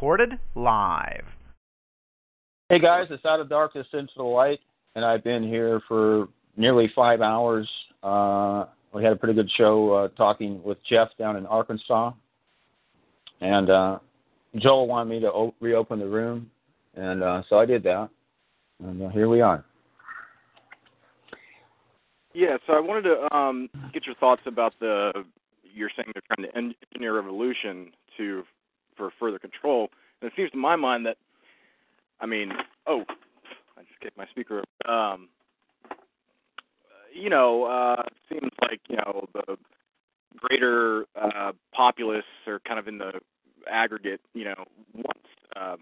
Recorded live. Hey guys, it's Out of Darkness into the Light, and I've been here for nearly five hours. Uh, we had a pretty good show uh, talking with Jeff down in Arkansas, and uh, Joel wanted me to o- reopen the room, and uh, so I did that, and uh, here we are. Yeah, so I wanted to um, get your thoughts about the. You're saying they're trying to engineer revolution to for further control, and it seems to my mind that, I mean, oh, I just kicked my speaker. Um, you know, uh, it seems like you know the greater uh, populace are kind of in the aggregate, you know, wants uh,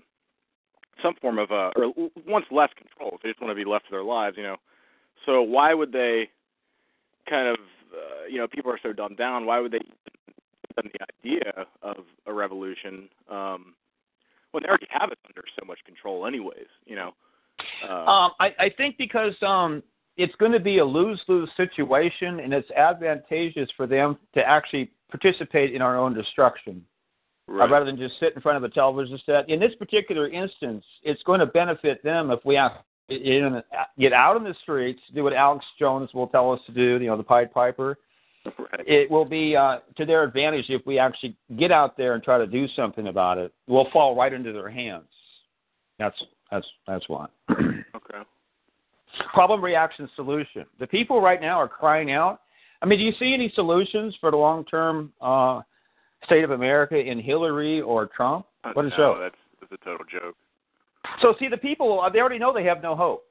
some form of uh, or wants less control. They just want to be left to their lives, you know. So why would they kind of, uh, you know, people are so dumbed down. Why would they them the idea of a revolution um, when they already have it under so much control, anyways? You know. Uh, Um, I, I think because um, it's going to be a lose-lose situation, and it's advantageous for them to actually participate in our own destruction. uh, rather than just sit in front of a television set. In this particular instance, it's going to benefit them if we have get out in the streets, do what Alex Jones will tell us to do, you know, the Pied Piper. right. It will be uh, to their advantage if we actually get out there and try to do something about it. We'll fall right into their hands. That's that's that's why. Okay. Problem, reaction, solution. The people right now are crying out. I mean, do you see any solutions for the long-term uh, state of America in Hillary or Trump? Uh, What a no, show! That's that's a total joke. So, see, the people, uh, they already know they have no hope.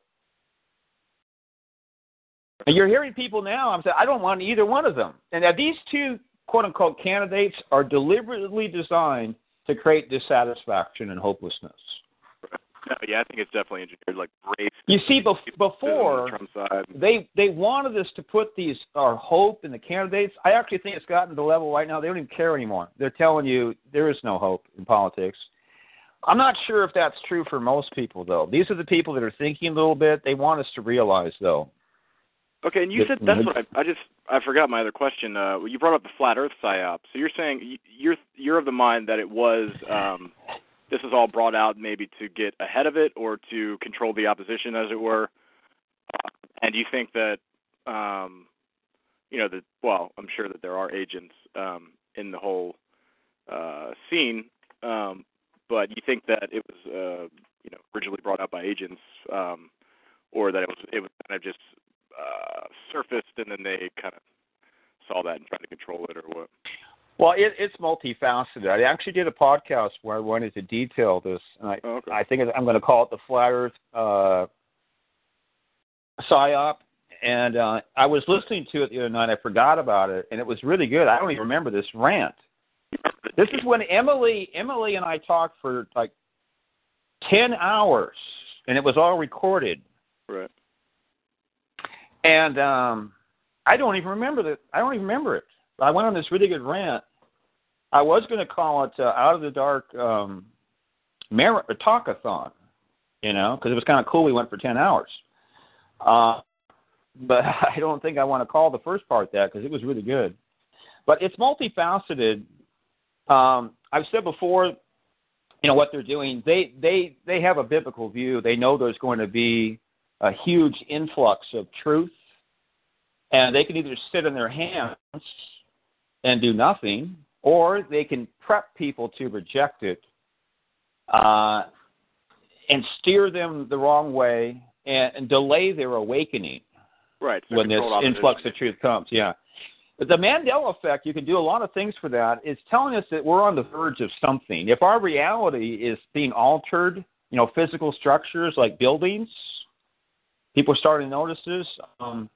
And you're hearing people now, I'm saying, I don't want either one of them. And now these two, quote unquote, candidates are deliberately designed to create dissatisfaction and hopelessness. No, yeah, I think it's definitely engineered like race. You see, bef- the before, side. they they wanted us to put these our hope in the candidates. I actually think it's gotten to the level right now they don't even care anymore. They're telling you there is no hope in politics. I'm not sure if that's true for most people though. These are the people that are thinking a little bit. They want us to realize though. Okay, and you said that's what I I just I forgot my other question. Uh, you brought up the flat Earth psyop. So you're saying you're you're of the mind that it was um, this is all brought out maybe to get ahead of it or to control the opposition, as it were. Uh, and do you think that um, you know that well, I'm sure that there are agents um, in the whole uh, scene, um, but you think that it was uh, you know originally brought out by agents, um, or that it was it was kind of just uh, surfaced and then they kind of saw that and tried to control it, or what? Well, it, it's multifaceted. I actually did a podcast where I wanted to detail this. And I, Oh, okay. I think I'm going to call it the flat Earth uh, psyop. And uh, I was listening to it the other night. I forgot about it, and it was really good. I don't even remember this rant. This is when Emily, Emily and I talked for like ten hours, and it was all recorded. Right. And um, I don't even remember that. I don't even remember it. I went on this really good rant. I was going to call it uh, Out of the Dark um, Mar- Talkathon, you know, because it was kind of cool. We went for 10 hours. Uh, but I don't think I want to call the first part that because it was really good. But it's multifaceted. Um, I've said before, you know, what they're doing. They they they have a biblical view. They know there's going to be a huge influx of truth, and they can either sit in their hands and do nothing, or they can prep people to reject it uh, and steer them the wrong way and, and delay their awakening Right. So when this influx of truth comes. Yeah. But the Mandela effect, you can do a lot of things for that. It's telling us that we're on the verge of something. If our reality is being altered, you know, physical structures like buildings, people are starting to notice this. Um,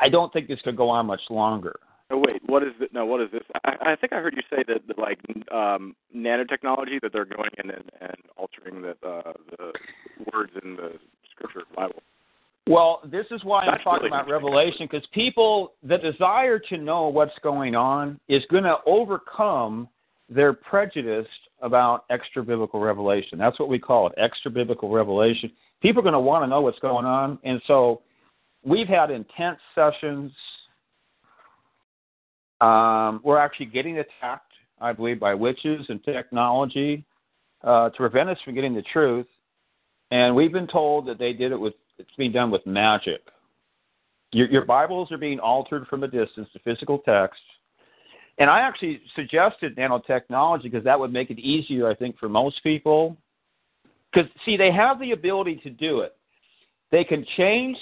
I don't think this could go on much longer. Oh wait, what is it? No, what is this? I, I think I heard you say that, that like um, nanotechnology that they're going in and, and altering the uh, the words in the scripture Bible. Well, this is why That's I'm talking really about. Revelation because people, the desire to know what's going on is going to overcome their prejudice about extra biblical revelation. That's what we call it, extra biblical revelation. People are going to want to know what's going on, and so we've had intense sessions. Um, we're actually getting attacked, I believe, by witches and technology uh, to prevent us from getting the truth. And we've been told that they did it with it's being done with magic. Your, your Bibles are being altered from a distance to physical text. And I actually suggested nanotechnology because that would make it easier, I think, for most people. Because, see, they have the ability to do it. They can change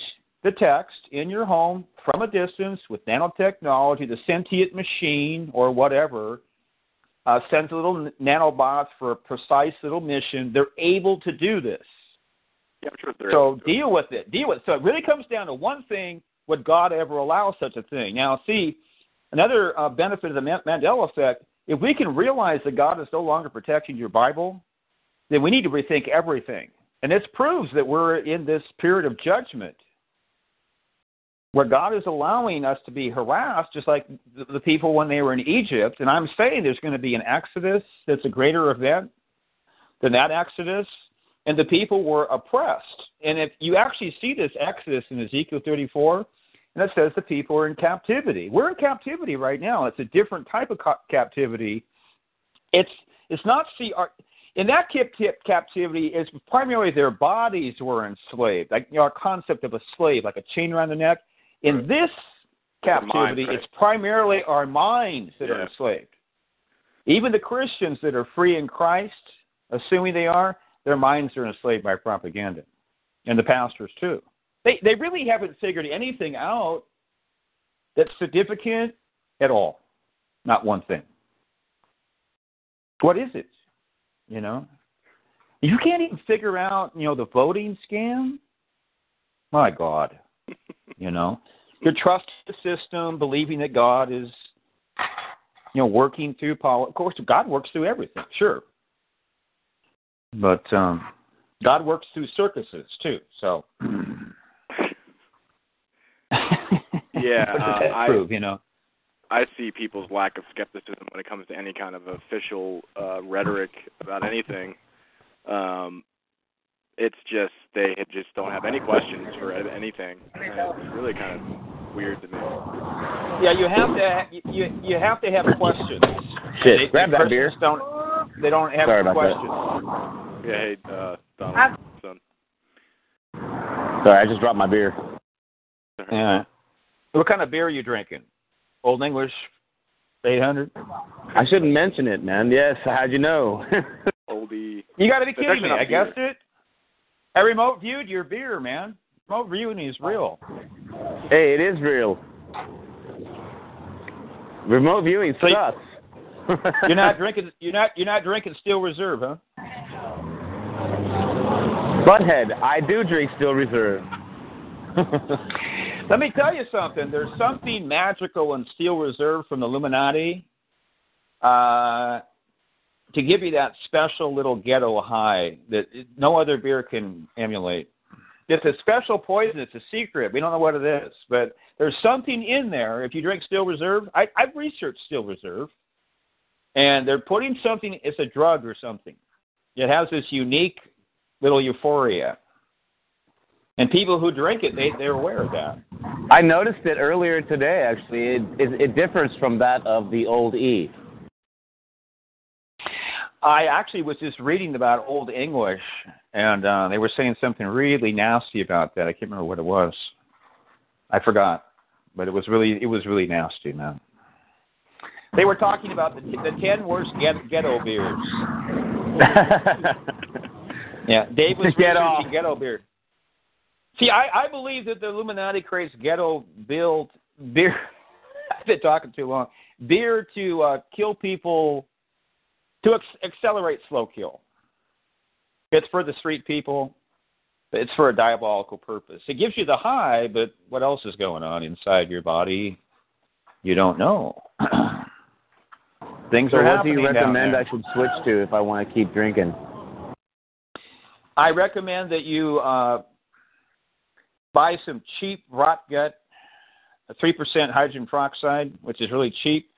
the text in your home from a distance with nanotechnology, the sentient machine or whatever. Uh, sends little nanobots for a precise little mission. They're able to do this. Yeah, sure So deal with it. Deal with it. So it really comes down to one thing: would God ever allow such a thing? Now, see, another uh, benefit of the Mandela effect: if we can realize that God is no longer protecting your Bible, then we need to rethink everything. And this proves that we're in this period of judgment, where God is allowing us to be harassed, just like the, people when they were in Egypt. And I'm saying there's going to be an exodus that's a greater event than that exodus and the people were oppressed. And if you actually see this exodus in Ezekiel 34, and it says the people are in captivity. We're in captivity right now. It's a different type of ca- captivity. It's it's not see uh, our, in that cap- cap- captivity is primarily their bodies were enslaved, like you know, our concept of a slave, like a chain around the neck. In this Like a mind, captivity, it's primarily our minds that are enslaved. Even the Christians that are free in Christ, assuming they are, their minds are enslaved by propaganda, and the pastors too. They they really haven't figured anything out that's significant at all. Not one thing. What is it? You know, you can't even figure out. You know, the voting scam. My God, you know, you're trusting the system, believing that God is, you know, working through pol. Of course, God works through everything. Sure, but um, God works through circuses too. So, Yeah, uh, I- prove? You know, I see people's lack of skepticism when it comes to any kind of official uh, rhetoric about anything. Um, it's just they just don't have any questions for anything. It's really kind of weird to me. yeah, you have to you you have to have questions. Shit, They- grab the that beer. Don't they don't have Sorry about questions? Yeah, hey, uh, Donald, son. Sorry, I just dropped my beer. Yeah. What kind of beer are you drinking? Olde English, eight hundred. I shouldn't mention it, man. Yes, how'd you know? Oldie. You got to be kidding me! not I beer. guessed it. I remote viewed your beer, man. Remote viewing is real. hey, it is real. Remote viewing So you-. You're not drinking. You're not. You're not drinking Steel Reserve, huh? Butthead, I do drink Steel Reserve. Let me tell you something. There's something magical in Steel Reserve from the Illuminati uh, to give you that special little ghetto high that no other beer can emulate. It's a special poison. It's a secret. We don't know what it is, but there's something in there. If you drink Steel Reserve, I, I've researched Steel Reserve, and they're putting something. It's a drug or something. It has this unique little euphoria, and people who drink it, they they're aware of that. I noticed it earlier today, actually. It, it, it differs from that of the old E. I actually was just reading about Olde English, and uh, they were saying something really nasty about that. I can't remember what it was. I forgot, but it was really it was really nasty, man. They were talking about the the ten worst get, ghetto beers. Yeah, Dave was Get off. ghetto beer. See, I, I believe that the Illuminati creates ghetto built beer. I've been talking too long. Beer to uh, kill people, to ex- accelerate slow kill. It's for the street people. It's for a diabolical purpose. It gives you the high, but what else is going on inside your body? You don't know. Things So are what do you recommend. I should switch to if I want to keep drinking? I recommend that you uh, buy some cheap rot gut, three percent hydrogen peroxide, which is really cheap.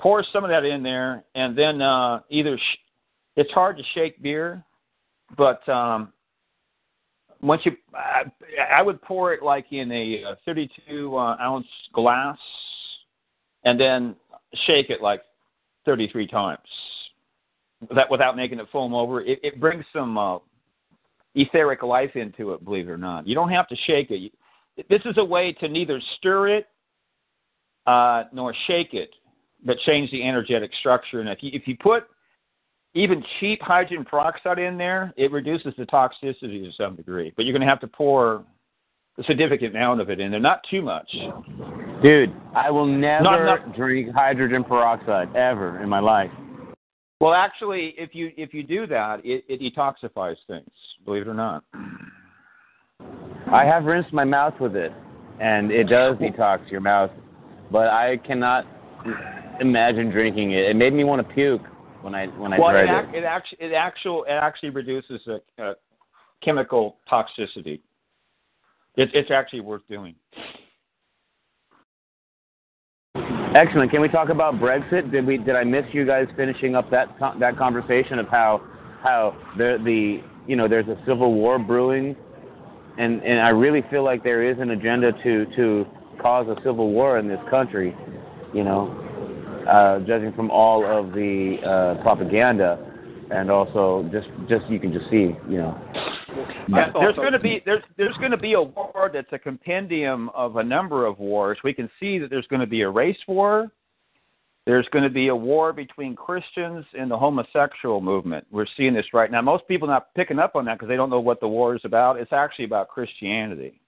Pour some of that in there, and then uh, either sh- it's hard to shake beer, but um, once you, I, I would pour it like in a, uh 32 uh, ounce glass, and then shake it like 33 times. That without making it foam over, it, it brings some uh, etheric life into it. Believe it or not, you don't have to shake it. This is a way to neither stir it uh, nor shake it, but change the energetic structure. And if you if you put even cheap hydrogen peroxide in there, it reduces the toxicity to some degree. But you're going to have to pour a significant amount of it in there, not too much. Dude, I will never Not enough- drink hydrogen peroxide ever in my life. Well, actually, if you if you do that, it, it detoxifies things. Believe it or not. I have rinsed my mouth with it, and it does detox your mouth, but I cannot imagine drinking it. It made me want to puke when I when I well, it, ac- it actually it actual it actually reduces a, a uh, chemical toxicity. It, it's actually worth doing. Excellent. Can we talk about Brexit? Did we did I miss you guys finishing up that that conversation of how how the the you know there's a civil war brewing, and and I really feel like there is an agenda to to cause a civil war in this country, you know, uh, judging from all of the uh, propaganda, and also just just you can just see you know. Yeah, there's going to be there's there's going to be a war that's a compendium of a number of wars. We can see that there's going to be a race war. There's going to be a war between Christians and the homosexual movement. We're seeing this right now. Most people not picking up on that because they don't know what the war is about. It's actually about Christianity.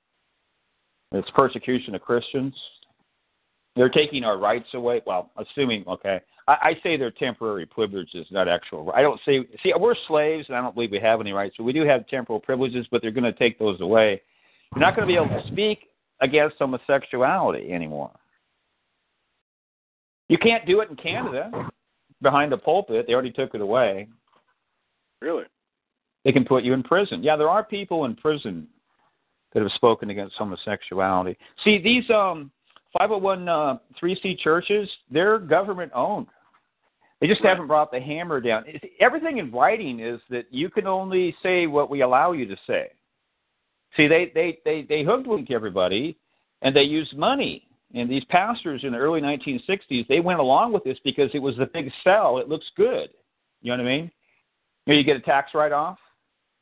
It's persecution of Christians. They're taking our rights away. Well, assuming okay, I, I say they're temporary privileges, not actual. I don't say. See, we're slaves, and I don't believe we have any rights. So we do have temporal privileges, but they're going to take those away. You're not going to be able to speak against homosexuality anymore. You can't do it in Canada behind the pulpit. They already took it away. Really? They can put you in prison. Yeah, there are people in prison that have spoken against homosexuality. See, these um 501 uh, 3C churches, they're government owned. They just haven't brought the hammer down. It's, everything in writing is that you can only say what we allow you to say. See, they they they they hoodwinked everybody, and they used money. And these pastors in the early 1960s, they went along with this because it was the big sell. It looks good. You know what I mean? You, know, you get a tax write-off.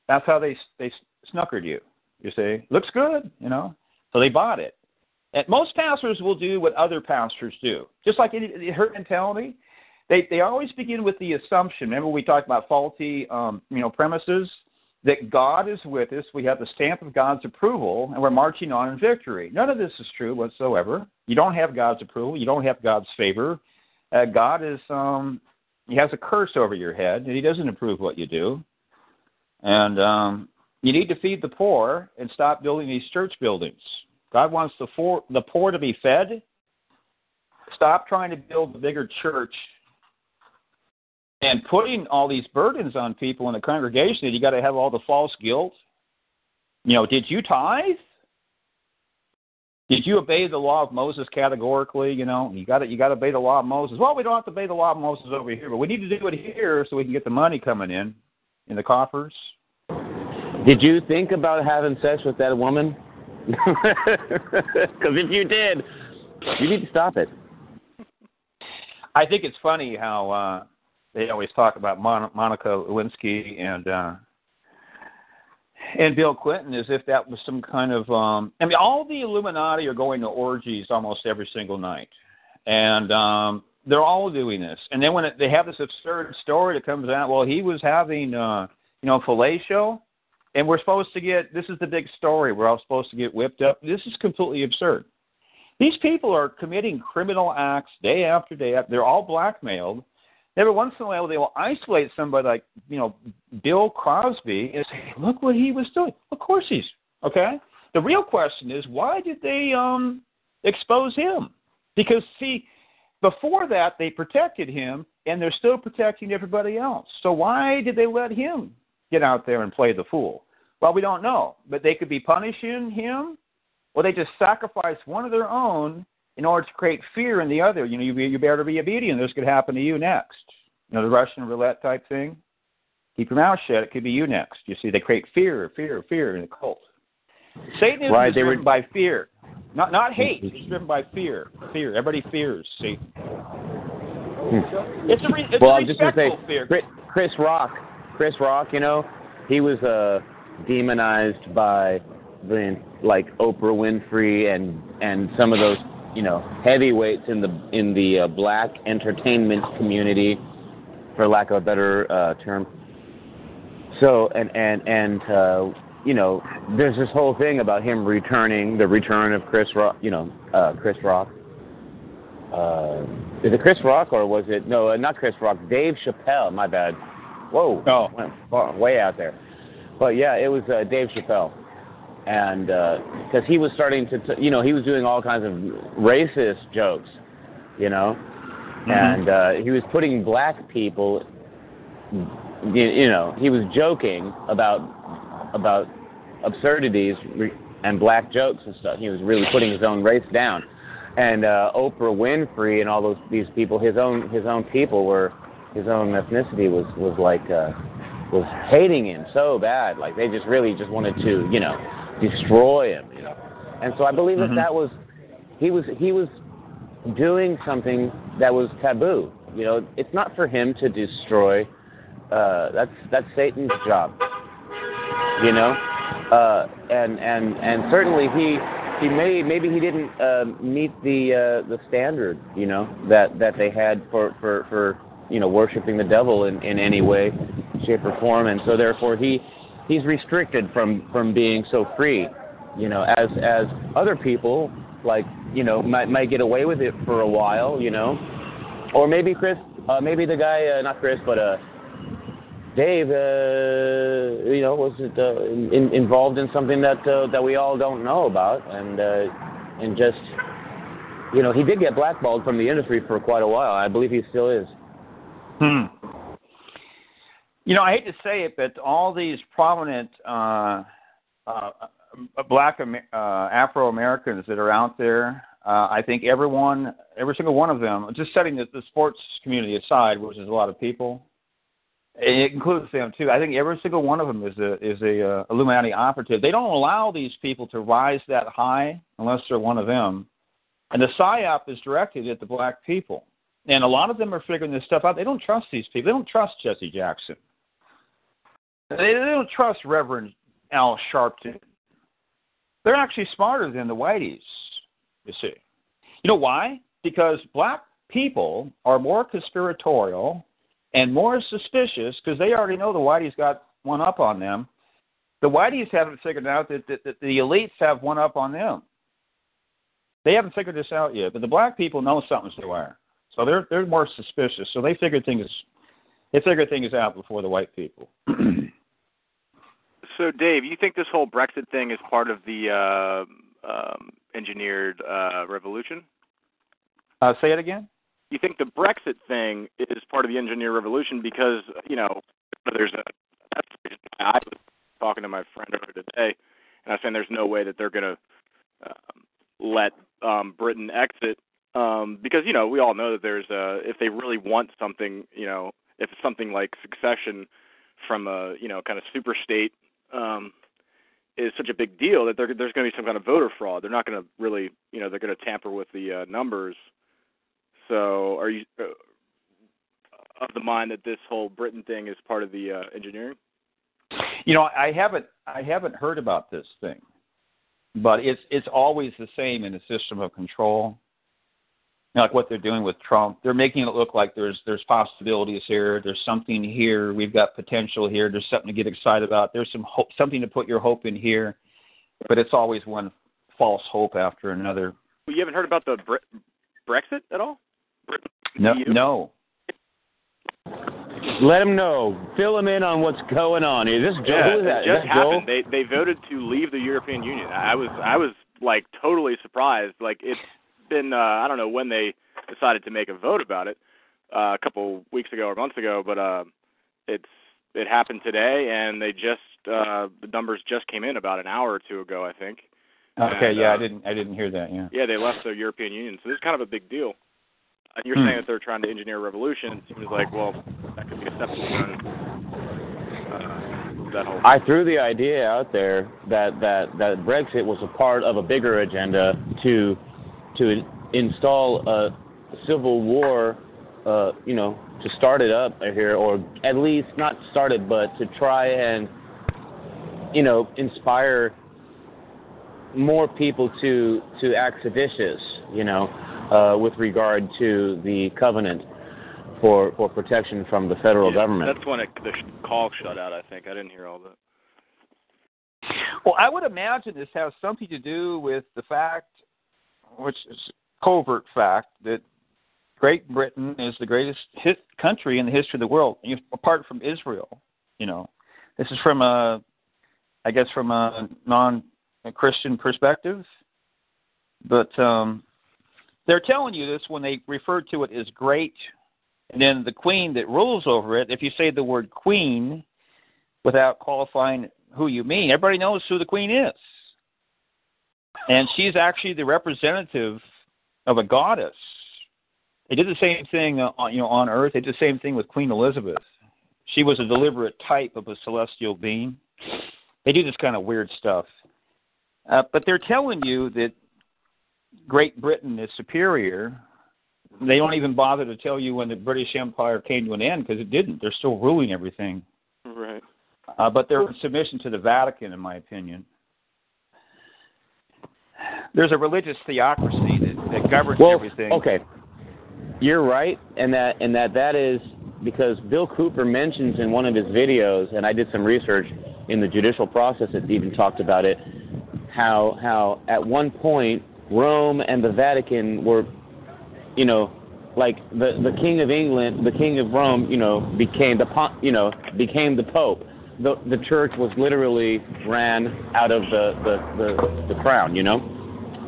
That's how they they snookered you. You see, looks good. You know, so they bought it. And most pastors will do what other pastors do, just like any herd mentality. They they always begin with the assumption. Remember we talked about faulty, um, you know, premises that God is with us. We have the stamp of God's approval, and we're marching on in victory. None of this is true whatsoever. You don't have God's approval. You don't have God's favor. Uh, God is um, He has a curse over your head, and He doesn't approve what you do. And um, you need to feed the poor and stop building these church buildings. God wants the poor, the poor to be fed. Stop trying to build a bigger church and putting all these burdens on people in the congregation that you got to have all the false guilt. You know, did you tithe? Did you obey the law of Moses categorically? You know, you got to you got to obey the law of Moses. Well, we don't have to obey the law of Moses over here, but we need to do it here so we can get the money coming in in the coffers. Did you think about having sex with that woman? Because if you did, you need to stop it. I think it's funny how uh they always talk about Mon- Monica Lewinsky and uh and Bill Clinton as if that was some kind of um I mean all the Illuminati are going to orgies almost every single night. And um they're all doing this. And then when it, they have this absurd story that comes out, well he was having uh you know fellatio and we're supposed to get this is the big story. We're all supposed to get whipped up. This is completely absurd. These people are committing criminal acts day after day. After, they're all blackmailed. Every once in a while, they will isolate somebody like you know Bill Crosby and say, "Look what he was doing." Of course, he's okay. The real question is, why did they um expose him? Because see, before that they protected him, and they're still protecting everybody else. So why did they let him get out there and play the fool? Well, we don't know, but they could be punishing him, or they just sacrifice one of their own in order to create fear in the other. You know, you, you better be obedient. This could happen to you next. You know, the Russian roulette type thing. Keep your mouth shut. It could be you next. You see, they create fear, fear, fear in the cult. Satanism Right, is they were- driven by fear, not not hate. It's driven by fear. Fear. Everybody fears Satan. It's a, re- it's Hmm. well, a I'm just gonna say, fear. Chris, Rock, Chris Rock, you know, he was uh, demonized by the like Oprah Winfrey and and some of those you know heavyweights in the in the uh, black entertainment community, for lack of a better uh, term. So and and and uh, you know, there's this whole thing about him returning, the return of Chris Rock, you know, uh, Chris Rock. Uh, is it Chris Rock or was it no, uh, not Chris Rock, Dave Chappelle. My bad. Whoa, Oh. went far, way out there. But yeah, it was uh, Dave Chappelle, and because he was starting to, t- you know, he was doing all kinds of racist jokes, you know, and uh, he was putting black people, you, you know, he was joking about about absurdities and black jokes and stuff. He was really putting his own race down. And uh, Oprah Winfrey and all those these people, his own his own people were his own ethnicity was was like uh, was hating him so bad. Like they just really just wanted to you know destroy him. You know. And so I believe that that was he was he was doing something that was taboo. You know, it's not for him to destroy. Uh, that's that's Satan's job you know uh and and and certainly he he may maybe he didn't uh, meet the uh the standard you know that that they had for for for you know worshiping the devil in in any way shape or form and so therefore he he's restricted from from being so free you know as as other people like you know might might get away with it for a while you know or maybe chris uh maybe the guy uh, not chris but uh Dave, uh, you know, was it, uh, in, involved in something that uh, that we all don't know about, and uh, and just, you know, he did get blackballed from the industry for quite a while. I believe he still is. Hmm. You know, I hate to say it, but all these prominent uh, uh, black Amer- uh, Afro Americans that are out there, uh, I think everyone, every single one of them, just setting the, the sports community aside, which is a lot of people, it includes them too. I think every single one of them is a is a uh, Illuminati operative. They don't allow these people to rise that high unless they're one of them. And the psyop is directed at the black people. And a lot of them are figuring this stuff out. They don't trust these people. They don't trust Jesse Jackson. They, don't trust Reverend Al Sharpton. They're actually smarter than the whiteys, you see. You know why? Because black people are more conspiratorial and more suspicious because they already know the whiteys got one up on them. The whiteys haven't figured out that, that, that the elites have one up on them. They haven't figured this out yet, but the black people know something's aware. So they're they're more suspicious. So they figure things they figure things out before the white people. So, Dave, you think this whole Brexit thing is part of the uh, um, engineered uh, revolution? uh, say it again. You think the Brexit thing is part of the engineered revolution because you know there's a that's the reason why I was talking to my friend earlier today, and I was saying there's no way that they're going to um, let um, Britain exit um, because you know we all know that there's uh, if they really want something, you know, if it's something like succession from a you know kind of super state um, is such a big deal that there, there's going to be some kind of voter fraud. They're not going to really, you know, they're going to tamper with the uh, numbers. So, are you uh, of the mind that this whole Britain thing is part of the uh, engineering? You know, I haven't I haven't heard about this thing, but it's it's always the same in a system of control. You know, like what they're doing with Trump, they're making it look like there's there's possibilities here, there's something here, we've got potential here, there's something to get excited about, there's some hope, something to put your hope in here, but it's always one false hope after another. Well, you haven't heard about the Bre- Brexit at all? No, EU? no. Let them know. Fill them in on what's going on. Is this Joe? Yeah, Who is that? it Is just that Joel? happened. They they voted to leave the European Union. I was I was like totally surprised. Like it's been uh, I don't know when they decided to make a vote about it uh, a couple weeks ago or months ago, but uh, it's it happened today, and they just uh, the numbers just came in about an hour or two ago, I think. Okay, And, yeah, uh, I didn't I didn't hear that. Yeah. Yeah, they left the European Union, so this is kind of a big deal. And you're Hmm. saying that they're trying to engineer a revolution. It seems like, well, that could be a stone. Uh. I threw the idea out there that, that, that Brexit was a part of a bigger agenda to to install a civil war, uh, you know, to start it up here, or at least not start it, but to try and, you know, inspire more people to to act seditious, you know, uh, with regard to the covenant for for protection from the federal Yeah, government. That's when it, the call shut out. I think I didn't hear all that. Well, I would imagine this has something to do with the fact, which is covert fact, that Great Britain is the greatest hit country in the history of the world, apart from Israel. You know, this is from a, I guess, from a non-Christian perspective, but um, they're telling you this when they refer to it as great, and then the queen that rules over it. If you say the word queen without qualifying who you mean. Everybody knows who the queen is. And she's actually the representative of a goddess. They did the same thing uh, on, you know, on Earth. They did the same thing with Queen Elizabeth. She was a deliberate type of a celestial being. They do this kind of weird stuff. Uh, but they're telling you that Great Britain is superior. They don't even bother to tell you when the British Empire came to an end because it didn't. They're still ruling everything. Right. Uh, but they're in submission to the Vatican, in my opinion. There's a religious theocracy that, that governs well, everything. Okay, you're right, and that and that that is because Bill Cooper mentions in one of his videos, and I did some research in the judicial process that even talked about it, how how at one point Rome and the Vatican were, you know, like the the king of England, the king of Rome, you know, became the you know became the pope. The the church was literally ran out of the the the, the crown, you know,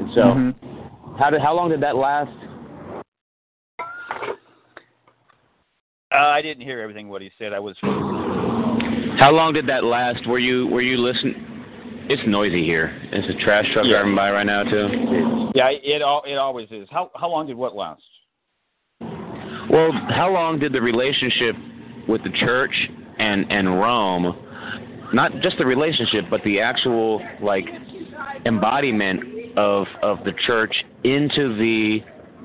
and so. Mhm. How did how long did that last? Uh, I didn't hear everything what he said. I was. How long did that last? Were you were you listening? It's noisy here. It's a trash truck Yeah. driving by right now too. Yeah, it all it always is. How how long did what last? Well, how long did the relationship with the church and and Rome, not just the relationship, but the actual like embodiment of of the church into the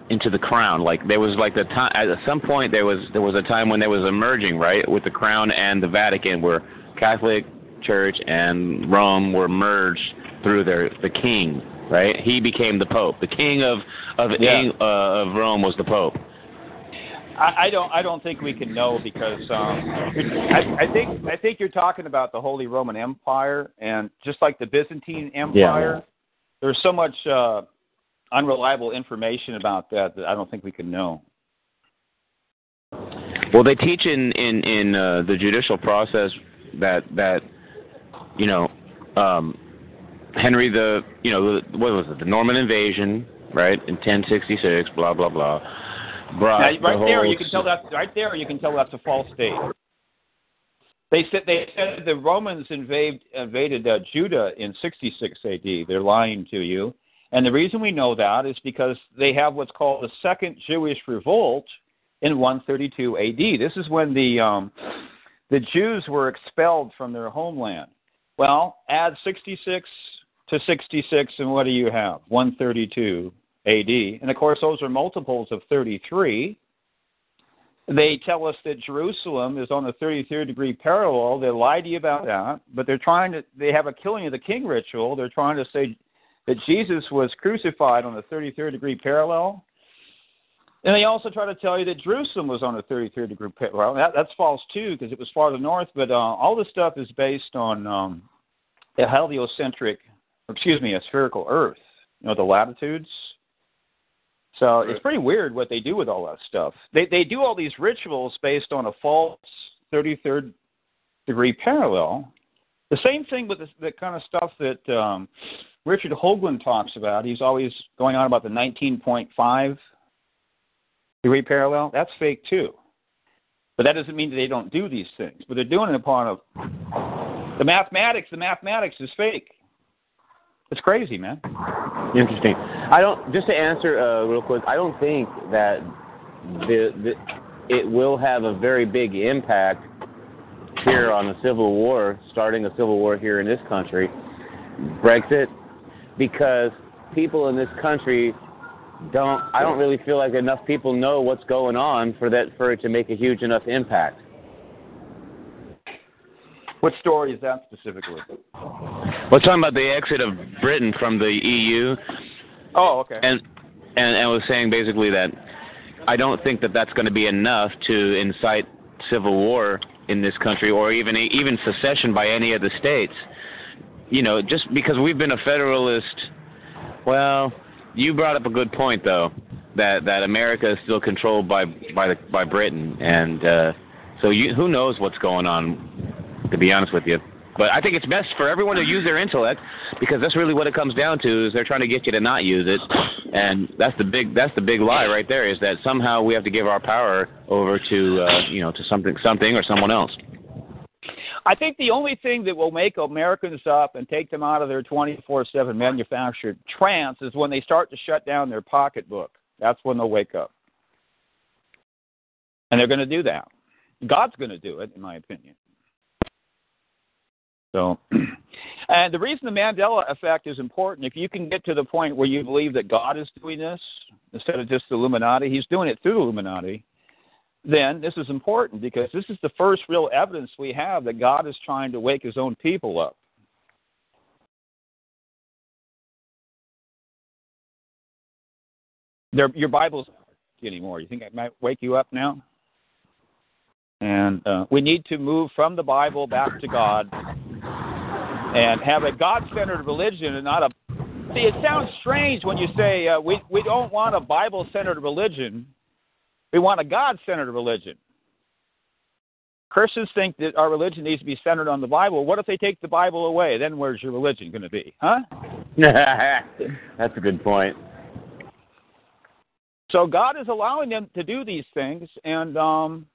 into the crown. Like there was like the time at some point there was there was a time when there was a merging right with the crown and the Vatican where Catholic Church and Rome were merged through their the king right. He became the pope. The king of of Yeah. Eng- uh, of Rome was the pope. I, I don't I don't think we can know because um, I, I think I think you're talking about the Holy Roman Empire and just like the Byzantine Empire, there's so much uh, unreliable information about that that I don't think we can know. Well, they teach in in in uh, the judicial process that that you know um, Henry the you know the, what was it the Norman invasion right in 1066 blah blah blah Now, the right there, whole you can tell that. Right there, you can tell that's a false date. They said they said the Romans invaded invaded uh, Judah in 66 A.D. They're lying to you, and the reason we know that is because they have what's called the Second Jewish Revolt in 132 A.D. This is when the um, the Jews were expelled from their homeland. Well, add 66 to 66, and what do you have? 132 AD. And of course, those are multiples of 33. They tell us that Jerusalem is on the 33rd degree parallel. They lie to you about that, but they're trying to, they have a killing of the king ritual. They're trying to say that Jesus was crucified on the 33rd degree parallel. And they also try to tell you that Jerusalem was on the 33rd degree parallel. That, that's false too, because it was farther north. But uh, all this stuff is based on um, a heliocentric, excuse me, a spherical Earth. You know the latitudes. So it's pretty weird what they do with all that stuff. They they do all these rituals based on a false 33rd degree parallel. The same thing with the, the kind of stuff that um, Richard Hoagland talks about. He's always going on about the 19.5 degree parallel. That's fake too. But that doesn't mean that they don't do these things. But they're doing it upon a the mathematics. The mathematics is fake. It's crazy, man. Interesting. I don't. Just to answer uh, real quick, I don't think that the, the it will have a very big impact here on the civil war, starting a civil war here in this country, Brexit, because people in this country don't. I don't really feel like enough people know what's going on for that for it to make a huge enough impact. What story is that specifically? We're talking about the exit of Britain from the EU. Oh, okay. And and I was saying basically that I don't think that that's going to be enough to incite civil war in this country, or even even secession by any of the states. You know, just because we've been a federalist. Well, you brought up a good point though, that that America is still controlled by by the, by Britain, and uh, so you, who knows what's going on to be honest with you. But I think it's best for everyone to use their intellect because that's really what it comes down to is they're trying to get you to not use it. And that's the big that's the big lie right there is that somehow we have to give our power over to uh, you know to something something or someone else. I think the only thing that will make Americans up and take them out of their 24/7 manufactured trance is when they start to shut down their pocketbook. That's when they'll wake up. And they're going to do that. God's going to do it in my opinion. So, and the reason the Mandela effect is important, if you can get to the point where you believe that God is doing this instead of just the Illuminati, He's doing it through the Illuminati, then this is important because this is the first real evidence we have that God is trying to wake His own people up. Your Bible's anymore. You think I might wake you up now? And uh, we need to move from the Bible back to God and have a God-centered religion and not a. See, it sounds strange when you say uh, we we don't want a Bible-centered religion. We want a God-centered religion. Christians think that our religion needs to be centered on the Bible. What if they take the Bible away? Then where's your religion going to be? Huh? That's a good point. So God is allowing them to do these things, and um,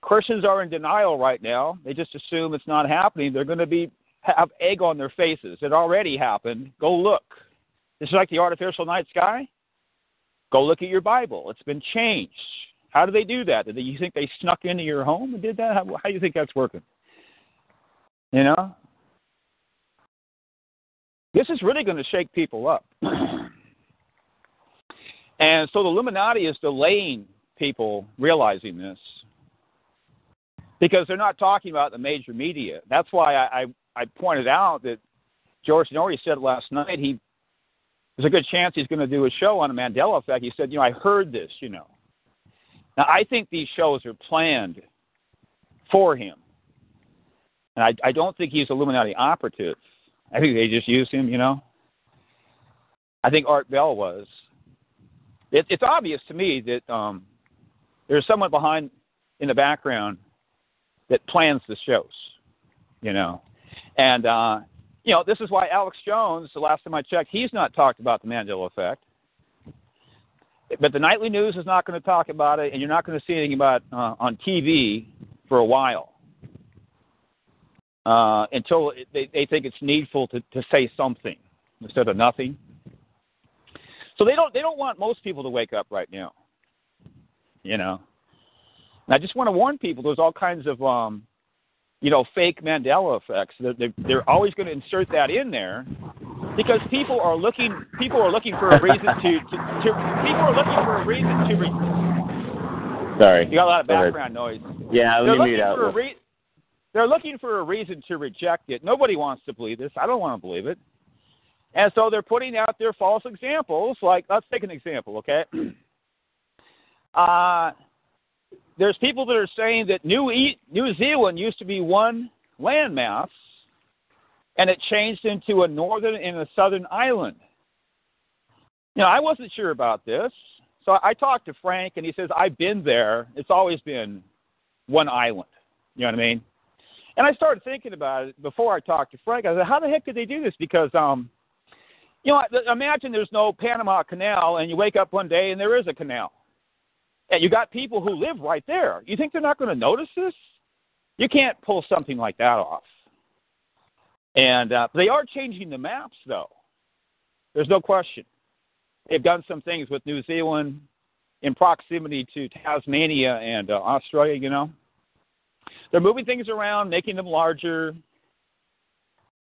Christians are in denial right now. They just assume it's not happening. They're going to be have egg on their faces. It already happened. Go look. This is like the artificial night sky. Go look at your Bible. It's been changed. How do they do that? Do you think they snuck into your home and did that? How, how do you think that's working? You know? This is really going to shake people up. and so the Illuminati is delaying people realizing this because they're not talking about the major media. That's why I, I, I pointed out that George Noory said last night he there's a good chance he's going to do a show on the Mandela effect. He said, you know, I heard this, you know. Now I think these shows are planned for him, and I, I don't think he's Illuminati operative. I think they just use him, you know. I think Art Bell was. It, it's obvious to me that um, there's someone behind in the background that plans the shows, you know. And, uh, you know, this is why Alex Jones, the last time I checked, he's not talked about the Mandela effect. But the nightly news is not going to talk about it, and you're not going to see anything about uh, on TV for a while uh, until they, they think it's needful to, to say something instead of nothing. So they don't they don't want most people to wake up right now. You know, and I just want to warn people. There's all kinds of um, you know, fake Mandela effects. They're, they're, they're always going to insert that in there because people are looking people are looking for a reason to, to, to people are looking for a reason to. Re- Sorry, you got a lot of background noise. Yeah, let me mute out. Re- they're looking for a reason to reject it. Nobody wants to believe this. I don't want to believe it. And so they're putting out their false examples. Like, let's take an example, okay? Uh, there's people that are saying that New, e- New Zealand used to be one landmass, and it changed into a northern and a southern island. You know, I wasn't sure about this, so I talked to Frank, and he says I've been there. It's always been one island. You know what I mean? And I started thinking about it before I talked to Frank. I said, how the heck could they do this? Because um, You know, imagine there's no Panama Canal, and you wake up one day and there is a canal. And you got people who live right there. You think they're not going to notice this? You can't pull something like that off. And uh, they are changing the maps, though. There's no question. They've done some things with New Zealand in proximity to Tasmania and uh, Australia, you know. They're moving things around, making them larger.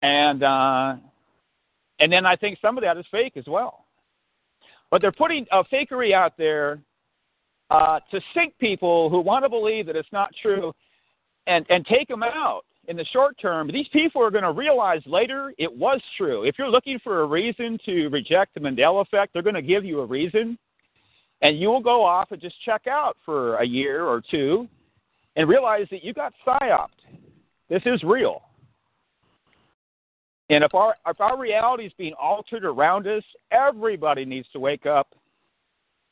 And uh, and then I think some of that is fake as well. But they're putting a fakery out there uh, to sink people who want to believe that it's not true and, and take them out in the short term. These people are going to realize later it was true. If you're looking for a reason to reject the Mandela effect, they're going to give you a reason. And you will go off and just check out for a year or two and realize that you got psyoped. This is real. And if our if our reality is being altered around us, everybody needs to wake up.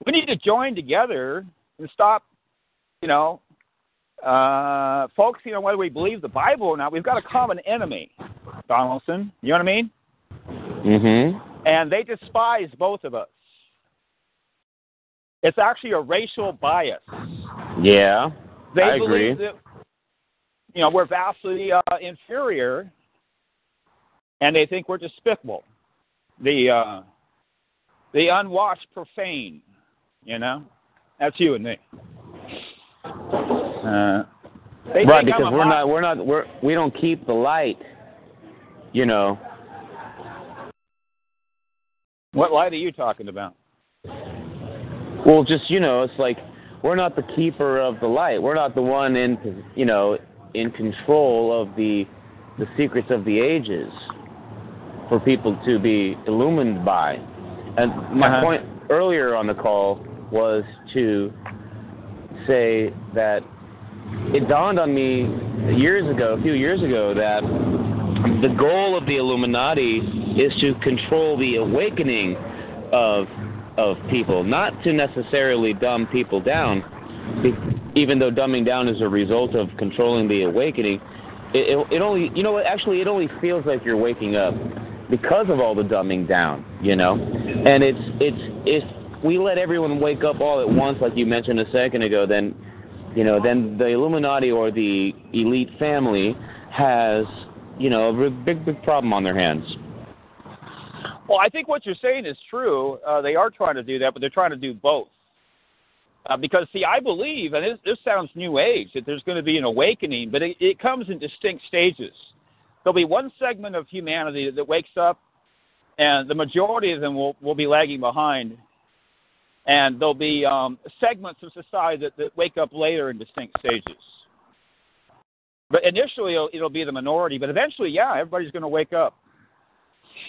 We need to join together and stop, you know, uh, focusing on whether we believe the Bible or not. We've got a common enemy, Donaldson. You know what I mean? Mm-hmm. And they despise both of us. It's actually a racial bias. Yeah. They I believe agree. that you know we're vastly uh, inferior, and they think we're despicable. The uh, the unwashed profane, you know, that's you and me. Uh, right, I'm because we're mo- not we're not we're we don't keep the light. You know. What light are you talking about? Well, just you know, it's like we're not the keeper of the light. We're not the one in you know in control of the the secrets of the ages for people to be illumined by. And my Uh-huh. point earlier on the call was to say that it dawned on me years ago, a few years ago, that the goal of the Illuminati is to control the awakening of of people, not to necessarily dumb people down. Even though dumbing down is a result of controlling the awakening, it, it, it only you know what actually it only feels like you're waking up because of all the dumbing down, you know. And it's it's if we let everyone wake up all at once, like you mentioned a second ago, then you know then the Illuminati or the elite family has you know a big big problem on their hands. Well, I think what you're saying is true. Uh, they are trying to do that, but they're trying to do both. Uh, because, see, I believe, and this, this sounds new age, that there's going to be an awakening, but it, it comes in distinct stages. There'll be one segment of humanity that wakes up, and the majority of them will, will be lagging behind. And there'll be um, segments of society that, that wake up later in distinct stages. But initially, it'll, it'll be the minority, but eventually, yeah, everybody's going to wake up.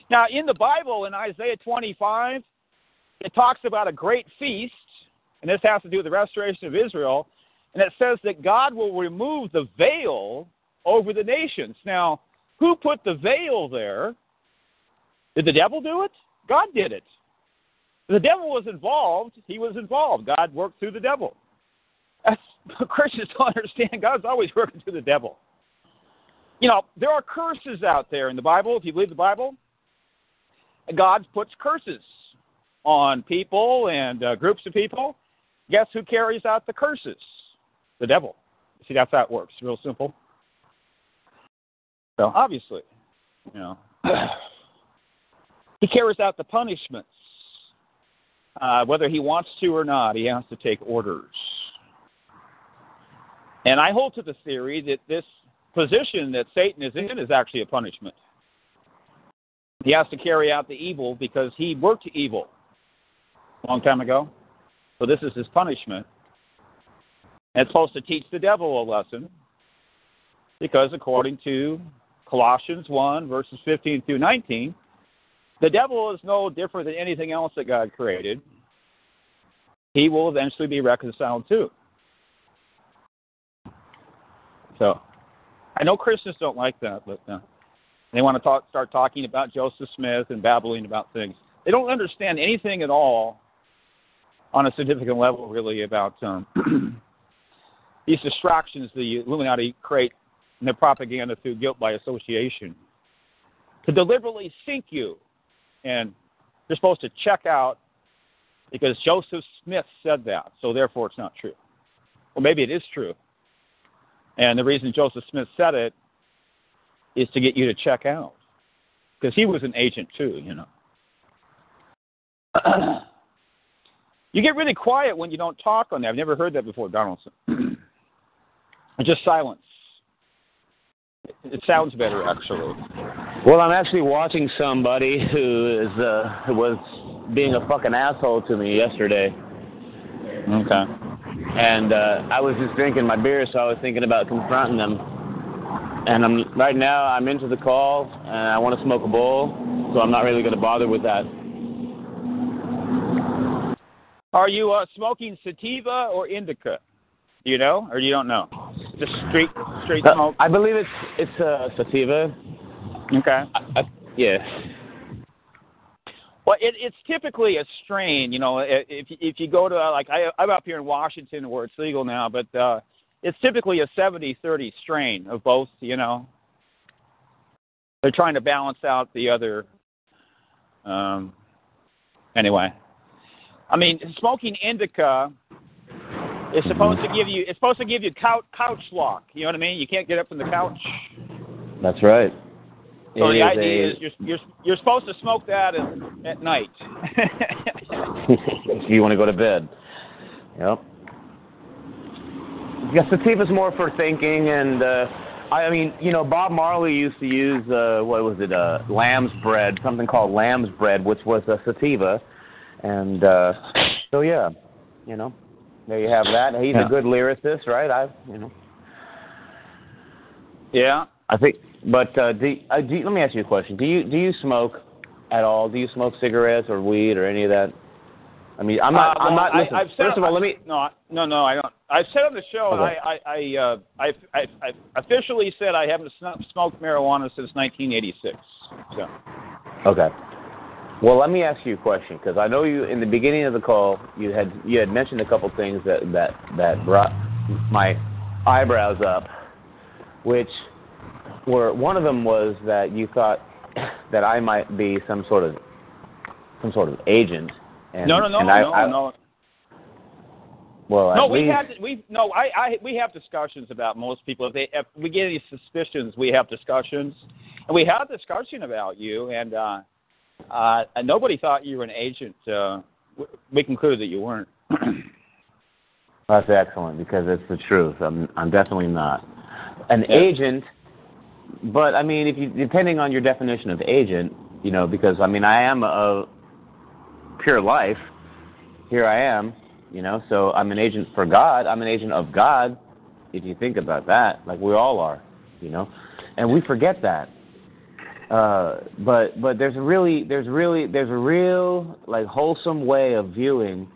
Now, in the Bible, in Isaiah 25, it talks about a great feast, and this has to do with the restoration of Israel, and it says that God will remove the veil over the nations. Now, who put the veil there? Did the devil do it? God did it. The devil was involved. He was involved. God worked through the devil. That's, Christians don't understand. God's always working through the devil. You know, there are curses out there in the Bible, if you believe the Bible. God puts curses on people and uh, groups of people. Guess who carries out the curses? The devil. See, that's how it works. Real simple. So obviously, you know, he carries out the punishments. Uh, whether he wants to or not, he has to take orders. And I hold to the theory that this position that Satan is in is actually a punishment. He has to carry out the evil because he worked evil a long time ago. So this is his punishment. And it's supposed to teach the devil a lesson because according to Colossians 1, verses 15 through 19, the devil is no different than anything else that God created. He will eventually be reconciled too. So, I know Christians don't like that, but uh, they want to talk, start talking about Joseph Smith and babbling about things. They don't understand anything at all on a significant level, really, about um, these distractions the Illuminati create and their propaganda through guilt by association to deliberately sink you and You're supposed to check out because Joseph Smith said that, so therefore it's not true. Or maybe it is true. And the reason Joseph Smith said it is to get you to check out. Because he was an agent too, you know. you get really quiet when you don't talk on there. I've never heard that before, Donaldson. just silence. It sounds better, actually. Well, I'm actually watching somebody who is uh, was being a fucking asshole to me yesterday. Okay. And uh, I was just drinking my beer, so I was thinking about confronting them. And I'm right now I'm into the call, and I want to smoke a bowl, so I'm not really going to bother with that. Are you uh, smoking sativa or indica? Do you know, or you don't know? Just straight, straight Uh, smoke. I believe it's it's uh, sativa. Okay. I, I, yeah. Well, it, it's typically a strain. You know, if if you go to uh, like I, I'm up here in Washington where it's legal now, but uh, it's typically a 70-30 strain of both. You know, they're trying to balance out the other. Um, anyway, I mean, smoking indica is supposed to give you it's supposed to give you couch couch lock. You know what I mean? You can't get up from the couch. That's right. So the idea a- is you're you're you're supposed to smoke that at, at night. you want to go to bed. Yep. Yeah, sativa's more for thinking, and uh, I, I mean, you know, Bob Marley used to use uh, what was it, uh, lamb's bread, something called lamb's bread, which was a sativa, and uh, so yeah, you know, there you have that. He's Yeah. a good lyricist, right? I, you know, yeah. I think. But uh, do, uh, do you, let me ask you a question. Do you do you smoke at all? Do you smoke cigarettes or weed or any of that? I mean, I'm not. Uh, I'm not. I- Listen, I've said first of all, let me. No, no, no, I don't. I've said on the show. Okay. I, I, I, uh, I, I, I officially said I haven't smoked marijuana since 1986. So. Okay. Well, let me ask you a question because I know you in the beginning of the call you had you had mentioned a couple things that that that brought my eyebrows up, which were one of them was that you thought that I might be some sort of some sort of agent. And, no, no, no, and I, no, I, no. Well, No, we least, have we no. I, I we have discussions about most people. If they if we get any suspicions, we have discussions, and we had a discussion about you, and uh, uh, nobody thought you were an agent. Uh, we concluded that you weren't. That's excellent because it's the truth. I'm I'm definitely not an Yeah. agent, but I mean, if you depending on your definition of agent, you know, because I mean, I am a pure life. Here I am, you know, so I'm an agent for God. I'm an agent of God. If you think about that, like we all are, you know, and we forget that. Uh, but but there's a really there's really there's a real like wholesome way of viewing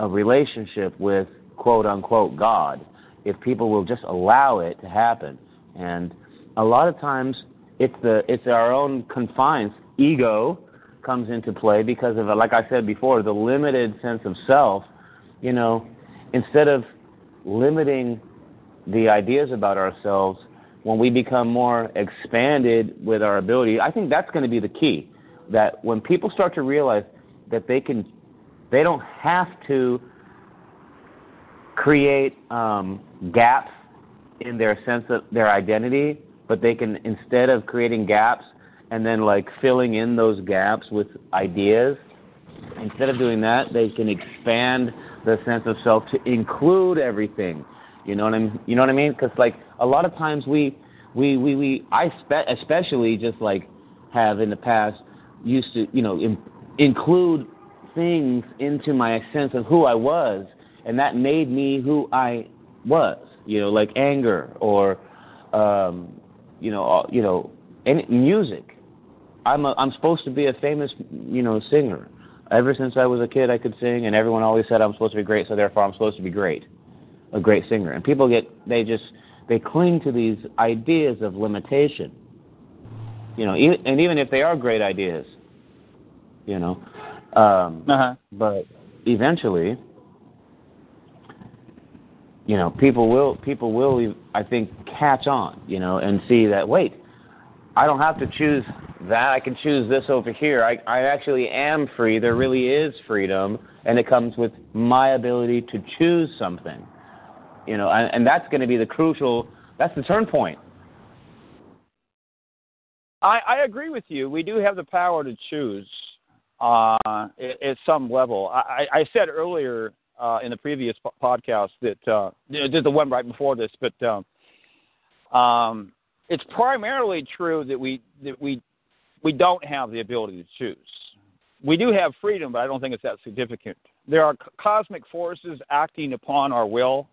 a relationship with quote unquote God if people will just allow it to happen. And a lot of times it's the it's our own confines ego comes into play because of like I said before the limited sense of self. You know, instead of limiting the ideas about ourselves when we become more expanded with our ability, I think that's going to be the key. That when people start to realize that they can they don't have to create um, gaps in their sense of their identity, but they can instead of creating gaps and then like filling in those gaps with ideas, instead of doing that, they can expand the sense of self to include everything. You know what I mean? You know what I mean? Because like a lot of times we we we we I spe- especially just like have in the past used to you know in, include things into my sense of who I was, and that made me who I was. You know, like anger or, um, you know, you know, any music. I'm a, I'm supposed to be a famous, you know, singer. Ever since I was a kid, I could sing, and everyone always said I'm supposed to be great, so therefore I'm supposed to be great, a great singer. And people get they just they cling to these ideas of limitation. You know, and even if they are great ideas, you know, um, Uh-huh. but eventually, you know, people will people will I think catch on, you know, and see that wait, I don't have to choose that. I can choose this over here. I, I actually am free. There really is freedom, and it comes with my ability to choose something. You know, and, and that's going to be the crucial. That's the turn point. I, I agree with you. We do have the power to choose uh, at, at some level. I, I said earlier uh, in the previous po- podcast that uh, did the one right before this, but um, um, it's primarily true that we that we we don't have the ability to choose. We do have freedom, but I don't think it's that significant. There are cosmic forces acting upon our will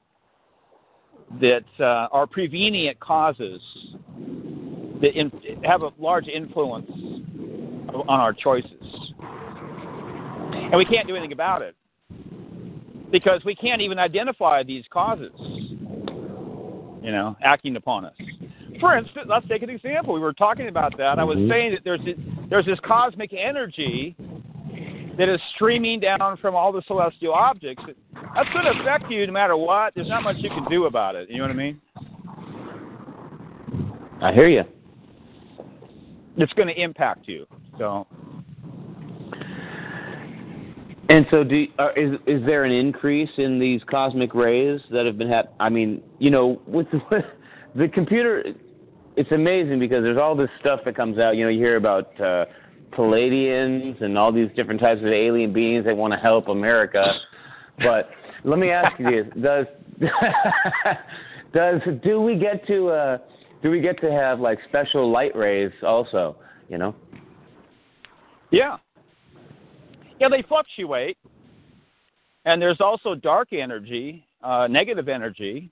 that uh, are prevenient causes that in, have a large influence on our choices. And we can't do anything about it because we can't even identify these causes, you know, acting upon us. For instance, let's take an example. We were talking about that. I was Mhm. saying that there's this, there's this cosmic energy that is streaming down from all the celestial objects. That's going to affect you no matter what. There's not much you can do about it. You know what I mean? I hear you. It's going to impact you. So And so, do uh, is is there an increase in these cosmic rays that have been hap- I mean, you know, with the, the computer, it's amazing because there's all this stuff that comes out. You know, you hear about uh, Pleiadians and all these different types of alien beings that want to help America. But let me ask you this: Does does do we get to uh, do we get to have like special light rays also? You know. Yeah. Yeah, they fluctuate. And there's also dark energy, uh, negative energy,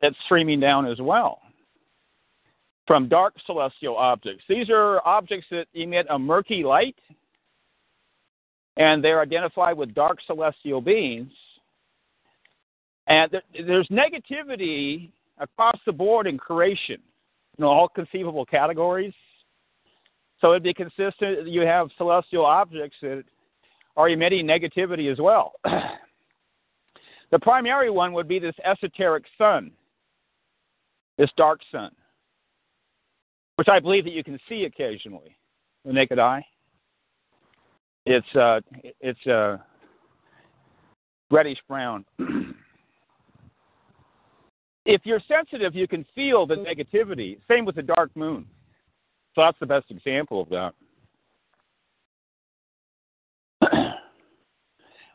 that's streaming down as well from dark celestial objects. These are objects that emit a murky light, and they're identified with dark celestial beings. And there's negativity across the board in creation, know, all conceivable categories. So it'd be consistent. That you have celestial objects that are emitting negativity as well. the primary one would be this esoteric sun, this dark sun, which I believe that you can see occasionally, the naked eye. It's uh, it's uh, reddish brown. if you're sensitive, you can feel the negativity. Same with the dark moon. So that's the best example of that.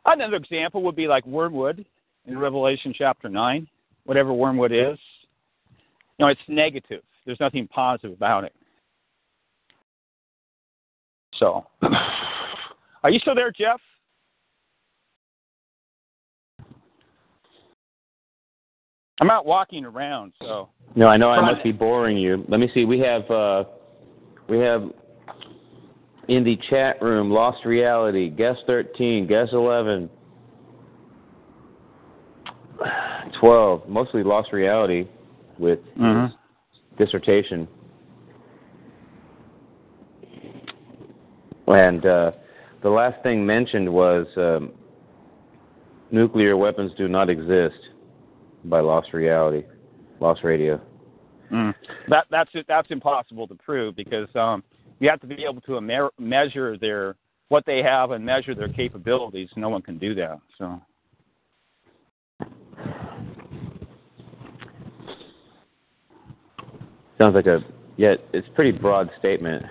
Another example would be like wormwood in Revelation chapter 9, whatever wormwood is. You know, it's negative. There's nothing positive about it. So, are you still there, Jeff? I'm out walking around, so. No, I know I must be boring you. Let me see. We have uh we have in the chat room Lost Reality, guest 13, guest 11, 12, mostly Lost Reality with Mhm. his dissertation. And uh, the last thing mentioned was um, nuclear weapons do not exist by Lost Reality, Lost Radio. Mm. That that's that's impossible to prove because um, you have to be able to me- measure their what they have and measure their capabilities. No one can do that. So Sounds like a yeah, it's a pretty broad statement.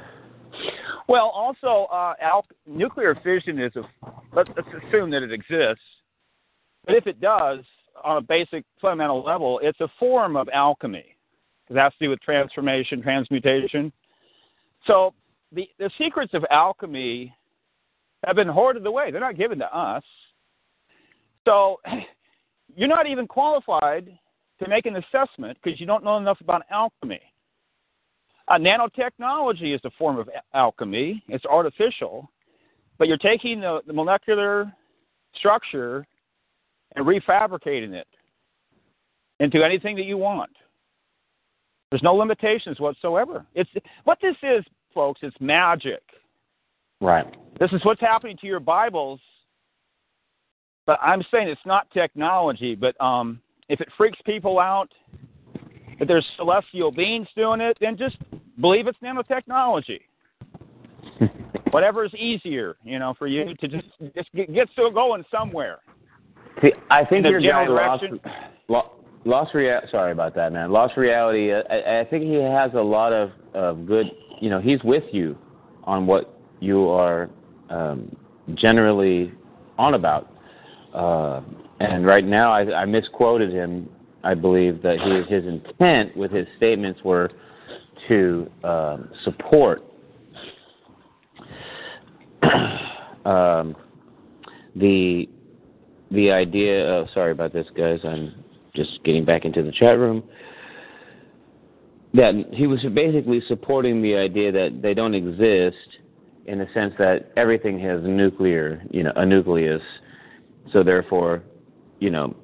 well, also uh, al- nuclear fission is a let's, let's assume that it exists, but if it does, on a basic fundamental level, it's a form of alchemy. It has to do with transformation, transmutation. So the the secrets of alchemy have been hoarded away. They're not given to us. So you're not even qualified to make an assessment because you don't know enough about alchemy. Uh, nanotechnology is a form of alchemy. It's artificial, but you're taking the, the molecular structure and refabricating it into anything that you want. There's no limitations whatsoever. It's what this is, folks. It's magic. Right. This is what's happening to your Bibles. But I'm saying it's not technology. But um, if it freaks people out that there's celestial beings doing it, then just believe it's nanotechnology. Whatever is easier, you know, for you to just just get, get still going somewhere. See, I think your general lost, direction. lo- lost rea- Sorry about that, man. Lost reality. I, I think he has a lot of, of good. You know, he's with you on what you are um, generally on about. Uh, and right now, I, I misquoted him. I believe that his, his intent with his statements were to um, support um, the the idea of sorry about this guys i'm just getting back into the chat room. That he was basically supporting the idea that they don't exist in the sense that everything has nuclear you know a nucleus. So therefore you know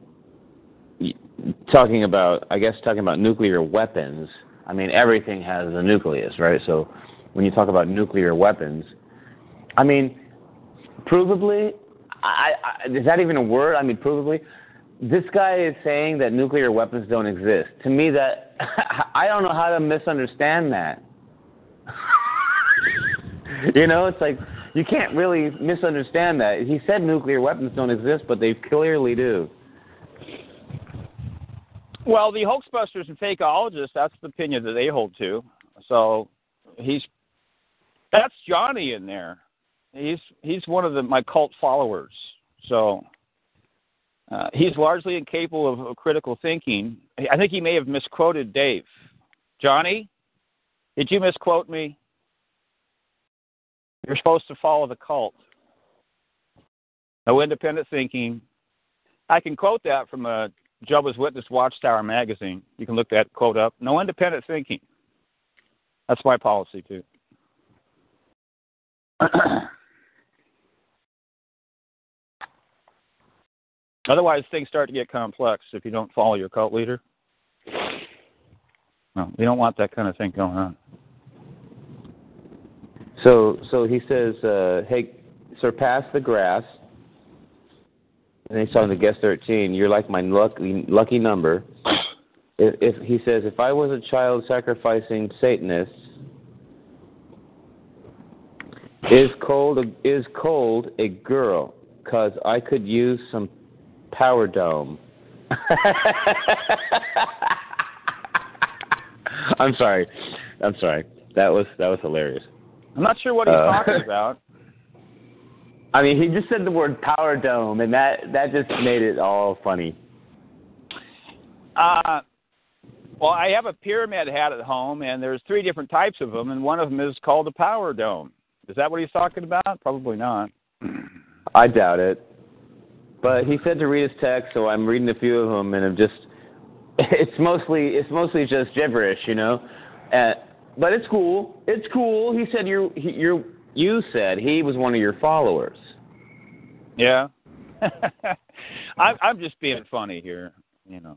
talking about i guess talking about nuclear weapons i mean everything has a nucleus right? So when you talk about nuclear weapons i mean provably I, I, is that even a word? I mean, provably, this guy is saying that nuclear weapons don't exist. To me, that I don't know how to misunderstand that. you know, it's like you can't really misunderstand that. He said nuclear weapons don't exist, but they clearly do. Well, the hoaxbusters and fakeologists, that's the opinion that they hold to. So he's that's Johnny in there. He's he's one of the my cult followers. So uh, he's largely incapable of, of critical thinking. I think he may have misquoted Dave. Johnny, did you misquote me? You're supposed to follow the cult. No independent thinking. I can quote that from a Jehovah's Witness Watchtower magazine. You can look that quote up. No independent thinking. That's my policy too. Otherwise, things start to get complex if you don't follow your cult leader. No, we don't want that kind of thing going on. So, so he says, uh, "Hey, surpass the grass." And he's talking to guest thirteen. You're like my lucky lucky number. If, if he says, if I was a child sacrificing Satanists, is cold a, is cold a girl? Cause I could use some power dome. I'm sorry. I'm sorry. That was that was hilarious. I'm not sure what he's Uh, talking about. I mean, he just said the word power dome, and that that just made it all funny. Uh, well, I have a pyramid hat at home, and there's three different types of them, and one of them is called a power dome. Is that what he's talking about? Probably not. I doubt it. But he said to read his text, so I'm reading a few of them, and I'm just it's mostly it's mostly just gibberish, you know. Uh, but it's cool. It's cool. He said you you you said he was one of your followers. Yeah. I'm I'm just being funny here, you know.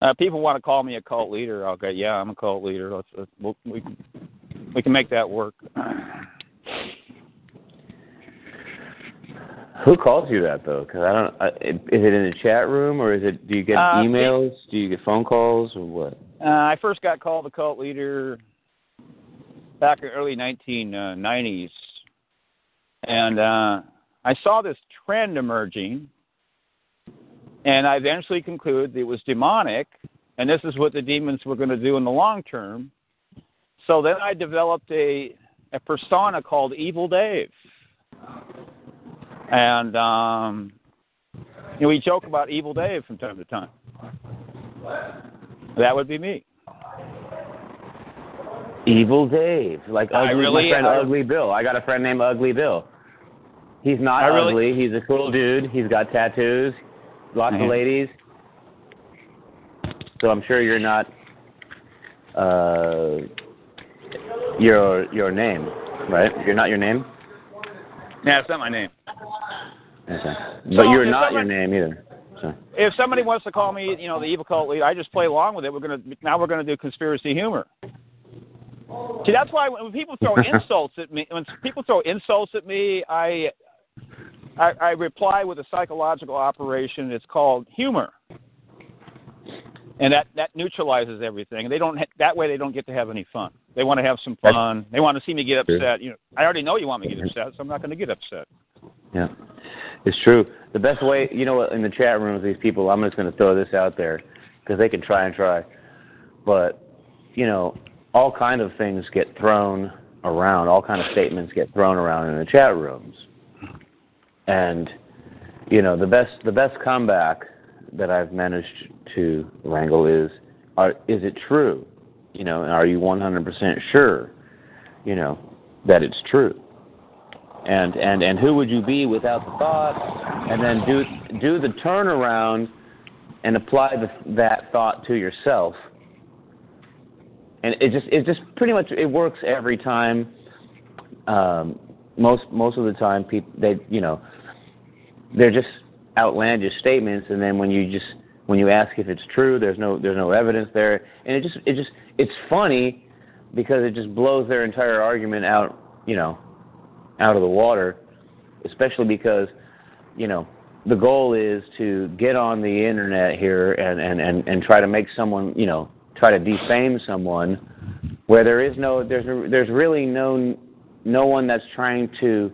Uh, people want to call me a cult leader. I'll go, yeah, I'm a cult leader. Let's, let's we'll, we can we can make that work. Who calls you that though? Because I don't. I, is it in the chat room or is it? Do you get Uh, emails? Do you get phone calls or what? Uh, I first got called a cult leader back in early 1990s, and uh, I saw this trend emerging, and I eventually concluded it was demonic, and this is what the demons were going to do in the long term. So then I developed a a persona called Evil Dave, and um, you know we joke about Evil Dave from time to time. That would be me. Evil Dave, like ugly, really- my friend I- Ugly Bill. I got a friend named Ugly Bill. He's not I really- ugly. He's a cool dude. He's got tattoos, lots Mhm. of ladies. So I'm sure you're not uh, your your name, right? You're not your name. Yeah, it's not my name. Okay. So But you're not someone- your name either. So. if somebody wants to call me, you know, the evil cult leader, I just play along with it. We're gonna now we're gonna do conspiracy humor. See, that's why when people throw insults at me, when people throw insults at me, I, I I reply with a psychological operation. It's called humor. and that that neutralizes everything. They don't ha- that way they don't get to have any fun. They want to have some fun. They want to see me get upset. You know, I already know you want me to get upset, so I'm not going to get upset. Yeah, it's true. The best way, you know, in the chat rooms, these people. I'm just going to throw this out there because they can try and try, but you know, all kind of things get thrown around. All kind of statements get thrown around in the chat rooms, and you know, the best the best comeback that I've managed to wrangle is, are, is it true? You know, are you 100% sure? You know, that it's true and and and who would you be without the thought? And then do do the turnaround and apply the, that thought to yourself. And it just it just pretty much it works every time. Um most most of the time people they you know they're just outlandish statements and then when you just when you ask if it's true there's no there's no evidence there. And it just it just it's funny because it just blows their entire argument out you know out of the water, especially because, you know, the goal is to get on the internet here and, and, and, and try to make someone, you know, try to defame someone where there is no there's there's really no no one that's trying to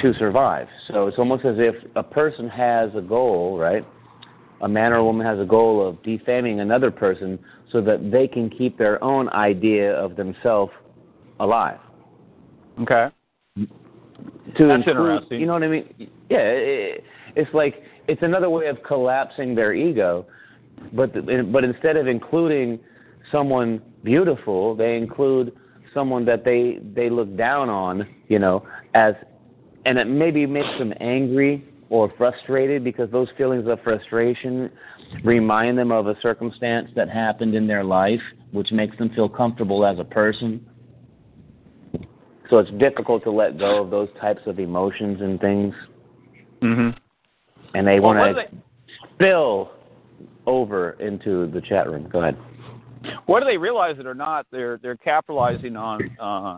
to survive. So it's almost as if a person has a goal, right? A man or a woman has a goal of defaming another person so that they can keep their own idea of themselves alive Okay. To That's include, interesting. You know what I mean? Yeah, it, it's like it's another way of collapsing their ego, but the, but instead of including someone beautiful, they include someone that they they look down on, you know, as and it maybe makes them angry or frustrated because those feelings of frustration remind them of a circumstance that happened in their life, which makes them feel comfortable as a person. So it's difficult to let go of those types of emotions and things, Mm-hmm. and they Well, want to spill over into the chat room. Go ahead. Whether they realize it or not, they're they're capitalizing on uh,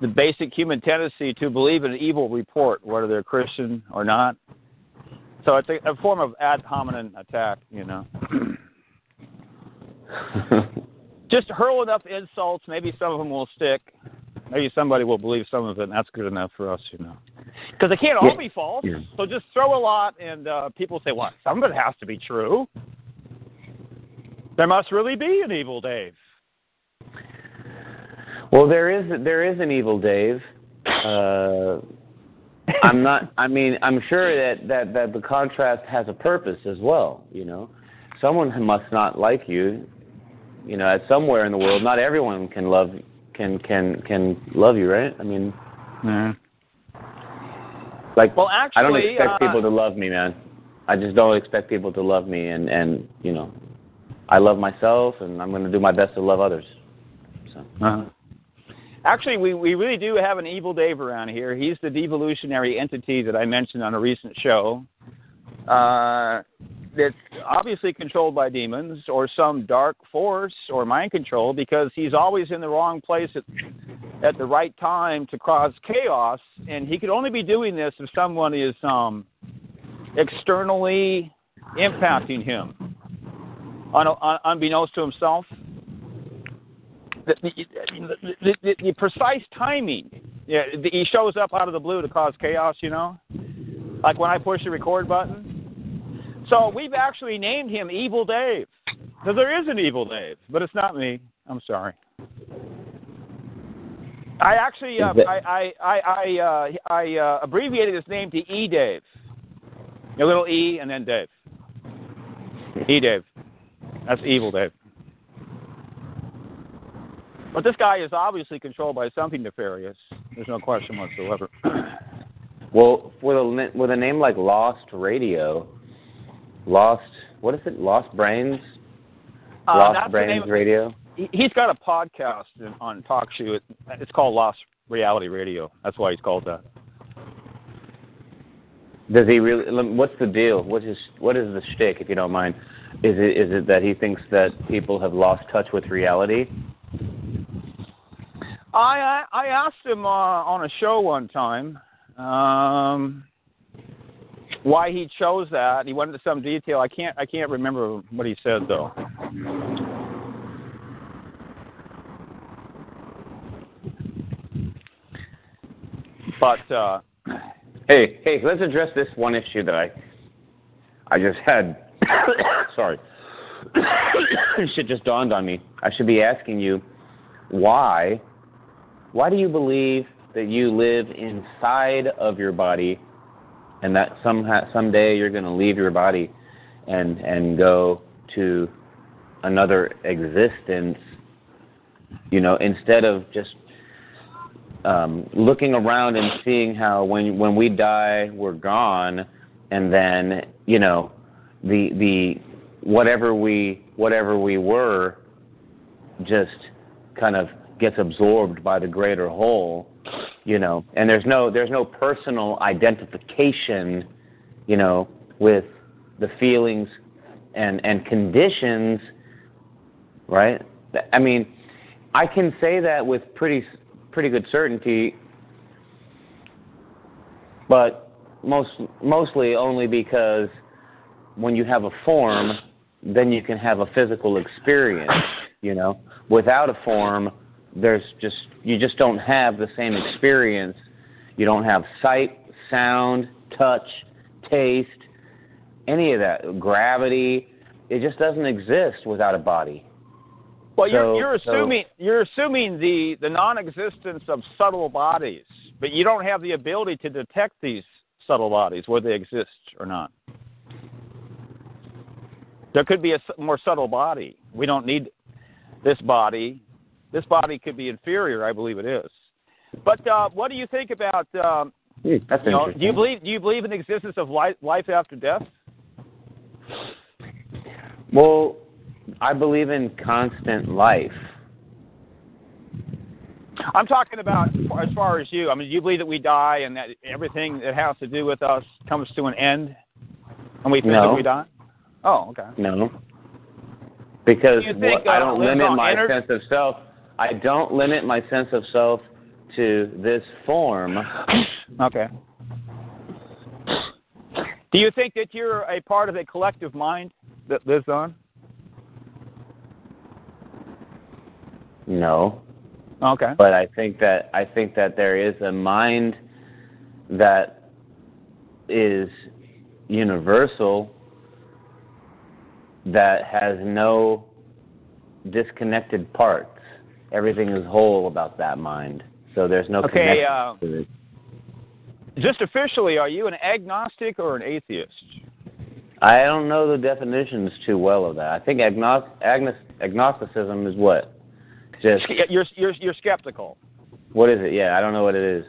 the basic human tendency to believe in an evil report, whether they're Christian or not. So it's a, a form of ad hominem attack, you know. Just hurl enough insults, maybe some of them will stick. Maybe somebody will believe some of it, and that's good enough for us, you know. Because they can't all Yeah. be false. Yeah. So just throw a lot, and uh, people say, "Well, some of it has to be true." There must really be an evil Dave. Well, there is there is an evil Dave. Uh, I'm not. I mean, I'm sure that, that that the contrast has a purpose as well. You know, someone must not like you. You know, at somewhere in the world, not everyone can love can can can love you, right? I mean, yeah. like Well, actually, I don't expect uh, people to love me, man. I just don't expect people to love me, and and you know, I love myself, and I'm going to do my best to love others. So. Uh-huh. Actually, we, we really do have an evil Dave around here. He's the devolutionary entity that I mentioned on a recent show. Uh, that's obviously controlled by demons or some dark force or mind control because he's always in the wrong place at, at the right time to cause chaos. And he could only be doing this if someone is um, externally impacting him, un, un, unbeknownst to himself the, the, the, the, precise timing. Yeah, he shows up out of the blue to cause chaos. You know, like when I push the record button. So we've actually named him Evil Dave because there is an Evil Dave, but it's not me. I'm sorry. I actually uh, I I I I, uh, I uh, abbreviated his name to E Dave, a little E and then Dave. E Dave. That's Evil Dave. But this guy is obviously controlled by something nefarious. There's no question whatsoever. Well, with a with a name like Lost Radio, Lost what is it? Lost Brains, Uh, Lost Brains Radio. he- He's got a podcast on TalkShoe. It- It's called Lost Reality Radio. That's why he's called that. Does he really? What's the deal? What is what is the shtick, if you don't mind? Is it is it that he thinks that people have lost touch with reality? I I, I asked him uh, on a show one time. Um, why he chose that. He went into some detail. I can't I can't remember what he said though. But uh, Hey, hey, let's address this one issue that I I just had. sorry. Shit just dawned on me. I should be asking you why why do you believe that you live inside of your body and that some someday you're going to leave your body and and go to another existence you know instead of just um, looking around and seeing how when when we die we're gone, and then you know the the whatever we whatever we were just kind of gets absorbed by the greater whole, you know, and there's no there's no personal identification, you know, with the feelings and and conditions, right? I mean, I can say that with pretty pretty good certainty, but most mostly only because when you have a form, then you can have a physical experience. You know, without a form, there's just you just don't have the same experience. You don't have sight, sound, touch, taste, any of that. Gravity, it just doesn't exist without a body. Well, you're, you're so- assuming you're assuming the the non-existence of subtle bodies, but you don't have the ability to detect these subtle bodies whether they exist or not. There could be a more subtle body. We don't need this body. This body could be inferior. I believe it is. But uh, what do you think about? Um, that's you know, interesting. do you believe do you believe in the existence of life, life after death? Well, I believe in constant life. I'm talking about as far as you. I mean, do you believe that we die and that everything that has to do with us comes to an end, and we No. physically die? Oh, okay. No. Because think, what, I uh, don't limit my ener- sense of self. I don't limit my sense of self to this form. Okay. Do you think that you're a part of a collective mind that lives on? No. Okay. But I think that I think that there is a mind that is universal that has no disconnected parts. Everything is whole about that mind. So there's no Okay, uh. Just officially, are you an agnostic or an atheist? I don't know the definitions too well of that. I think agnos- agnos- agnosticism is what? Just You're you're you're skeptical. what is it? Yeah, I don't know what it is.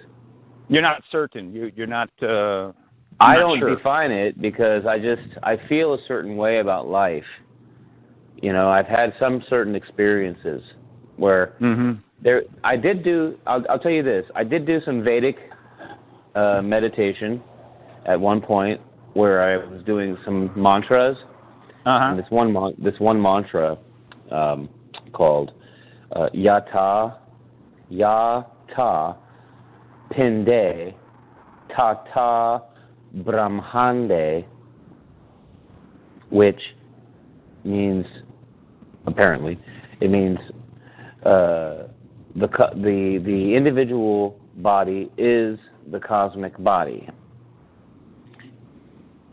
You're not certain. You you're not. Uh, I not don't sure. define it because I just I feel a certain way about life. You know, I've had some certain experiences where Mm-hmm. there I did do I'll, I'll tell you this I did do some Vedic uh, meditation at one point where I was doing some mantras Uh and this one mon- this one mantra um, called uh, Yata Yata Pinde Tata Brahmande, which means apparently it means uh, the the the individual body is the cosmic body.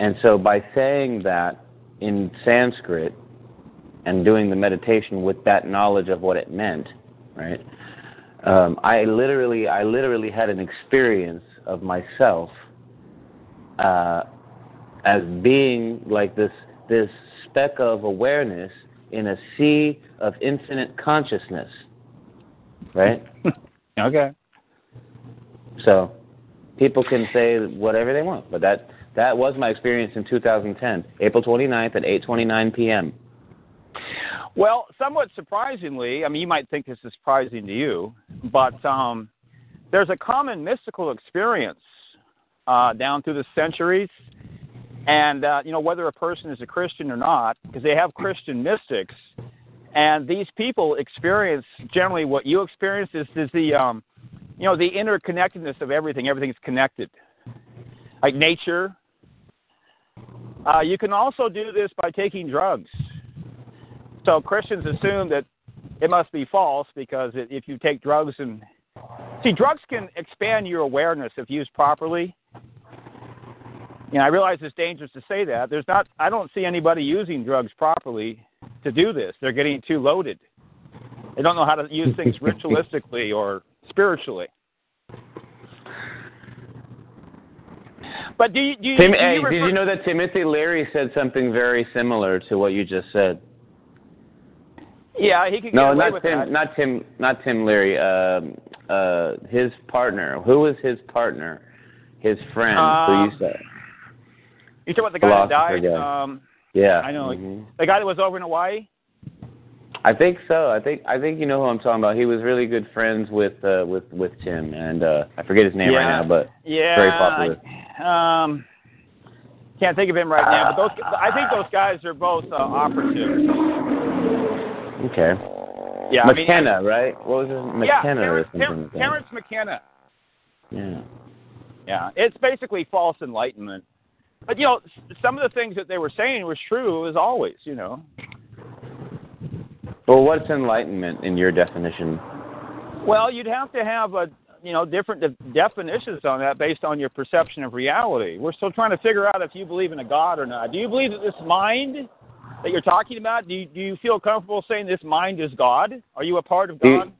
And so by saying that in Sanskrit and doing the meditation with that knowledge of what it meant, right? Um, I literally, I literally had an experience of myself uh, as being like this, this speck of awareness in a sea of infinite consciousness, right? Okay. So people can say whatever they want, but that that was my experience in 2010, April 29th at 8:29 p.m. Well, somewhat surprisingly, I mean, you might think this is surprising to you, but um, there's a common mystical experience uh, down through the centuries, and uh, you know whether a person is a Christian or not, because they have Christian mystics, and these people experience generally what you experience is, is the um, you know the interconnectedness of everything. Everything's connected, like nature. Uh, you can also do this by taking drugs. So Christians assume that it must be false because if you take drugs and see drugs can expand your awareness if used properly. You know, I realize it's dangerous to say that. There's not. I don't see anybody using drugs properly to do this. They're getting too loaded. They don't know how to use things ritualistically or spiritually. But do you, do you, Tim, do you hey, refer- did you know that Timothy Leary said something very similar to what you just said? Yeah, he could get No, away not with Tim, that. not Tim, not Tim Leary. Um, uh, his partner. Who was his partner? His friend. Uh, who you said? You talking about the guy that died? guy. Um, Yeah. I know. mhm. the guy that was over in Hawaii. I think so. I think I think you know who I'm talking about. He was really good friends with uh, with with Tim, and uh, I forget his name right now, but Yeah. very popular. I, um, can't think of him right now, but those I think those guys are both uh, operatives. Okay. Yeah, I mean, McKenna, right? What was his yeah, McKenna Terrence, or something? Terrence McKenna. Yeah. Yeah, it's basically false enlightenment. But you know, some of the things that they were saying was true as always. You know. Well, what's enlightenment in your definition? Well, you'd have to have a you know different de- definitions on that based on your perception of reality. We're still trying to figure out if you believe in a God or not. Do you believe that this mind that you're talking about? Do you, do you feel comfortable saying this mind is God? Are you a part of you- God?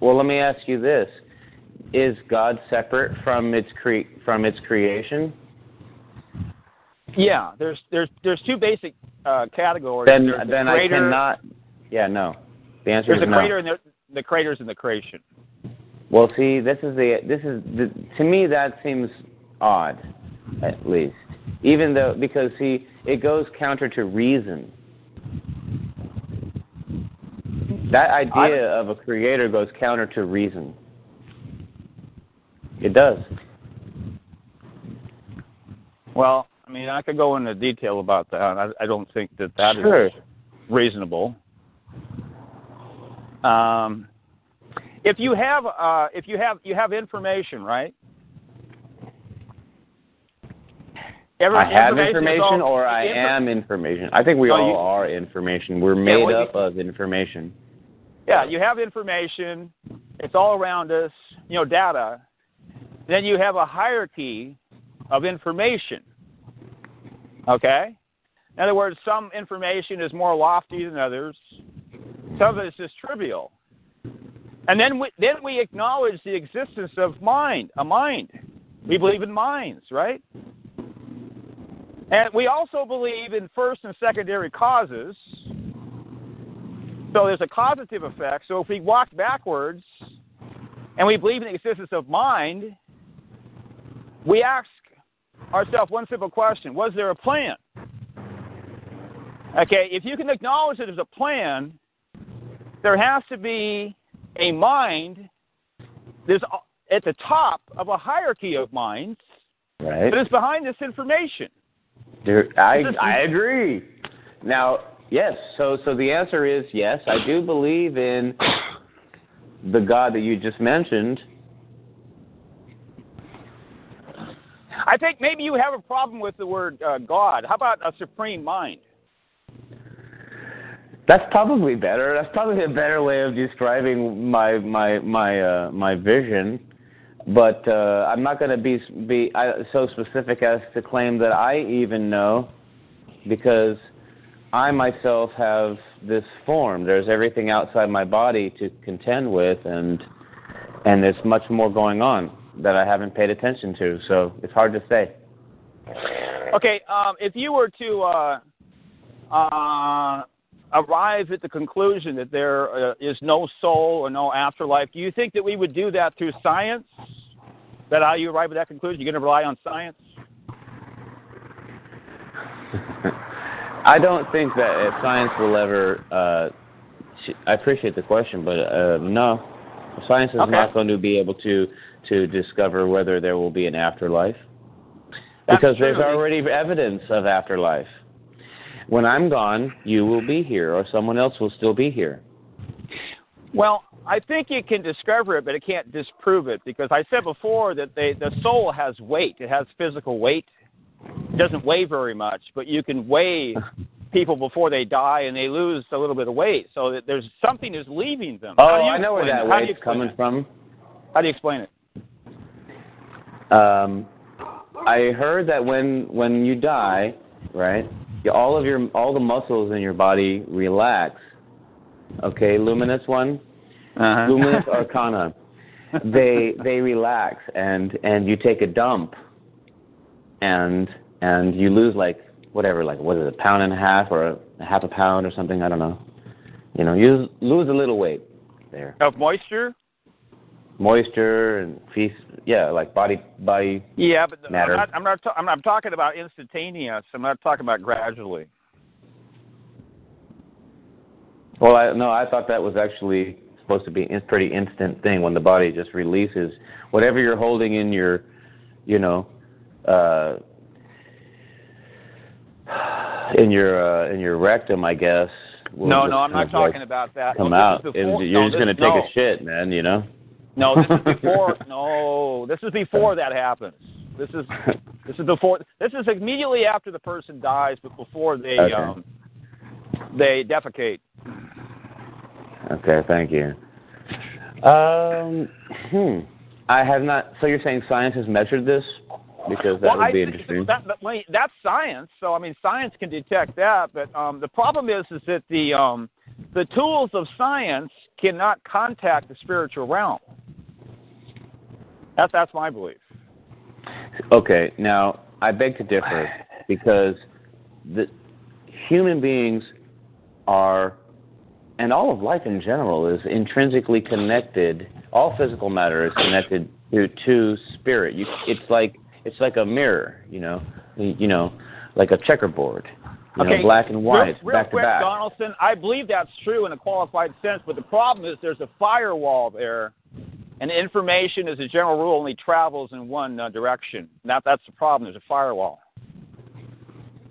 well, let me ask you this: Is God separate from its cre- from its creation? Yeah, there's there's there's two basic uh, categories. Then There's the then I cannot. Yeah, no. The answer There's is the no. creator and the, the creators and the creation. Well, see, this is the this is the, to me that seems odd, at least. Even though because see, it goes counter to reason. That idea of a creator goes counter to reason. It does. Well, I mean, I could go into detail about that. I, I don't think that that is Sure. reasonable. Um, if you have, uh, if you have, you have information, right? Every- I have is information, all- or I am information. I think we all you- are information. We're made well, you- up of information. Yeah, you have information. It's all around us. You know, data. Then you have a hierarchy of information. Okay. In other words, some information is more lofty than others. Some of it is just trivial. And then we, then we acknowledge the existence of mind, a mind. We believe in minds, right? And we also believe in first and secondary causes. So there's a causative effect. So if we walk backwards and we believe in the existence of mind, we ask ourselves one simple question Was there a plan? Okay, if you can acknowledge that there's a plan, there has to be a mind that's at the top of a hierarchy of minds Right? that is behind this information. There, I This I agree. Now, yes. So so the answer is yes. I do believe in the God that you just mentioned. I think maybe you have a problem with the word uh, God. How about a supreme mind? That's probably better. That's probably a better way of describing my my my uh, my vision. But uh, I'm not going to be be so specific as to claim that I even know, because I myself have this form. There's everything outside my body to contend with, and and there's much more going on that I haven't paid attention to. So it's hard to say. Okay, um, if you were to uh, uh, arrive at the conclusion that there uh, is no soul or no afterlife, do you think that we would do that through science? Is that how you arrive at that conclusion? You're going to rely on science? I don't think that uh, science will ever. Uh, I appreciate the question, but uh, no, science is Okay. not going to be able to to discover whether there will be an afterlife That's because there's already evidence of afterlife. When I'm gone, you will be here, or someone else will still be here. Well, I think you can discover it, but it can't disprove it because I said before that they, the soul has weight. It has physical weight. It doesn't weigh very much, but you can weigh people before they die and they lose a little bit of weight. So that there's something is leaving them. Oh, How do you I know where that it? How do you weight's coming from. How do you explain it? Um, I heard that when when you die, right, you- all of your all the muscles in your body relax. Okay, luminous one, Uh-huh. luminous arcana. They they relax and and you take a dump, and and you lose like whatever like what is it, a pound and a half or a, a half a pound or something I don't know. You know, you lose a little weight there. of moisture? Moisture and feast, yeah, like body body Yeah, but I'm not. I'm not. ta- I'm, I'm talking about instantaneous. I'm not talking about gradually. Well, I, no, I thought that was actually supposed to be a pretty instant thing when the body just releases whatever you're holding in your, you know, uh, in your uh, in your rectum, I guess. no, no, I'm not of, like, talking about that. Come no, out. Before, you're no, just this- gonna take no, a shit, man. You know. No, this is before. no, this is before that happens. This is this is before. This is immediately after the person dies, but before they Okay. um they defecate. Okay, thank you. Um, hmm. I have not. So you're saying science has measured this? Because that well, would I, be interesting. That, that, that's science. So I mean, science can detect that, but um, the problem is, is that the um, the tools of science cannot contact the spiritual realm. That's that's my belief. Okay, now I beg to differ because the human beings are, and all of life in general is intrinsically connected. All physical matter is connected to to spirit. You, it's like it's like a mirror, you know, you know, like a checkerboard, you know, black and white, real, real back quick, to back. Donaldson, I believe that's true in a qualified sense, but the problem is there's a firewall there, and information, as a general rule, only travels in one uh, direction. That, that's the problem. There's a firewall.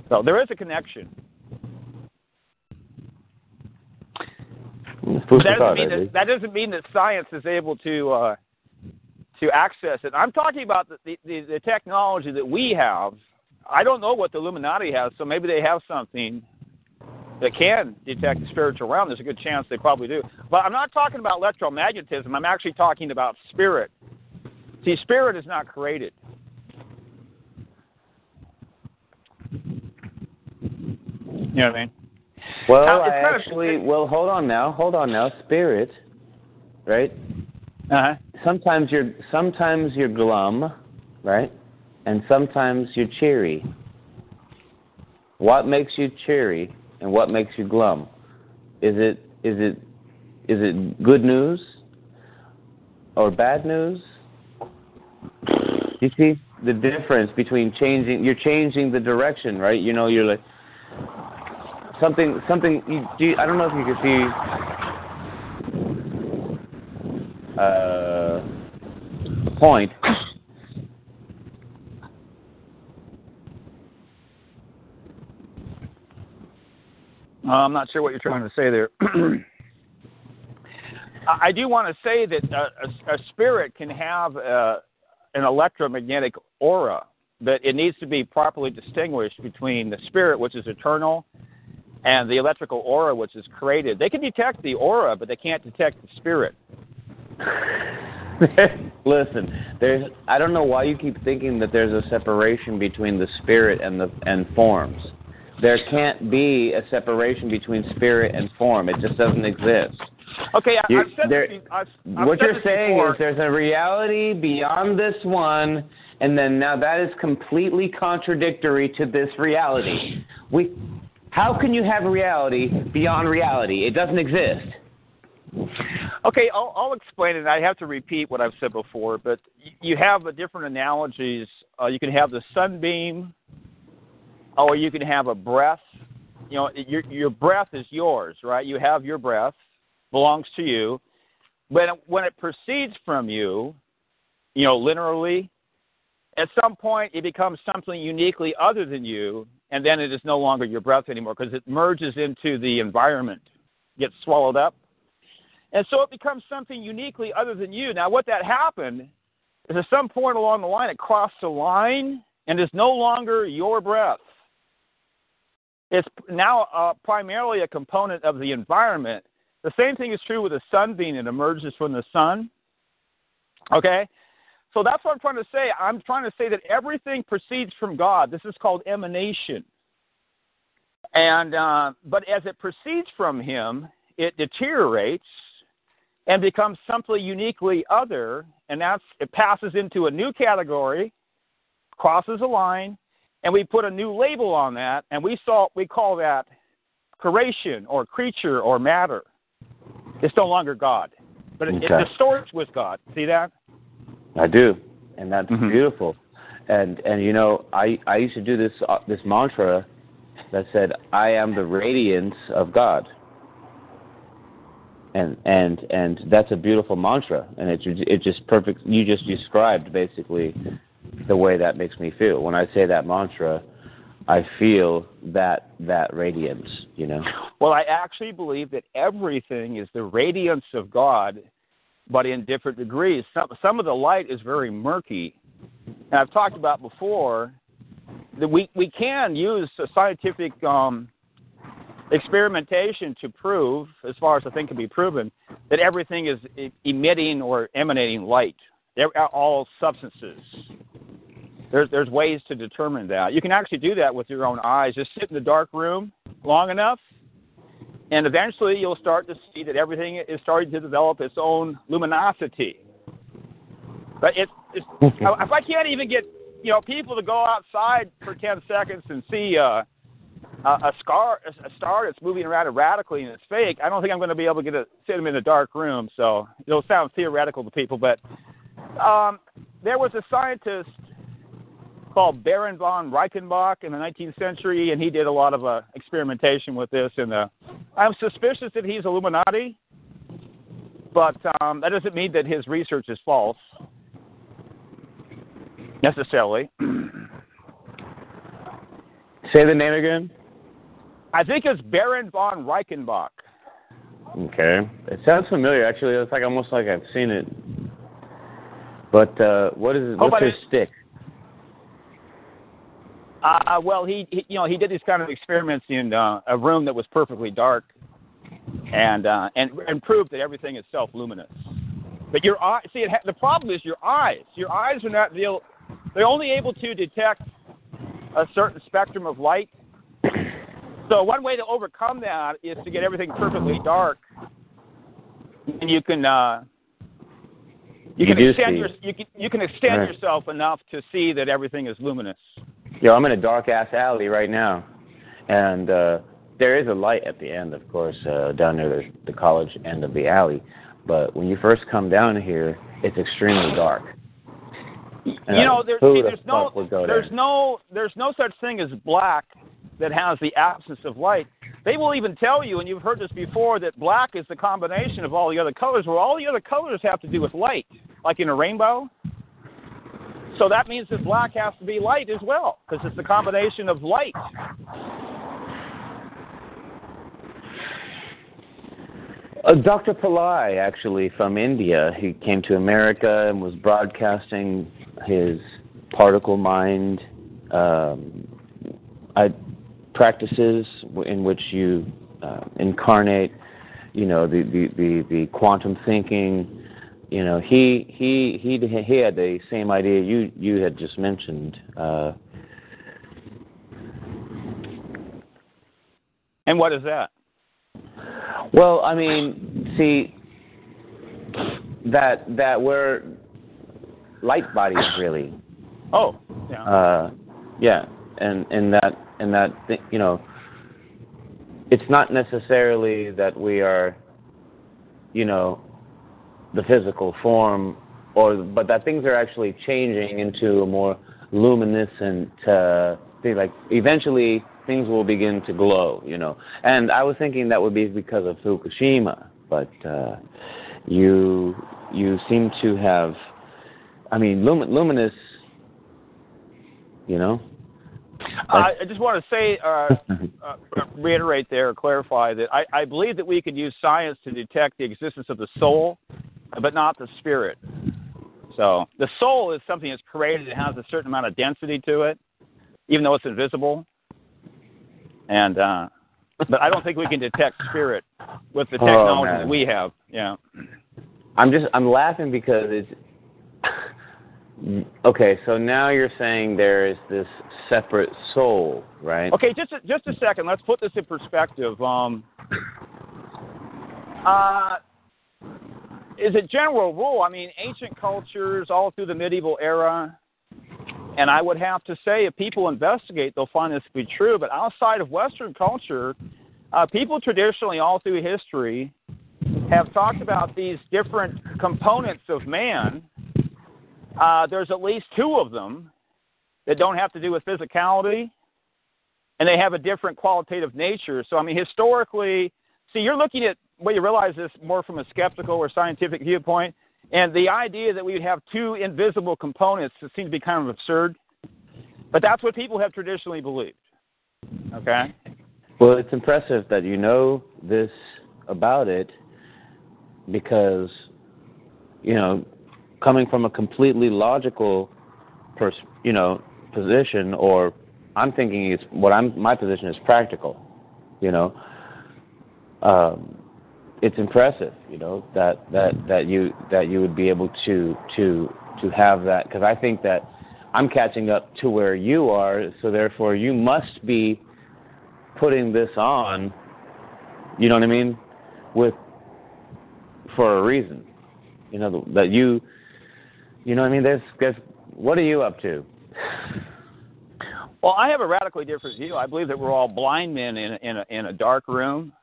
So there is a connection. That doesn't, mean that, that doesn't mean that science is able to uh, to access it. I'm talking about the, the, the, the technology that we have. I don't know what the Illuminati has, so maybe they have something that can detect the spiritual realm. There's a good chance they probably do. But I'm not talking about electromagnetism. I'm actually talking about spirit. See, spirit is not created. You know what I mean? Well, Now, I kind of- actually, well, hold on now, hold on now. Spirit, right? Uh-huh. sometimes you're sometimes you're glum, right? And sometimes you're cheery. What makes you cheery and what makes you glum? Is it is it is it good news or bad news? You see the difference between changing you're changing the direction, right? You know, you're like something something you, do you, I don't know if you can see uh, point. Uh, I'm not sure what you're trying to say there. I do want to say that uh, a, a spirit can have uh, an electromagnetic aura, but it needs to be properly distinguished between the spirit, which is eternal, and the electrical aura, which is created. They can detect the aura, but they can't detect the spirit. Listen, there's I don't know why you keep thinking that there's a separation between the spirit and the and forms. There can't be a separation between spirit and form. It just doesn't exist. Okay, I, You- I've said there- this. I've, I've what said you're saying before. is there's a reality beyond this one, and then now that is completely contradictory to this reality. We, how can you have reality beyond reality? It doesn't exist. Okay, I'll, I'll explain it. I have to repeat what I've said before, but you have different analogies. Uh, you can have the sunbeam, or you can have a breath. You know, your your breath is yours, right? You have your breath, belongs to you. But when it proceeds from you, you know, literally, at some point it becomes something uniquely other than you, and then it is no longer your breath anymore because it merges into the environment, gets swallowed up. And so it becomes something uniquely other than you. Now, what that happened is at some point along the line, it crossed the line and is no longer your breath. It's now uh, primarily a component of the environment. The same thing is true with the sun being it emerges from the sun. Okay? So that's what I'm trying to say. I'm trying to say that everything proceeds from God. This is called emanation. And uh, but as it proceeds from Him, it deteriorates and becomes something uniquely other, and that's it passes into a new category, crosses a line, and we put a new label on that, and we saw we call that creation or creature or matter. It's no longer God, but it, Okay. it distorts with God. See that? I do, and that's Mhm. beautiful. And and you know, I I used to do this uh, this mantra that said, "I am the radiance of God." And and and that's a beautiful mantra, and it it just perfect. You just described basically the way that makes me feel when I say that mantra. I feel that that radiance, you know. Well, I actually believe that everything is the radiance of God, but in different degrees. Some some of the light is very murky, and I've talked about before that we we can use scientific um, experimentation to prove, as far as the thing can be proven, that everything is emitting or emanating light. All substances. There's there's ways to determine that. You can actually do that with your own eyes. Just sit in the dark room long enough, and eventually you'll start to see that everything is starting to develop its own luminosity. But it, it's, if I can't even get you know people to go outside for 10 seconds and see uh, a, a scar a star that's moving around erratically and it's fake, I don't think I'm going to be able to get a, sit them in a dark room. So it'll sound theoretical to people, but um, there was a scientist called Baron von Reichenbach in the 19th century, and he did a lot of uh, experimentation with this. And uh, I'm suspicious that he's Illuminati, but um, that doesn't mean that his research is false necessarily. Say the name again. I think it's Baron von Reichenbach. Okay. It sounds familiar. Actually, it's like almost like I've seen it. But uh, what is it? Oh, What's his stick? Uh, well, he, he, you know, he did these kind of experiments in uh, a room that was perfectly dark, and uh, and and proved that everything is self-luminous. But your eye, see, it ha- the problem is your eyes. Your eyes are not real. They're only able to detect a certain spectrum of light. So one way to overcome that is to get everything perfectly dark, and you can uh, you, You can extend your you can you can extend Right. yourself enough to see that everything is luminous. Yo, I'm in a dark ass alley right now, and uh, there is a light at the end, of course, uh, down near the, the college end of the alley. But when you first come down here, it's extremely dark. And you know, there, see, the there's no, would go there's there? no, there's no such thing as black that has the absence of light. They will even tell you, and you've heard this before, that black is the combination of all the other colors, where all the other colors have to do with light, like in a rainbow. So that means that black has to be light as well, because it's the combination of light. Uh, Dr. Pillai, actually from India, he came to America and was broadcasting his particle mind um, I, practices in which you uh, incarnate, you know, the, the, the, the quantum thinking. You know, he he he he had the same idea you you had just mentioned. Uh, And what is that? Well, I mean, see that that we're light bodies really. Oh, yeah. Uh, yeah, and and that and that you know, it's not necessarily that we are, you know, the physical form, or but that things are actually changing into a more luminescent uh, thing. Like eventually, things will begin to glow. You know, and I was thinking that would be because of Fukushima, but uh, you you seem to have, I mean, lumin- luminous. You know. I I just want to say, uh, uh, reiterate there, clarify that I, I believe that we could use science to detect the existence of the soul, but not the spirit. So the soul is something that's created. It has a certain amount of density to it, even though it's invisible. And uh, but I don't think we can detect spirit with the Oh, technology man. that we have. Yeah. I'm just I'm laughing because it's okay. So now you're saying there is this separate soul, right? Okay, just a, just a second. Let's put this in perspective. Um, uh, is a general rule. I mean, ancient cultures all through the medieval era, and I would have to say, if people investigate, they'll find this to be true. But outside of Western culture, uh, people traditionally all through history have talked about these different components of man. Uh, there's at least two of them that don't have to do with physicality, and they have a different qualitative nature. So, I mean, historically, see, you're looking at well, you realize this more from a skeptical or scientific viewpoint, and the idea that we would have two invisible components seems to be kind of absurd. But that's what people have traditionally believed. Okay. Well, it's impressive that you know this about it because, you know, coming from a completely logical, pers- you know, position, or I'm thinking it's what I'm my position is practical, you know. Um, it's impressive, you know, that that that you that you would be able to to to have that because I think that I'm catching up to where you are, so therefore you must be putting this on, you know what I mean, with for a reason. You know that you, you know what I mean. There's, there's what are you up to? Well, I have a radically different view. I believe that we're all blind men in in a, in a dark room,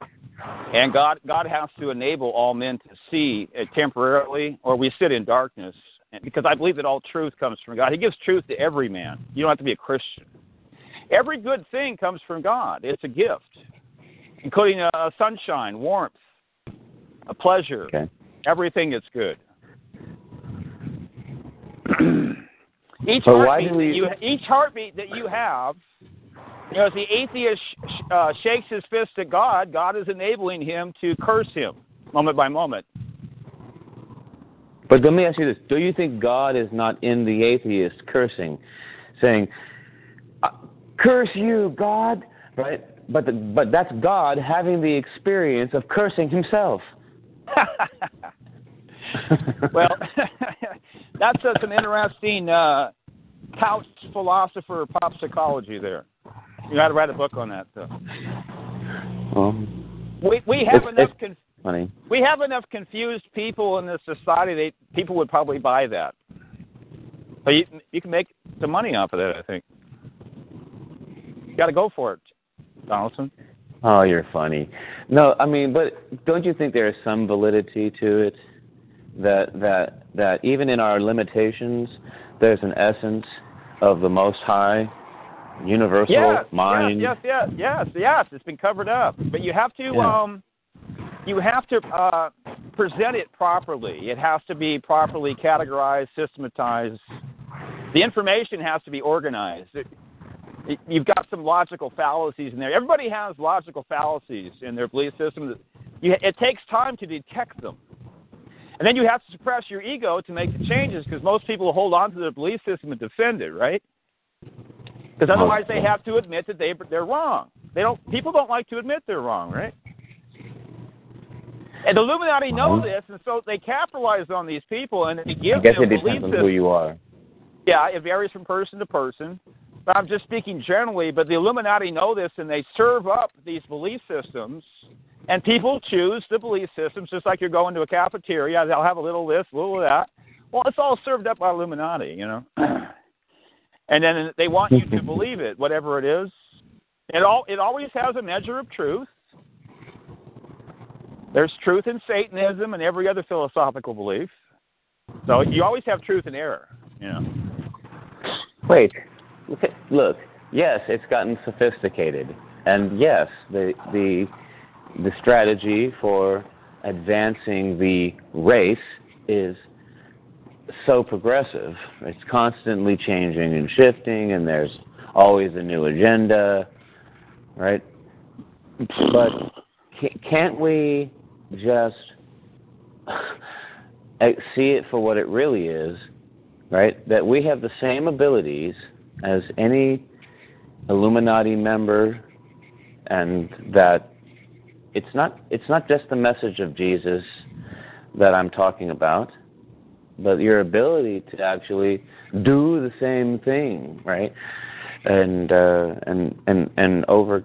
and God God has to enable all men to see uh, temporarily, or we sit in darkness. Because I believe that all truth comes from God. He gives truth to every man. You don't have to be a Christian. Every good thing comes from God. It's a gift, including uh, sunshine, warmth, a pleasure. Okay. Everything is good. each why heartbeat we- that you each heartbeat that you have, you know, as the atheist sh- sh- uh, shakes his fist at God, God is enabling him to curse him moment by moment. But let me ask you this: Do you think God is not in the atheist cursing, saying, "Uh, "Curse you, God"? Right? But the, but that's God having the experience of cursing Himself. well, that's uh, some interesting uh, couch philosopher pop psychology there. You got to write a book on that. Though. um, We we have enough it's- con- funny. we have enough confused people in this society. They people would probably buy that. But you you can make some money off of that. I think. You got to go for it, Donaldson. Oh, you're funny. No, I mean, but don't you think there is some validity to it? That that that even in our limitations, there's an essence of the Most High, universal Yes, mind. yes, yes, yes, yes, yes. It's been covered up, but you have to Yeah. um, you have to uh, present it properly. It has to be properly categorized, systematized. The information has to be organized. It, it, you've got some logical fallacies in there. Everybody has logical fallacies in their belief system. That you, it takes time to detect them. And then you have to suppress your ego to make the changes because most people hold on to their belief system and defend it, right? Because otherwise they have to admit that they they're wrong. They don't. People don't like to admit they're wrong, right? And the Illuminati know uh-huh. this, and so they capitalize on these people and they give I guess them it depends on who you are. Yeah, it varies from person to person. But I'm just speaking generally. But the Illuminati know this, and they serve up these belief systems, and people choose the belief systems. Just like you're going to a cafeteria, they'll have a little this, a little that. Well, it's all served up by Illuminati, you know. and then they want you to believe it, whatever it is. It all it always has a measure of truth. There's truth in Satanism and every other philosophical belief. So you always have truth and error, you know. Wait, look, look. Yes, it's gotten sophisticated, and yes, the the the strategy for advancing the race is so progressive. It's constantly changing and shifting, and there's always a new agenda, right? But can't we just see it for what it really is right? That we have the same abilities as any Illuminati member, and that it's not it's not just the message of Jesus that I'm talking about, but your ability to actually do the same thing, right? And uh, and and and over,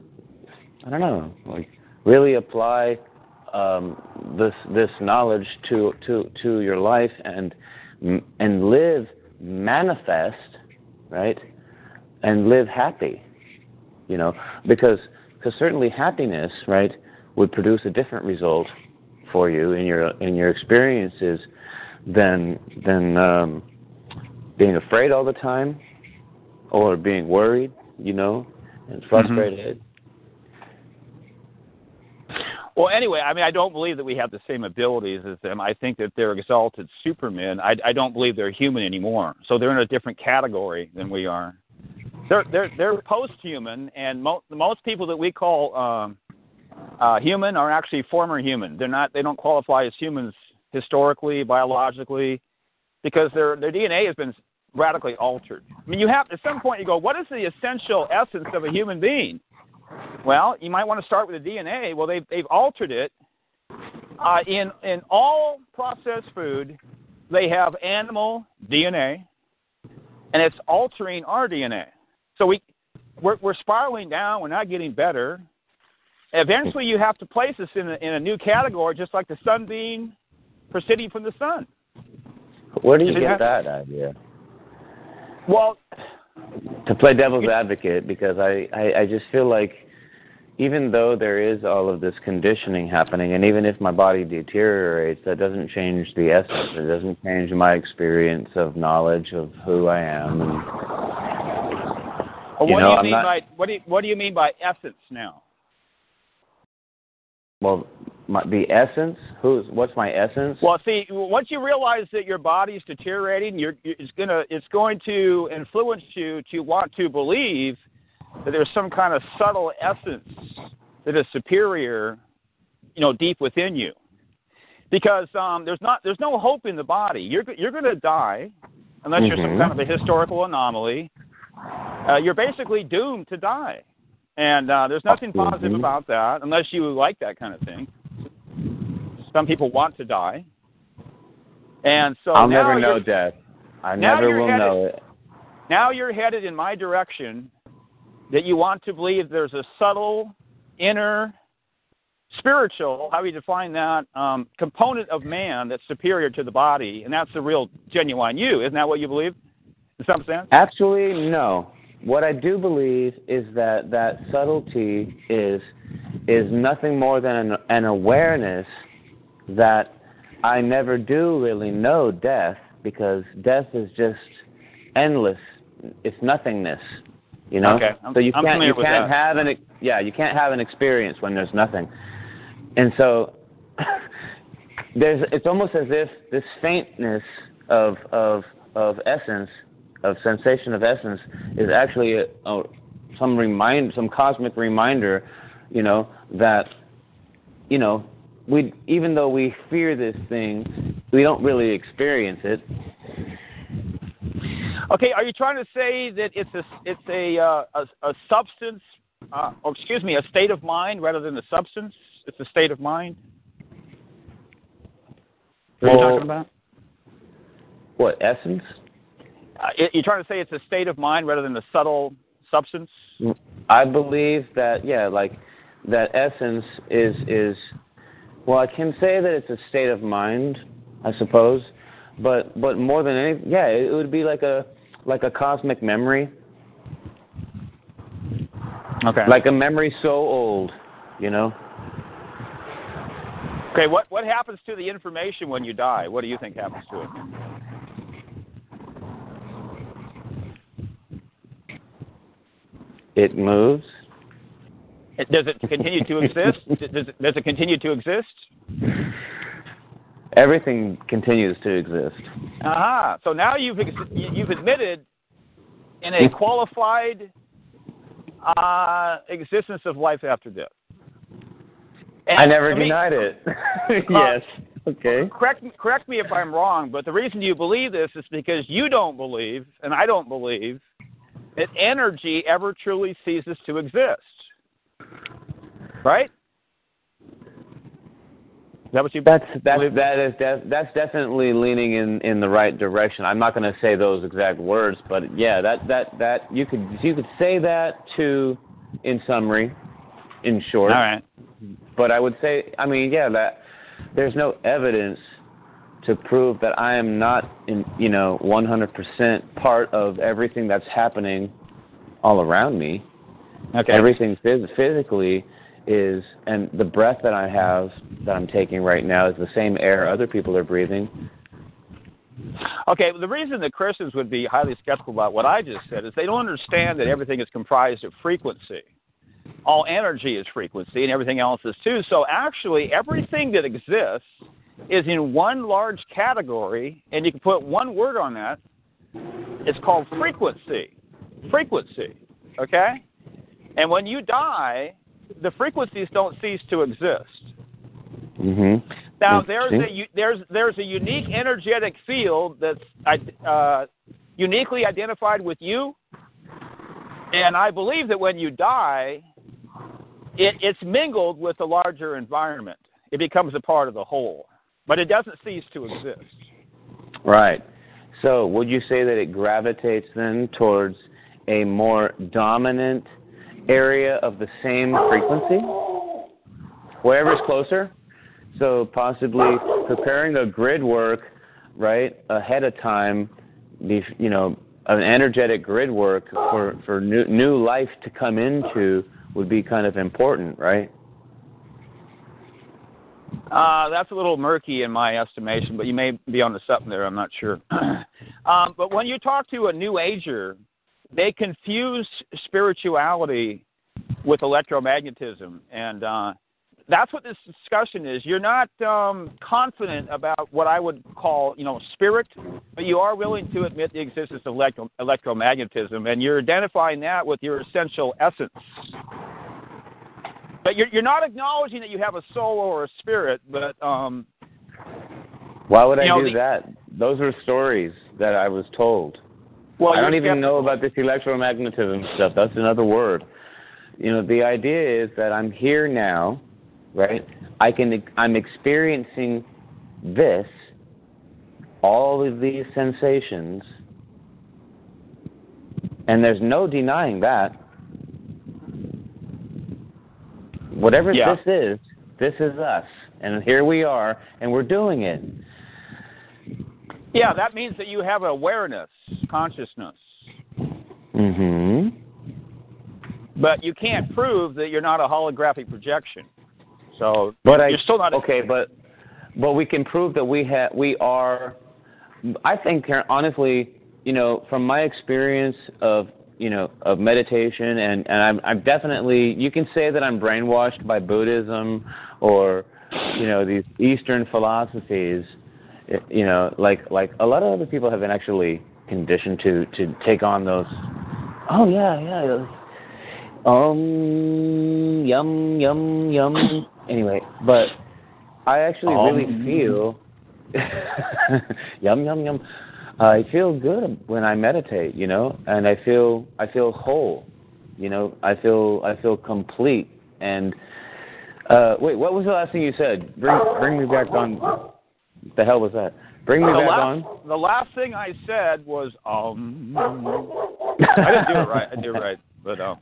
I don't know, like really apply um, this this knowledge to to to your life and and live manifest, right? And live happy, you know, because because certainly happiness, right, would produce a different result for you in your in your experiences than than um, being afraid all the time or being worried, you know, and frustrated. Mm-hmm. Well, anyway, I mean, I don't believe that we have the same abilities as them. I think that they're exalted supermen. I, I don't believe they're human anymore. So they're in a different category than we are. They're they're they're post-human, and mo- most people that we call um, uh, human are actually former human. They're not. They don't qualify as humans historically, biologically, because their their DNA has been radically altered. I mean, you have at some point you go, what is the essential essence of a human being? Well, you might want to start with the DNA. Well, they've they've altered it. Uh, in in all processed food, they have animal DNA, and it's altering our DNA. So we we're, we're spiraling down. We're not getting better. Eventually, you have to place us in a, in a new category, just like the sunbeam proceeding from the sun. Where do you get that idea? Well, to play devil's advocate, because I, I, I just feel like even though there is all of this conditioning happening, and even if my body deteriorates, that doesn't change the essence. It doesn't change my experience of knowledge of who I am. And, well, what know, do you I'm mean not- by what do you, what do you mean by essence now? well, my, the essence. Who's what's my essence? Well, see, once you realize that your body's deteriorating, you're, it's gonna it's going to influence you to want to believe that there's some kind of subtle essence that is superior, you know, deep within you. Because um, there's not there's no hope in the body. You're you're going to die unless you're some Mhm. kind of a historical anomaly. Uh, you're basically doomed to die, and uh, there's nothing positive Mhm. about that unless you like that kind of thing. Some people want to die, and so I'll never know death. I never will headed- know it. now you're headed in my direction that you want to believe there's a subtle inner spiritual how do you define that um, component of man that's superior to the body and that's the real genuine you isn't that what you believe in some sense Actually, no. What I do believe is that that subtlety is is nothing more than an, an awareness that I never do really know death because death is just endless. It's nothingness. You know. Okay, I'm- so you I'm can't you with can't that. have an yeah you can't have an experience when there's nothing. And so there's it's almost as if this faintness of of of essence of sensation of essence is actually a, a, some remind some cosmic reminder you know that you know we even though we fear this thing we don't really experience it. Okay are you trying to say that it's a it's a uh, a, a substance uh, or excuse me a state of mind rather than a substance? It's a state of mind? What are you talking about? what essence? Uh, you're trying to say it's a state of mind rather than a subtle substance? I believe that yeah, like that essence is is well, I can say that it's a state of mind, I suppose, but but more than anything, yeah, it would be like a like a cosmic memory, okay like a memory so old, you know. Okay, what what happens to the information when you die? What do you think happens to it? It moves. Does it continue to exist? does, it, does it continue to exist? Everything continues to exist. Aha! So now you've ex- you've admitted in a qualified uh, existence of life after death. And I never me- denied it. Uh, yes. okay. Correct correct me if I'm wrong, but the reason you believe this is because you don't believe, and I don't believe, that energy ever truly ceases to exist. Right? Is that what you That's that's that is that's definitely leaning in in the right direction. I'm not going to say those exact words, but yeah, that that that you could you could say that too, in summary, in short. All right. But I would say, I mean, yeah, that there's no evidence to prove that I am not in you know 100% part of everything that's happening all around me. Okay. Everything phys- physically is, and the breath that I have that I'm taking right now is the same air other people are breathing. Okay, the reason that Christians would be highly skeptical about what I just said is they don't understand that everything is comprised of frequency. All energy is frequency, and everything else is too. So actually, everything that exists is in one large category, and you can put one word on that. It's called frequency. Frequency. Okay? And when you die, the frequencies don't cease to exist. Mhm. Now there's a there's there's a unique energetic field that's uh, uniquely identified with you, and I believe that when you die, it, it's mingled with the larger environment. It becomes a part of the whole, but it doesn't cease to exist. Right. So, would you say that it gravitates then towards a more dominant area of the same frequency? wherever is closer? So, possibly preparing a grid work, right, ahead of time, you know, an energetic grid work for, for new, new life to come into would be kind of important, right? Uh, that's a little murky in my estimation, but you may be onto something there. I'm not sure. um, but when you talk to a New Ager, they confuse spirituality with electromagnetism, and uh, that's what this discussion is. You're not um, confident about what I would call, you know, spirit, but you are willing to admit the existence of electro- electromagnetism, and you're identifying that with your essential essence. But you're, you're not acknowledging that you have a soul or a spirit, but um, Why would I know, do the- that? Those are stories that I was told. Well, I don't even know about this electromagnetism stuff. That's another word. You know, the idea is that I'm here now, right? I can I'm experiencing this, all of these sensations, and there's no denying that. Whatever Yeah. this is, this is us, and here we are, and we're doing it. Yeah, that means that you have awareness, consciousness. Mhm. But you can't prove that you're not a holographic projection. So But you're still not okay, but but we can prove that we have we are. I think honestly, you know, from my experience of you know of meditation and and I'm I'm definitely you can say that I'm brainwashed by Buddhism or you know these Eastern philosophies. You know, like like a lot of other people have been actually conditioned to to take on those. Oh yeah, yeah. Um, yum, yum, yum. Anyway, but I actually really Um. feel yum, yum, yum. I feel good when I meditate, you know, and I feel I feel whole, you know. I feel I feel complete. And uh wait, what was the last thing you said? Bring bring me back on. The hell was that? Bring me the back last, on. the last thing I said was um. I didn't do it right. I did it right, but um.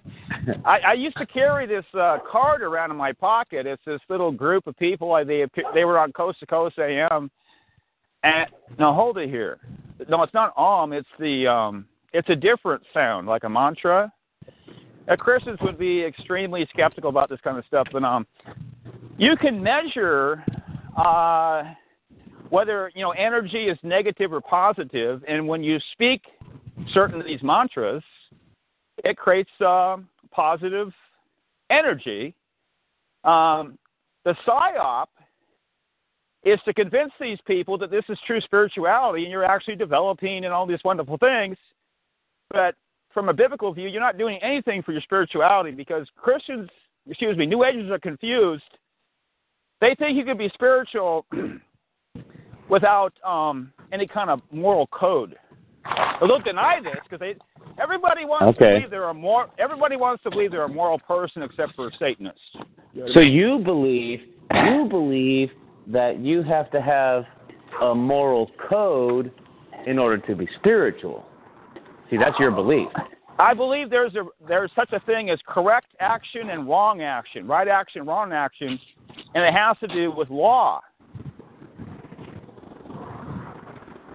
I, I used to carry this uh, card around in my pocket. It's this little group of people. They they were on Coast to Coast AM. And now hold it here. No, it's not om. It's the um. It's a different sound, like a mantra. Uh, Christians would be extremely skeptical about this kind of stuff, but um, you can measure uh, whether you know energy is negative or positive, and when you speak certain of these mantras, it creates um, positive energy. Um, the psyop is to convince these people that this is true spirituality and you're actually developing and all these wonderful things. But from a biblical view, you're not doing anything for your spirituality because Christians, excuse me, New Agers are confused. They think you can be spiritual without um, any kind of moral code. But they'll deny this because they everybody wants Okay. to believe they're a more everybody wants to believe they're a moral person except for Satanists. So you believe you believe that you have to have a moral code in order to be spiritual. See, that's your belief. I believe there's a there's such a thing as correct action and wrong action, right action, wrong action, and it has to do with law.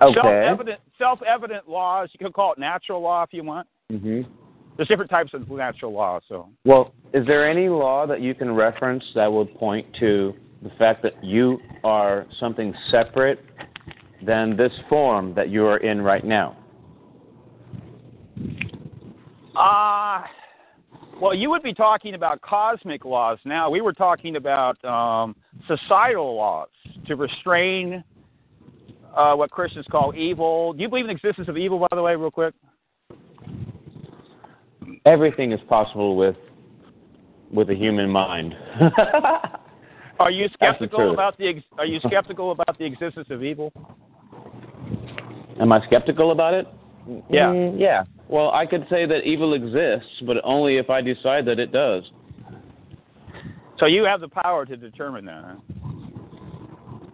Okay. Self-evident, self-evident laws. You could call it natural law if you want. hmm There's different types of natural law. So Well, is there any law that you can reference that would point to the fact that you are something separate than this form that you are in right now? Uh, well, you would be talking about cosmic laws now. We were talking about um, societal laws to restrain uh, what Christians call evil. Do you believe in the existence of evil, by the way, real quick? Everything is possible with with a human mind. Are you That's the skeptical about the ex- Are you skeptical about the existence of evil? Am I skeptical about it? Yeah. Mm, yeah. Well, I could say that evil exists, but only if I decide that it does. So you have the power to determine that. Huh?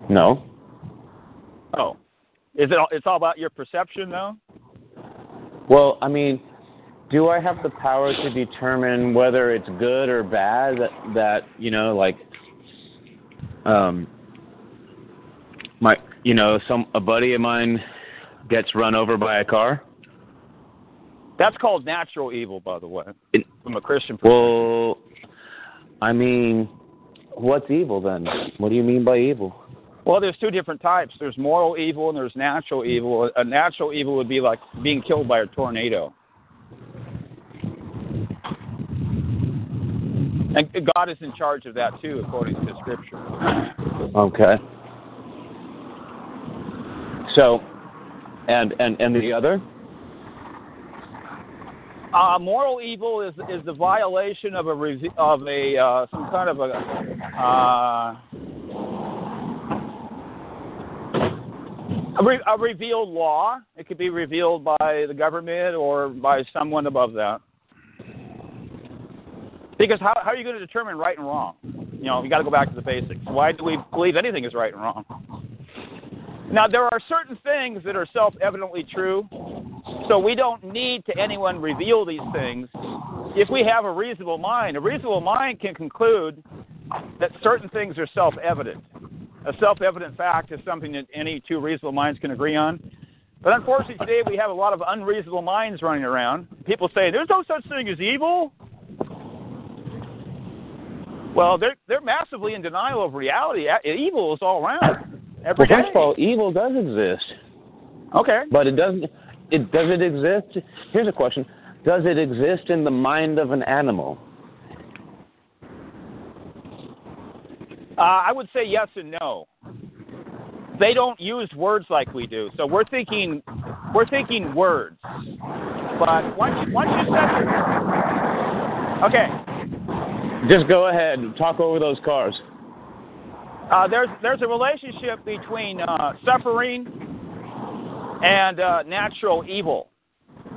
No. Oh, is it? All, it's all about your perception, though. Well, I mean, do I have the power to determine whether it's good or bad? That that you know, like, um, my you know, some a buddy of mine gets run over by a car. That's called natural evil, by the way, It- from a Christian perspective. Well, I mean, what's evil then? What do you mean by evil? Well, there's two different types. There's moral evil and there's natural evil. A natural evil would be like being killed by a tornado. And God is in charge of that too, according to Scripture. Okay. So, and and and the other? Uh, moral evil is is the violation of a of a uh, some kind of a uh, a, re- a revealed law. It could be revealed by the government or by someone above that. Because how, how are you going to determine right and wrong? You know, you got to go back to the basics. Why do we believe anything is right and wrong? Now, there are certain things that are self evidently true, so we don't need to anyone reveal these things if we have a reasonable mind. A reasonable mind can conclude that certain things are self evident. A self evident fact is something that any two reasonable minds can agree on. But unfortunately, today we have a lot of unreasonable minds running around. People say, there's no such thing as evil. Well, they're, they're massively in denial of reality. Evil is all around. Every Well, first of all, evil does exist, okay. but it doesn't. It does it exist? Here's a question: Does it exist in the mind of an animal? Uh, I would say yes and no. They don't use words like we do, so we're thinking we're thinking words. But once you, once you said okay, Just go ahead and talk over those cars. uh, there's there's a relationship between uh, suffering and uh, natural evil.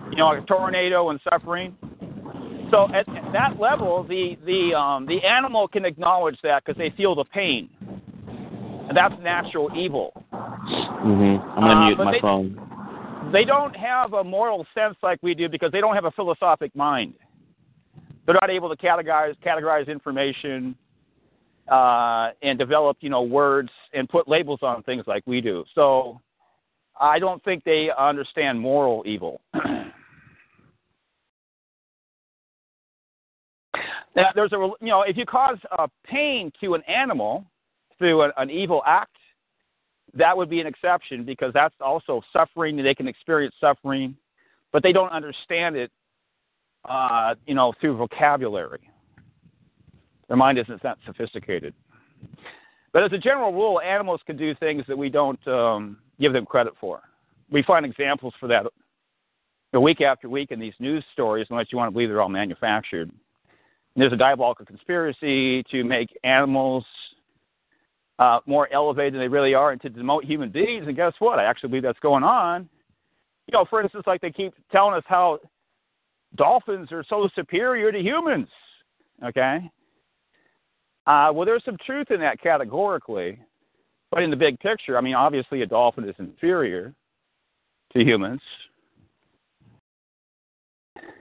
You know, like a tornado and suffering. So at, at that level, the the um, the animal can acknowledge that because they feel the pain, and that's natural evil. hmm I'm gonna Uh, mute my they- phone. they don't have a moral sense like we do because they don't have a philosophic mind. They're not able to categorize categorize information uh, and develop, you know, words and put labels on things like we do. So I don't think they understand moral evil. now, there's a you know, if you cause uh, pain to an animal through an, an evil act, that would be an exception because that's also suffering. They can experience suffering, but they don't understand it, uh, you know, through vocabulary. Their mind isn't that sophisticated. But as a general rule, animals can do things that we don't um, give them credit for. We find examples for that week after week in these news stories, unless you want to believe they're all manufactured. There's a diabolical conspiracy to make animals uh, more elevated than they really are and to demote human beings. And guess what? I actually believe that's going on. You know, for instance, like they keep telling us how dolphins are so superior to humans. Okay. Uh, well, there's some truth in that categorically, but in the big picture, I mean, obviously a dolphin is inferior to humans.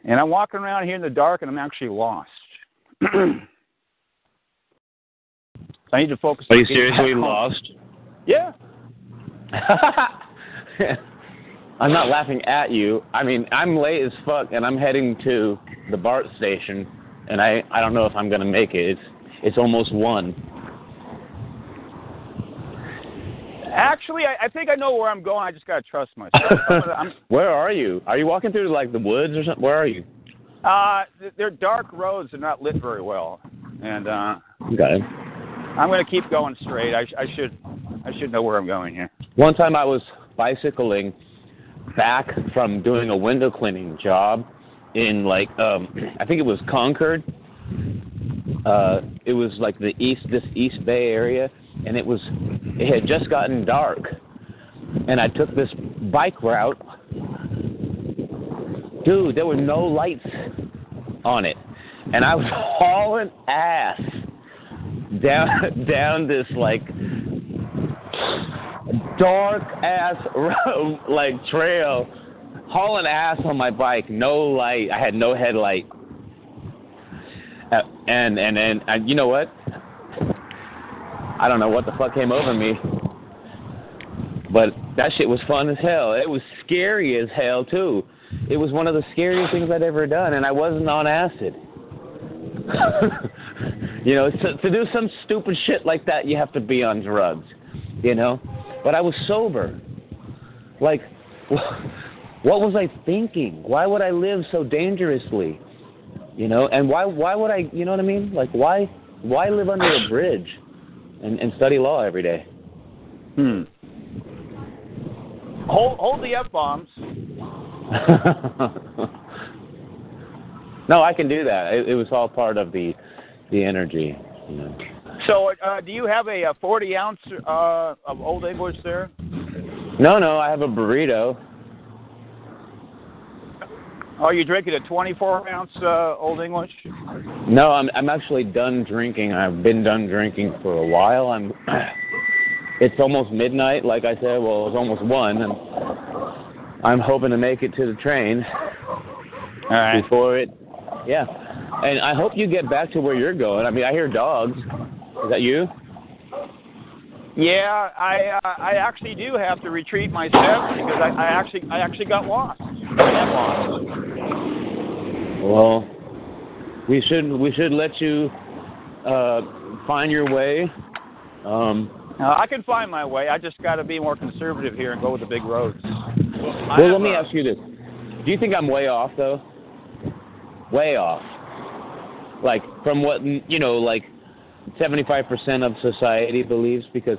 And I'm walking around here in the dark and I'm actually lost. I need to focus. Are you seriously lost? Yeah. I'm not laughing at you. I mean, I'm late as fuck, and I'm heading to the BART station, and I I don't know if I'm gonna make it. It's it's almost one. Actually, I, I think I know where I'm going. I just gotta trust myself. I'm, where are you? Are you walking through like the woods or something? Where are you? Uh, they're dark roads. They're not lit very well, and uh, okay. I'm gonna keep going straight. I, I should I should know where I'm going here. One time I was bicycling back from doing a window cleaning job in like um I think it was Concord. Uh it was like the east this East Bay area and it was it had just gotten dark. And I took this bike route. Dude, there were no lights on it. And I was hauling ass down down this like dark ass road, like trail, hauling ass on my bike, no light. I had no headlight. Uh, and and and, and you know what? I don't know what the fuck came over me, but that shit was fun as hell. It was scary as hell too. It was one of the scariest things I'd ever done, and I wasn't on acid. you know, to, to do some stupid shit like that, you have to be on drugs. You know, but I was sober. Like, what was I thinking? Why would I live so dangerously? You know, and why why would I? You know what I mean? Like, why why live under a bridge and, and study law every day? Hmm. Hold hold the f bombs. No, I can do that. It, it was all part of the the energy. You know. So, uh, do you have a, a 40 ounce uh, of Olde English there? No, no, I have a burrito. Are you drinking a 24 ounce uh, Olde English? No, I'm I'm actually done drinking. I've been done drinking for a while. I'm. It's almost midnight, like I said. Well, it's almost one, and I'm hoping to make it to the train All right. before it. Yeah, and I hope you get back to where you're going. I mean, I hear dogs. Is that you? Yeah, I uh, I actually do have to retreat my steps because I, I actually I actually got lost. I got lost. Well, we should we should let you uh, find your way. Um, Uh, I can find my way. I just got to be more conservative here and go with the big roads. Well, let me a- ask you this: Do you think I'm way off though? Way off. Like from what you know, like 75% of society believes, because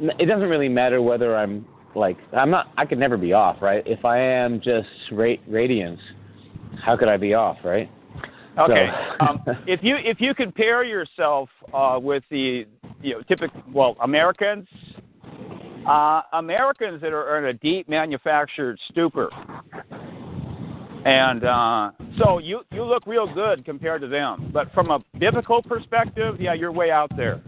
it doesn't really matter whether I'm like I'm not. I could never be off, right? If I am just ra- radiance, how could I be off, right? Okay. So- um, if you if you compare yourself uh, with the you know typical well Americans, uh, Americans that are in a deep manufactured stupor, and uh, so you you look real good compared to them. But from a biblical perspective, yeah, you're way out there.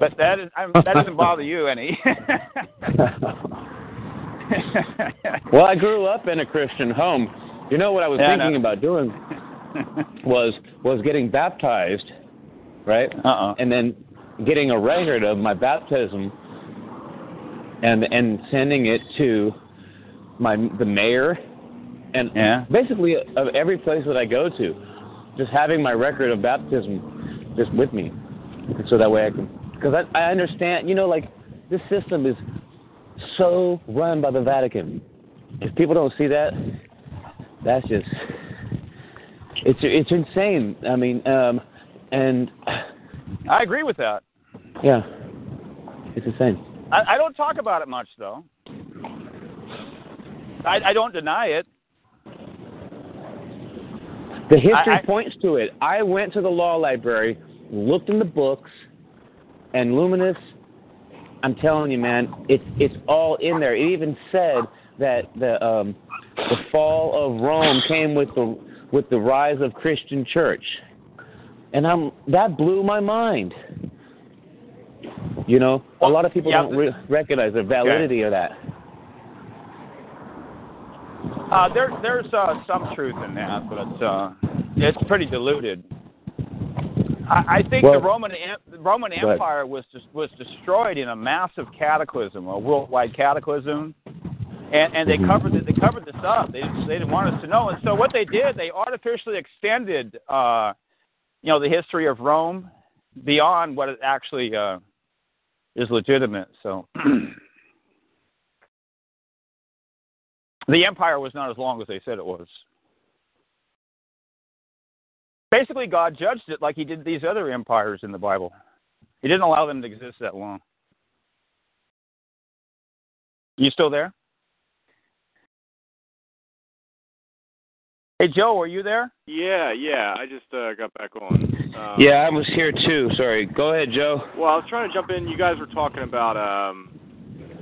But that is I'm, that doesn't bother you any. well, I grew up in a Christian home. You know what I was Yeah, thinking about doing was was getting baptized, right? Uh-uh. And then getting a record of my baptism and and sending it to my the mayor and Yeah. basically of every place that I go to, just having my record of baptism just with me, so that way I can because I, I understand you know like this system is so run by the Vatican. If people don't see that, that's just it's it's insane. I mean, um, and I agree with that. yeah, it's insane. I, I don't talk about it much though. I, I don't deny it. The history I- points to it. I went to the law library, looked in the books, and Luminous, I'm telling you, man, it's it's all in there. It even said that the um, the fall of Rome came with the with the rise of Christian church, and I'm that blew my mind. You know, a lot of people yeah, don't re- recognize the validity of that. Uh, there, there's uh, some truth in that, but it's, uh, it's pretty diluted. I, I think Well- the Roman the Roman Empire was des- was destroyed in a massive cataclysm, a worldwide cataclysm, and and they Mhm. covered it, they covered this up. They didn't- they didn't want us to know, and so what they did, they artificially extended, uh, you know, the history of Rome beyond what it actually uh, is legitimate. So. The empire was not as long as they said it was. Basically, God judged it like He did these other empires in the Bible. He didn't allow them to exist that long. You still there? Hey, Joe, are you there? Yeah, yeah. I just uh, got back on. Um, Yeah, I was here too. Sorry. Go ahead, Joe. Well, I was trying to jump in. You guys were talking about um,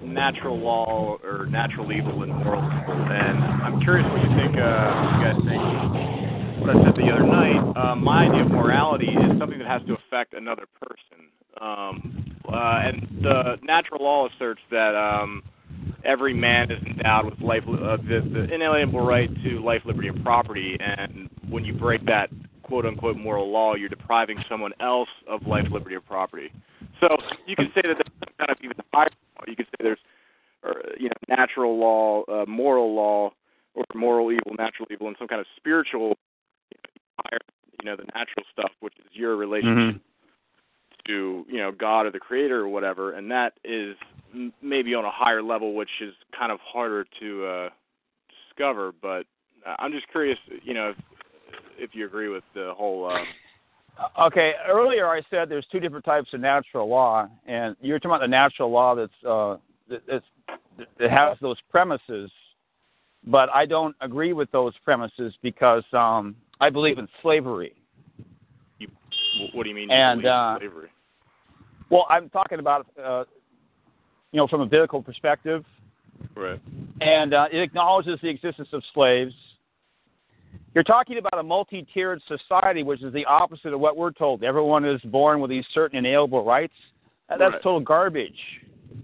natural law or natural evil and moral evil, and I'm curious what you think. Uh, you guys think? What I said the other night. Uh, my idea of morality is something that has to affect another person, um, uh, and the natural law asserts that um, every man is endowed with life, uh, the, the inalienable right to life, liberty, and property, and when you break that quote unquote moral law, you're depriving someone else of life, liberty, or property. So you can say that there's some kind of even higher law. You could say there's, or, you know, natural law, uh, moral law, or moral evil, natural evil, and some kind of spiritual, you know, higher, you know, the natural stuff, which is your relationship to, you know, God or the Creator or whatever, and that is m- maybe on a higher level, which is kind of harder to uh, discover. But uh, I'm just curious, you know, if, if you agree with the whole. Uh, Okay, earlier I said there's two different types of natural law, and you're talking about the natural law that's uh, that, that's, that has those premises, but I don't agree with those premises because um, I believe in slavery. wh- what do you mean? you And, uh, slavery? Well, I'm talking about uh, you know from a biblical perspective, Right. and uh, it acknowledges the existence of slaves. You're talking about a multi-tiered society, which is the opposite of what we're told. Everyone is born with these certain inalienable rights. That's Right. total garbage.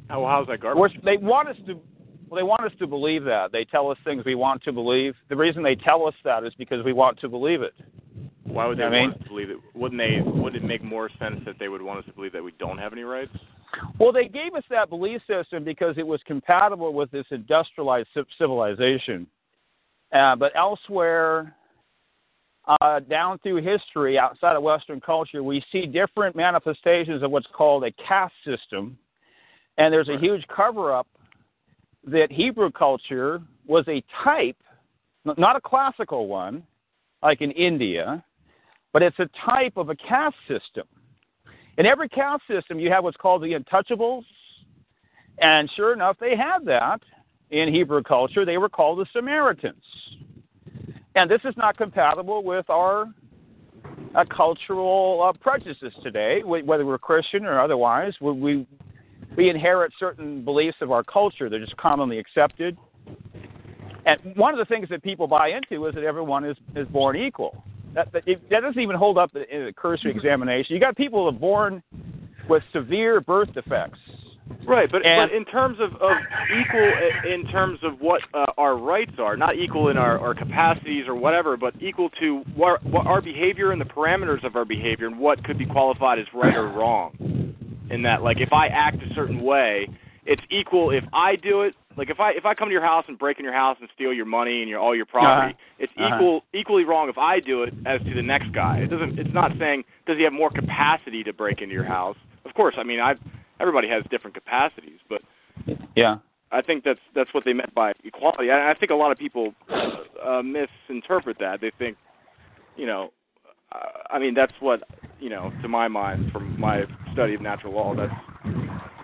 How how's that garbage? We're, they want us to. Well, they want us to believe that. They tell us things we want to believe. The reason they tell us that is because we want to believe it. Why would they I mean- want us to believe it? Wouldn't they? Would it make more sense that they would want us to believe that we don't have any rights? Well, they gave us that belief system because it was compatible with this industrialized ci- civilization. Uh, but elsewhere, uh, down through history, outside of Western culture, we see different manifestations of what's called a caste system. And there's a huge cover up that Hebrew culture was a type, not a classical one, like in India, but it's a type of a caste system. In every caste system, you have what's called the untouchables. And sure enough, they had that in Hebrew culture. They were called the Samaritans. And this is not compatible with our uh, cultural uh, prejudices today, whether we're Christian or otherwise. We, we, inherit certain beliefs of our culture, they're just commonly accepted. And one of the things that people buy into is that everyone is, is born equal. That, that, that doesn't even hold up in a cursory examination. You got people that are born with severe birth defects. Right, but And- but in terms of, of equal in terms of what uh, our rights are, not equal in our, our capacities or whatever, but equal to what, what our behavior and the parameters of our behavior and what could be qualified as right or wrong. In that, like, if I act a certain way, it's equal if I do it. Like, if I if I come to your house and break in your house and steal your money and your all your property, it's Uh-huh. equal equally wrong if I do it as to the next guy. It doesn't. It's not saying does he have more capacity to break into your house. Of course, I mean, I've everybody has different capacities, but Yeah. I think that's that's what they meant by equality. I, I think a lot of people uh, uh, misinterpret that. They think, you know, uh, I mean, that's what you know, to my mind, from my study of natural law, that's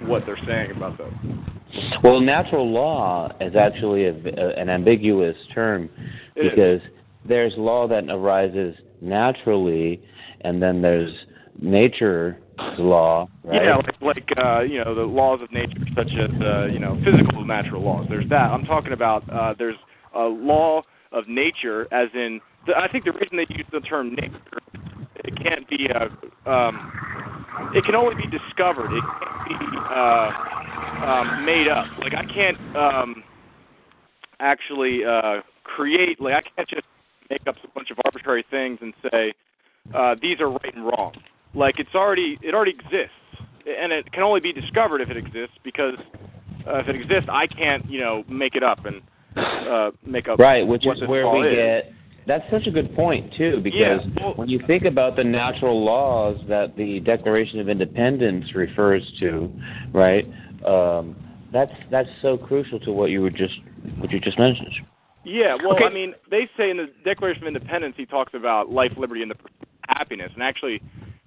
what they're saying about that. Well, natural law is actually a, a, an ambiguous term It is. because there's law that arises naturally, and then there's nature's law, right? Yeah, like, like uh, you know the laws of nature, such as uh, you know physical natural laws. There's that. I'm talking about uh, there's a law of nature, as in the, I think the reason they use the term nature, it can't be uh, um, it can only be discovered. It can't be uh, um, made up. Like I can't um, actually uh, create. Like I can't just make up a bunch of arbitrary things and say uh, these are right and wrong. Like it's already it already exists, and it can only be discovered if it exists because uh, if it exists, I can't you know make it up and uh, make up right, which is where we is. get. That's such a good point too, because Yeah, well- when you think about the natural laws that the Declaration of Independence refers to, right? Um, that's that's so crucial to what you were just what you just mentioned. Yeah, well, Okay. I mean, they say in the Declaration of Independence he talks about life, liberty, and the happiness, and I actually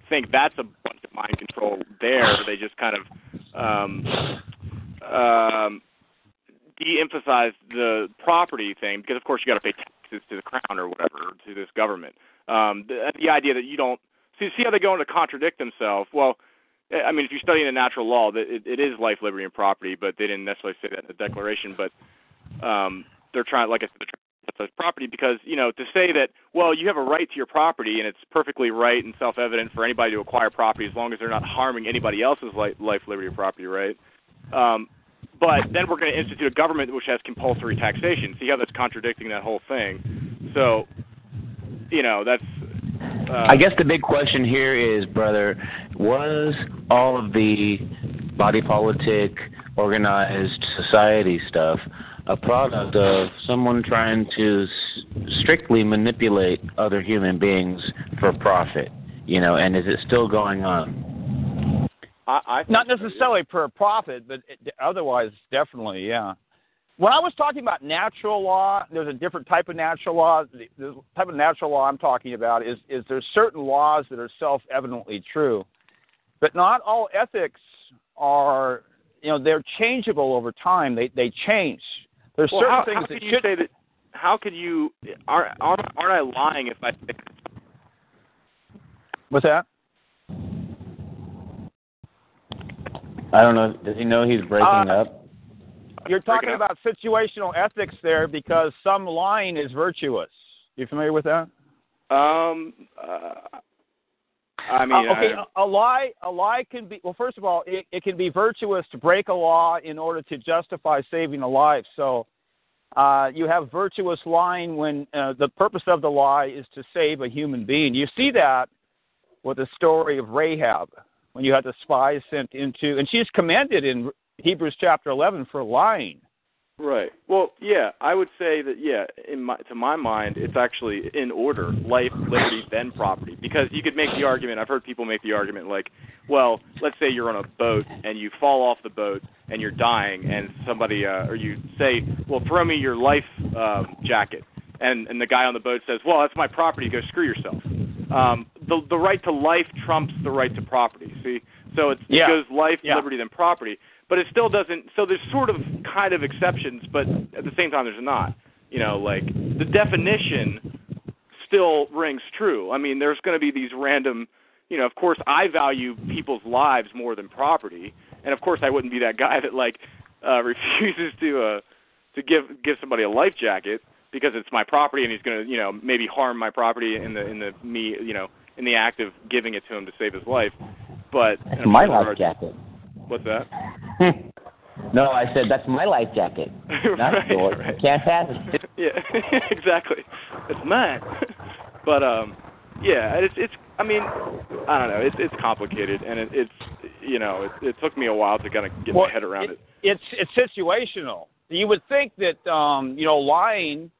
think that's a bunch of mind control there. They just kind of um, um, de-emphasize the property thing because, of course, you got to pay taxes to the crown or whatever to this government. Um, the, the idea that you don't see, see how they go into contradict themselves. Well, I mean, if you study in the natural law, that it, it is life, liberty, and property, but they didn't necessarily say that in the Declaration. But um, they're trying, like I said, they're property because you know to say that well you have a right to your property and it's perfectly right and self-evident for anybody to acquire property as long as they're not harming anybody else's life, life liberty, or property, right? Um, but then we're going to institute a government which has compulsory taxation. See how that's contradicting that whole thing? So, you know, that's. Uh, I guess the big question here is, brother, was all of the body politic, organized society stuff a product of someone trying to strictly manipulate other human beings for profit? You know, and is it still going on? I, I Not so, necessarily for a profit, but it, otherwise, definitely, yeah. When I was talking about natural law, there's a different type of natural law. The, the type of natural law I'm talking about is is there's certain laws that are self-evidently true, but not all ethics are. You know, they're changeable over time. They they change. There's Well, certain how, things how that could you should. say that? How could you? Aren't, aren't aren't I lying if I say What's that? I don't know. Does he know he's breaking Uh, up? You're talking breaking up? about situational ethics there because some lying is virtuous. You familiar with that? Um, uh, I mean, Uh, okay, I, a, a lie a lie can be well. First of all, it, it can be virtuous to break a law in order to justify saving a life. So uh, you have virtuous lying when uh, the purpose of the lie is to save a human being. You see that with the story of Rahab when you had the spies sent into, and she's commended in Hebrews chapter 11 for lying. right. Well, yeah, I would say that yeah. In my, to my mind, it's actually in order: life, liberty, then property. Because you could make the argument. I've heard people make the argument like, well, let's say you're on a boat and you fall off the boat and you're dying, and somebody uh, or you say, well, throw me your life um, jacket, and and the guy on the boat says, well, that's my property. Go screw yourself. Um, the the right to life trumps the right to property. See, so it's, Yeah. it goes life, Yeah. liberty, then property. But it still doesn't. So there's sort of kind of exceptions, but at the same time, there's not. You know, like the definition still rings true. I mean, there's going to be these random. You know, of course, I value people's lives more than property, and of course, I wouldn't be that guy that like uh, refuses to uh, to give give somebody a life jacket because it's my property and he's going to you know maybe harm my property in the in the me you know in the act of giving it to him to save his life. But That's in my regard- life jacket. What's that? no, I said that's my life jacket. Not Right, yours. right. Can't have it. yeah, exactly. It's mine. but um, yeah, it's it's. I mean, I don't know. It's it's complicated, and it, it's you know, it, it took me a while to kind of get Well, my head around it. It's it's situational. You would think that um, you know lying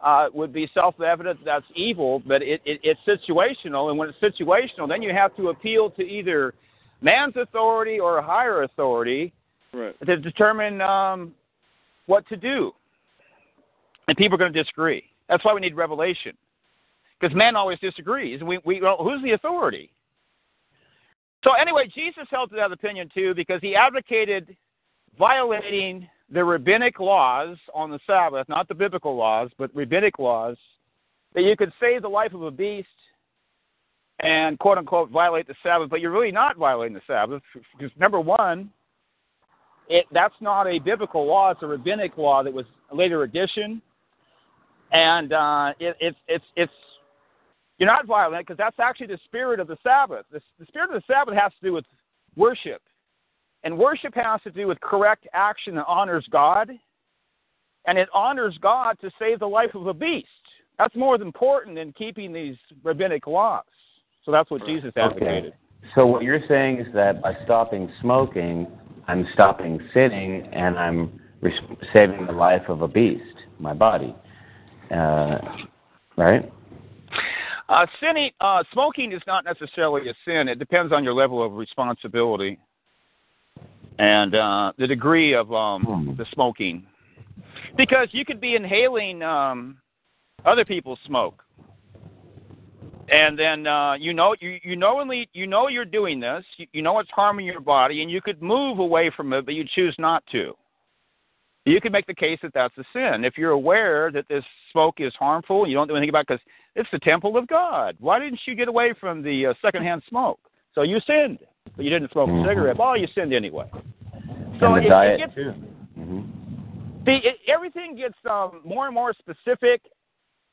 uh, would be self-evident that's evil, but it, it, it's situational, and when it's situational, then you have to appeal to either man's authority or a higher authority Right. to determine um, what to do. And people are going to disagree. That's why we need revelation, because man always disagrees. We we well, who's the authority? So anyway, Jesus held to that opinion too because he advocated violating the rabbinic laws on the Sabbath, not the biblical laws, but rabbinic laws, that you could save the life of a beast and quote unquote violate the Sabbath, but you're really not violating the Sabbath because number one, it that's not a biblical law; it's a rabbinic law that was a later addition, and uh, it, it's it's it's you're not violating because that's actually the spirit of the Sabbath. The, the spirit of the Sabbath has to do with worship, and worship has to do with correct action that honors God, and it honors God to save the life of a beast. That's more important than keeping these rabbinic laws. So that's what Jesus advocated. Okay. So what you're saying is that by stopping smoking, I'm stopping sinning and I'm saving the life of a beast, my body. Uh, right? Uh, sinning, uh, smoking is not necessarily a sin. It depends on your level of responsibility and uh, the degree of um, hmm. the smoking. Because you could be inhaling um, other people's smoke, and then uh, you know you you knowingly you know you're doing this. You, you know it's harming your body, and you could move away from it, but you choose not to. You could make the case that that's a sin if you're aware that this smoke is harmful. and You don't do anything about it because it's the temple of God. Why didn't you get away from the uh, secondhand smoke? So you sinned, but you didn't smoke mm-hmm. a cigarette. Well, you sinned anyway. So and the it, diet it gets, too. Mm-hmm. The, it, everything gets um, more and more specific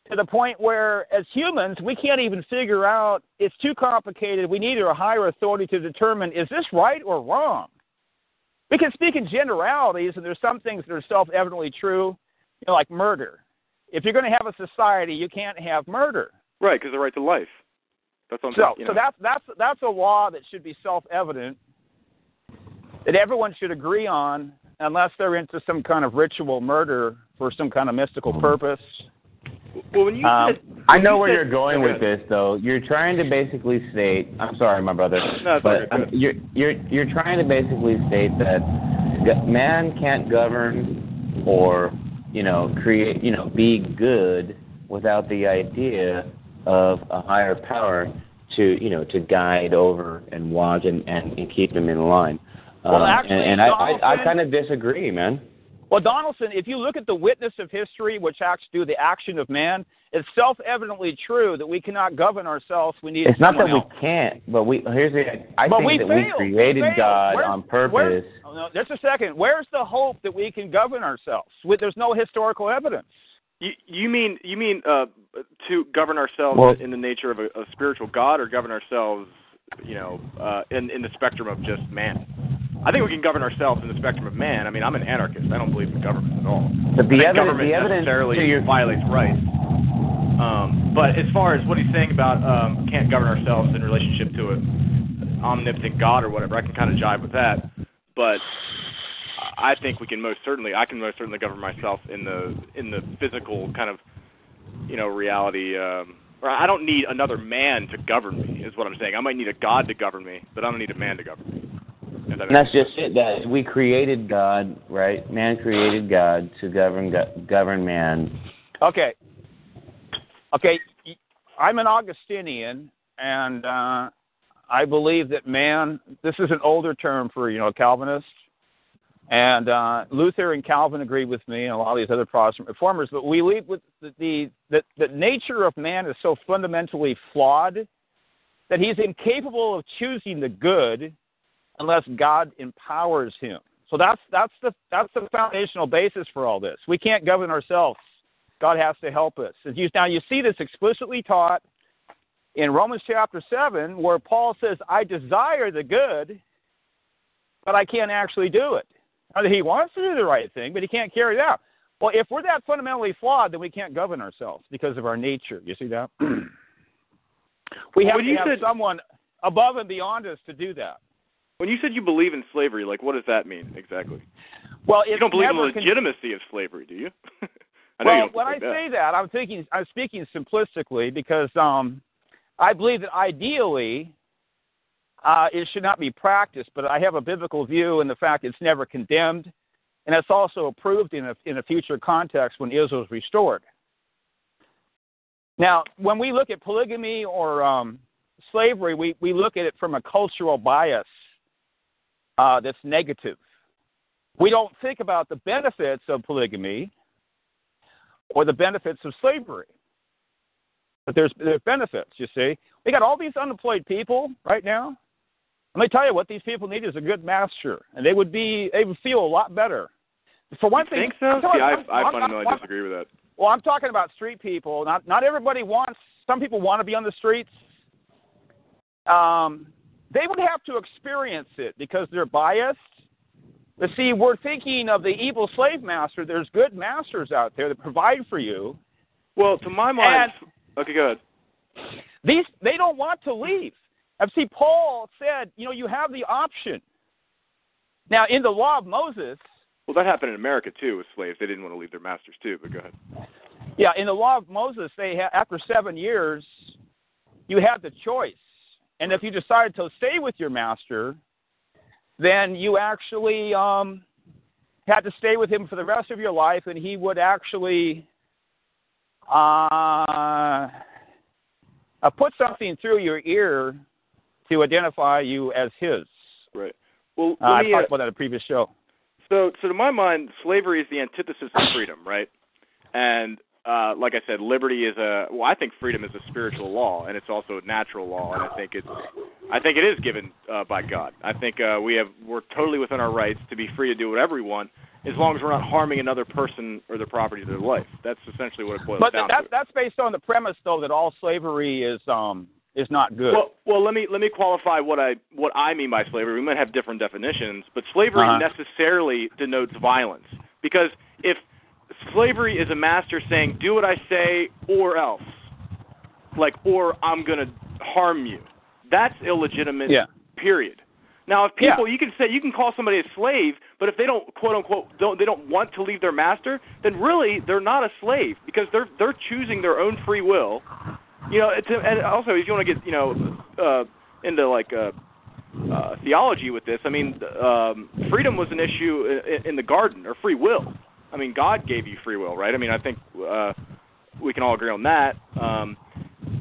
to the point where, as humans, we can't even figure out. It's too complicated. We need a higher authority to determine is this right or wrong. We can speak in generalities, and there's some things that are self-evidently true, you know, like murder. If you're going to have a society, you can't have murder. Right, because the right to life. That's so. Saying, you know. So that's that's that's a law that should be self-evident that everyone should agree on, unless they're into some kind of ritual murder for some kind of mystical mm-hmm. purpose. Well, when you um, said, I know where said, you're going with this, though. You're trying to basically state. I'm sorry, my brother, no, but um, you're you're you're trying to basically state that man can't govern or you know create you know be good without the idea of a higher power to you know to guide over and watch and and, and keep them in line. Well, um, actually, and, and I, I I kind of disagree, man. Well, Donaldson, if you look at the witness of history, which acts do the action of man, it's self-evidently true that we cannot govern ourselves. We need. It's not that else. we can't, but we here's the. I but think we that failed. we created we God where, on purpose. Oh, no, just a second. Where's the hope that we can govern ourselves? There's no historical evidence. You, you mean you mean uh, to govern ourselves well, in the nature of a, a spiritual God, or govern ourselves, you know, uh, in in the spectrum of just man? I think we can govern ourselves in the spectrum of man. I mean, I'm an anarchist. I don't believe in government at all. But the I evidence, government the evidence necessarily your... violates rights. Um, but as far as what he's saying about um, can't govern ourselves in relationship to an omnipotent God or whatever, I can kind of jive with that. But I think we can most certainly, I can most certainly govern myself in the in the physical kind of, you know, reality. Um, or I don't need another man to govern me, is what I'm saying. I might need a God to govern me, but I don't need a man to govern me. And that's just it. That we created God, right? Man created God to govern govern man. Okay. Okay. I'm an Augustinian, and uh, I believe that man. This is an older term for you know Calvinist, and uh, Luther and Calvin agree with me, and a lot of these other Protestant reformers. But we leave with the the, the, the nature of man is so fundamentally flawed that he's incapable of choosing the good unless God empowers him. So that's that's the that's the foundational basis for all this. We can't govern ourselves. God has to help us. Now you see this explicitly taught in Romans chapter seven, where Paul says, "I desire the good, but I can't actually do it." He wants to do the right thing, but he can't carry it out. Well, if we're that fundamentally flawed, then we can't govern ourselves because of our nature. You see that? we have well, to have said, someone above and beyond us to do that. When you said you believe in slavery, like what does that mean exactly? Well, you don't believe in the con- legitimacy of slavery, do you? I well, you when I that. say that, I'm thinking I'm speaking simplistically because um, I believe that ideally uh, it should not be practiced, but I have a biblical view in the fact it's never condemned, and it's also approved in a in a future context when Israel is restored. Now, when we look at polygamy or um, slavery, we, we look at it from a cultural bias uh, that's negative. We don't think about the benefits of polygamy or the benefits of slavery. but there's there's benefits. You see, we got all these unemployed people right now. Let me tell you what these people need is a good master, and they would be they would feel a lot better. For one you thing, think so? See, I, I fundamentally I'm- disagree with that. well, I'm talking about street people. Not not everybody wants. Some people want to be on the streets. Um, they would have to experience it because they're biased. But see, we're thinking of the evil slave master. There's good masters out there that provide for you. Well, to my mind, okay, go ahead. These they don't want to leave. And see, Paul said, you know, you have the option. Now, in the law of Moses, Well, that happened in America too with slaves. They didn't want to leave their masters too. But go ahead. Yeah, in the law of Moses, they ha- after seven years, you had the choice, and if you decided to stay with your master, then you actually um, had to stay with him for the rest of your life, and he would actually uh, uh, put something through your ear to identify you as his. Right. Well, Uh, I talked uh, about that in a previous show. So, so to my mind, slavery is the antithesis of freedom, right? And uh, like I said, liberty is a well. I think freedom is a spiritual law, and it's also a natural law, and I think it's, I think it is given uh, by God. I think uh, we have we're totally within our rights to be free to do whatever we want, as long as we're not harming another person or their property or their life. That's essentially what it boils But down that, to. that's based on the premise, though, that all slavery is um, is not good. Well, well, let me let me qualify what I what I mean by slavery. We might have different definitions, but slavery Uh-huh. necessarily denotes violence because if slavery is a master saying "do what I say or else," like or I'm gonna harm you, that's illegitimate. Yeah. Period. Now, if people, you can say you can call somebody a slave, but if they don't quote unquote don't they don't want to leave their master, then really they're not a slave because they're they're choosing their own free will. You know, it's, and also if you want to get you know uh, into like uh, uh, theology with this, I mean, um, freedom was an issue in, in the garden or free will. I mean, God gave you free will, right? I mean, I think uh, we can all agree on that. Um,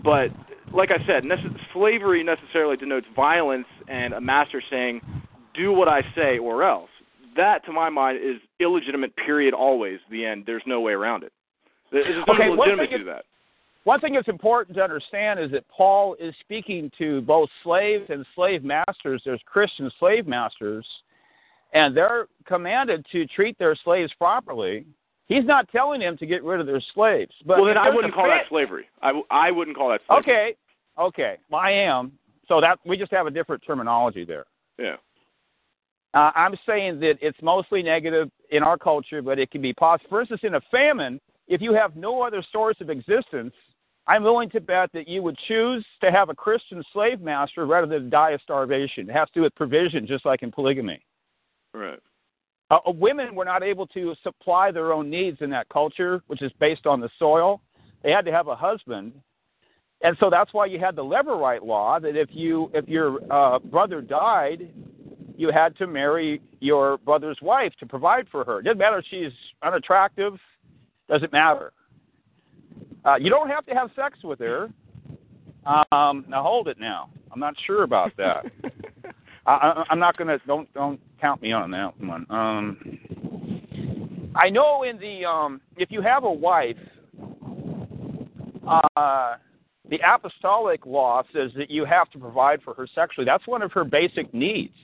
but like I said, nece- slavery necessarily denotes violence and a master saying, "Do what I say or else." That, to my mind, is illegitimate. Period. Always the end. There's no way around it. There's Okay, no one legitimacy to that. One thing that's important to understand is that Paul is speaking to both slaves and slave masters. There's Christian slave masters, and they're commanded to treat their slaves properly. He's not telling them to get rid of their slaves. But well, then I wouldn't call that slavery. I, w- I wouldn't call that slavery. Okay, okay, well, I am. So that we just have a different terminology there. Yeah. Uh, I'm saying that it's mostly negative in our culture, but it can be positive. For instance, in a famine, if you have no other source of existence, I'm willing to bet that you would choose to have a Christian slave master rather than die of starvation. It has to do with provision, just like in polygamy. Right. Uh, uh, women were not able to supply their own needs in that culture, which is based on the soil. They had to have a husband, and so that's why you had the Levirate law that if you if your uh, brother died, you had to marry your brother's wife to provide for her. It doesn't matter if she's unattractive. Doesn't matter. Uh, you don't have to have sex with her. Um, now hold it. Now I'm not sure about that. I, I, I'm not gonna don't don't count me on that one. Um, I know in the um, if you have a wife, uh, the apostolic law says that you have to provide for her sexually. That's one of her basic needs.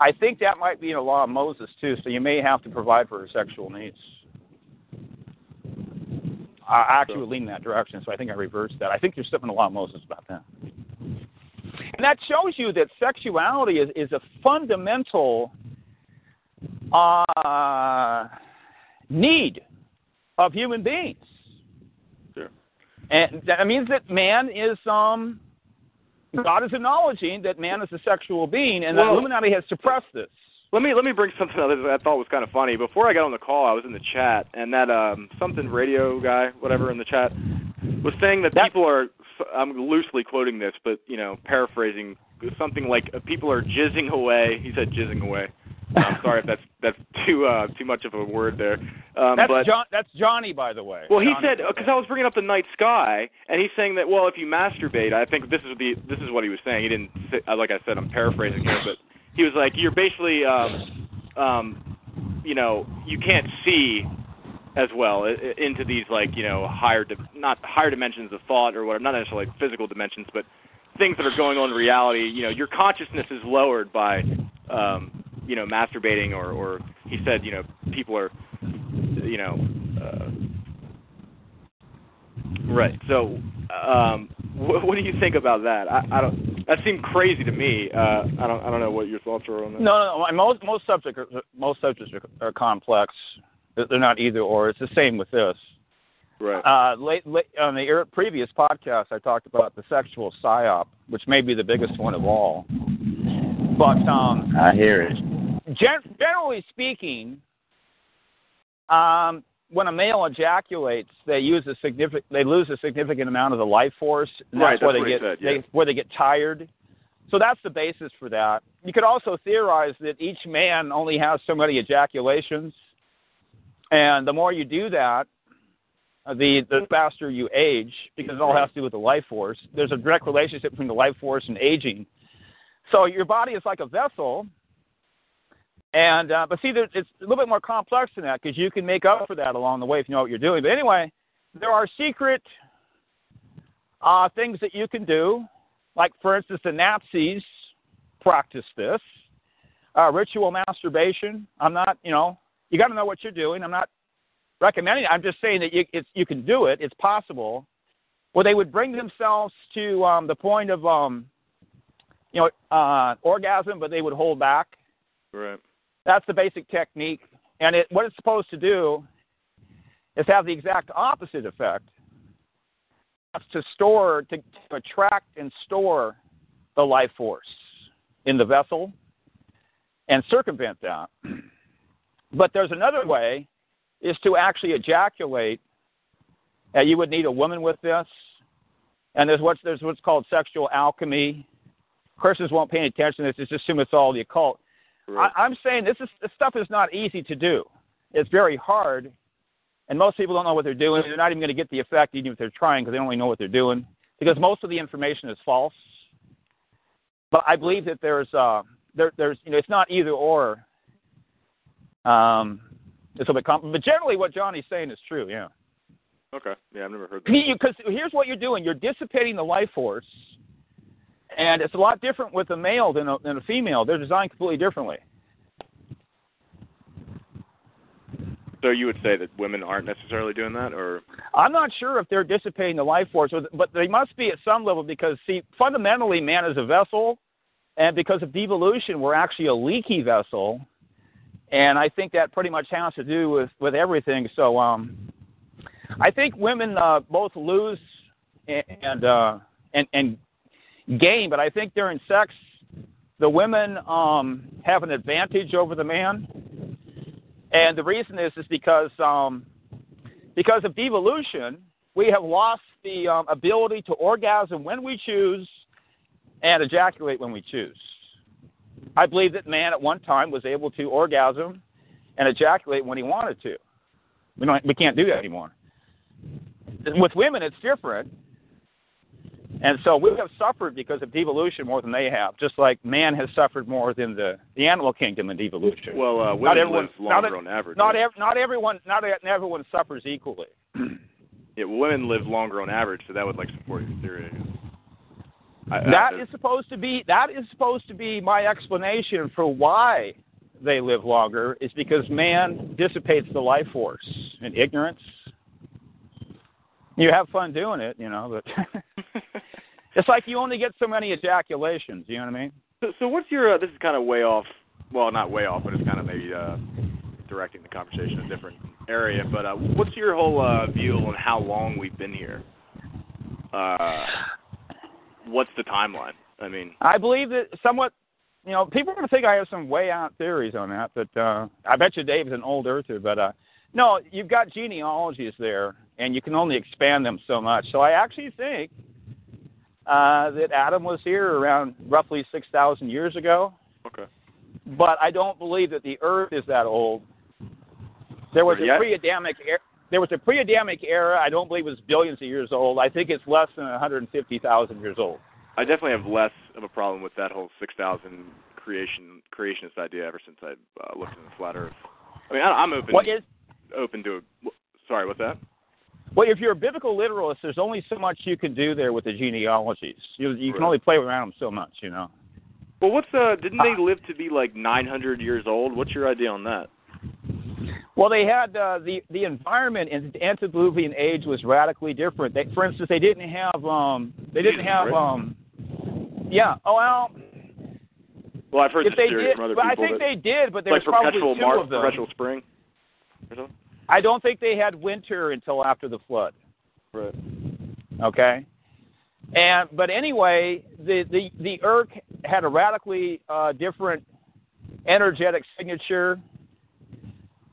I think that might be in the law of Moses too. So you may have to provide for her sexual needs. I actually would lean in that direction, so I think I reversed that. I think there's something in the law of Moses about that. And that shows you that sexuality is, is a fundamental uh, need of human beings. Sure. And that means that man is um God is acknowledging that man is a sexual being and the Illuminati has suppressed this. Let me let me bring something up that I thought was kind of funny. Before I got on the call, I was in the chat, and that um something radio guy, whatever, in the chat, was saying that, people are. I'm loosely quoting this, but you know, paraphrasing something like uh, people are jizzing away. He said jizzing away. I'm sorry if that's that's too uh too much of a word there. Um, That's but John that's Johnny by the way. well, he Johnny. said because I was bringing up the night sky, and he's saying that well, if you masturbate, I think this is the this is what he was saying. He didn't say, uh, like I said, I'm paraphrasing here, but he was like, you're basically, um, um, you know, you can't see as well i- i- into these like you know higher di- not higher dimensions of thought or whatever, not necessarily physical dimensions, but things that are going on in reality. You know, your consciousness is lowered by um, you know masturbating or or he said you know people are you know. Uh, Right. So, um, what, what do you think about that? I, I don't. That seemed crazy to me. Uh, I don't. I don't know what your thoughts are on that. No, no, no. Most most subjects are, most subjects are, are complex. They're not either or. It's the same with this. Right. Uh, late, late, on the er- previous podcast, I talked about the sexual psyop, which may be the biggest one of all. But um, I hear it. gen- generally speaking, um, when a male ejaculates, they use a significant, they lose a significant amount of the life force. And Right, that's where that's they what get said, yeah. they, where they get tired. So that's the basis for that. You could also theorize that each man only has so many ejaculations, and the more you do that, uh, the the faster you age because it all has to do with the life force. There's a direct relationship between the life force and aging. So your body is like a vessel, and uh, but see, it's a little bit more complex than that because you can make up for that along the way if you know what you're doing. But anyway, there are secret uh, things that you can do, like for instance, the Nazis practice this uh, ritual masturbation. I'm not, you know, you got to know what you're doing. I'm not recommending. It. I'm just saying that you it's, you can do it. It's possible. Well, they would bring themselves to um, the point of um, you know uh, orgasm, but they would hold back. Right. That's the basic technique. And it, what it's supposed to do is have the exact opposite effect. It's to store, to, to attract and store the life force in the vessel and circumvent that. But there's another way, is to actually ejaculate. Uh, you would need a woman with this. And there's what's, there's what's called sexual alchemy. Christians won't pay any attention to this, just assume it's all the occult. Right. I, I'm saying this is this stuff is not easy to do. It's very hard, and most people don't know what they're doing. They're not even going to get the effect, even if they're trying, because they don't really know what they're doing. Because most of the information is false. But I believe that there's uh, there, there's you know it's not either or. Um, it's a bit compl- but generally what Johnny's saying is true. Yeah. Okay. Yeah, I've never heard that. Because here's what you're doing: you're dissipating the life force, and it's a lot different with a male than a, than a female. They're designed completely differently. So you would say that women aren't necessarily doing that, or I'm not sure if they're dissipating the life force, but they must be at some level because, see, fundamentally, man is a vessel, and because of devolution, we're actually a leaky vessel, and I think that pretty much has to do with with everything. So, um, I think women uh, both lose and and, uh, and and gain, but I think during sex, the women um, have an advantage over the man, and the reason is is because um, because of devolution, we have lost the um, ability to orgasm when we choose and ejaculate when we choose. I believe that man at one time was able to orgasm and ejaculate when he wanted to. We don't, we can't do that anymore. With women, it's different. And so we have suffered because of devolution more than they have, just like man has suffered more than the, the animal kingdom in devolution. well, uh, Not women everyone- live not longer e- on average. not ev- not everyone not everyone suffers equally. yeah, well, women live longer on average, so that would like support your theory. I. I, That I, is supposed to be that is supposed to be my explanation for why they live longer is because man dissipates the life force in ignorance. You have fun doing it, you know, but it's like you only get so many ejaculations. You know what I mean? So, so what's your? Uh, this is kind of way off. Well, not way off, but it's kind of maybe uh, directing the conversation in a different area. But uh, what's your whole uh, view on how long we've been here? Uh, what's the timeline? I mean, I believe that somewhat. You know, people are going to think I have some way out theories on that, but uh, I bet you Dave's an old earther. But uh, no, you've got genealogies there, and you can only expand them so much. So I actually think uh, that Adam was here around roughly 6,000 years ago, okay. but I don't believe that the Earth is that old. There was a pre-Adamic era. There was a pre-Adamic era. I don't believe it was billions of years old. I think it's less than 150,000 years old. I definitely have less of a problem with that whole six thousand creation creationist idea ever since I uh, looked into the flat Earth. I mean, I, I'm open What is open to Sorry, what's that? Well, if you're a biblical literalist, there's only so much you can do there with the genealogies. You, you can only play around them so much, you know. Well, what's uh? Didn't they live to be like 900 years old? What's your idea on that? Well, they had uh, the the environment in the antediluvian age was radically different. They, for instance, they didn't have um they didn't have um yeah. Oh well, Well, I've heard if this they theory did, from other but I people think they did, but there like was probably two Mar- of them. perpetual spring. Or something? I don't think they had winter until after the flood. Right. Okay. And but anyway, the the the Urk had a radically uh, different energetic signature,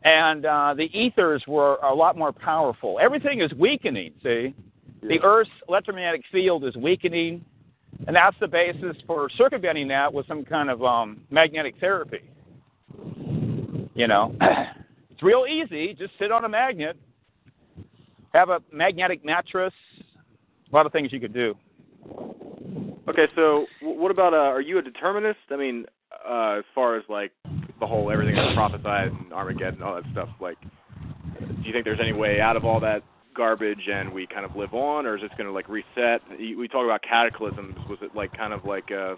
and uh, the ethers were a lot more powerful. Everything is weakening. See, the Earth's electromagnetic field is weakening, and that's the basis for circumventing that with some kind of um, magnetic therapy. You know, it's real easy. Just sit on a magnet, have a magnetic mattress. A lot of things you could do. Okay, so what about uh? Are you a determinist? I mean, uh, as far as like the whole everything that's prophesied and Armageddon and all that stuff, like, do you think there's any way out of all that garbage and we kind of live on, or is it going to like reset? We talk about cataclysms. Was it like kind of like uh,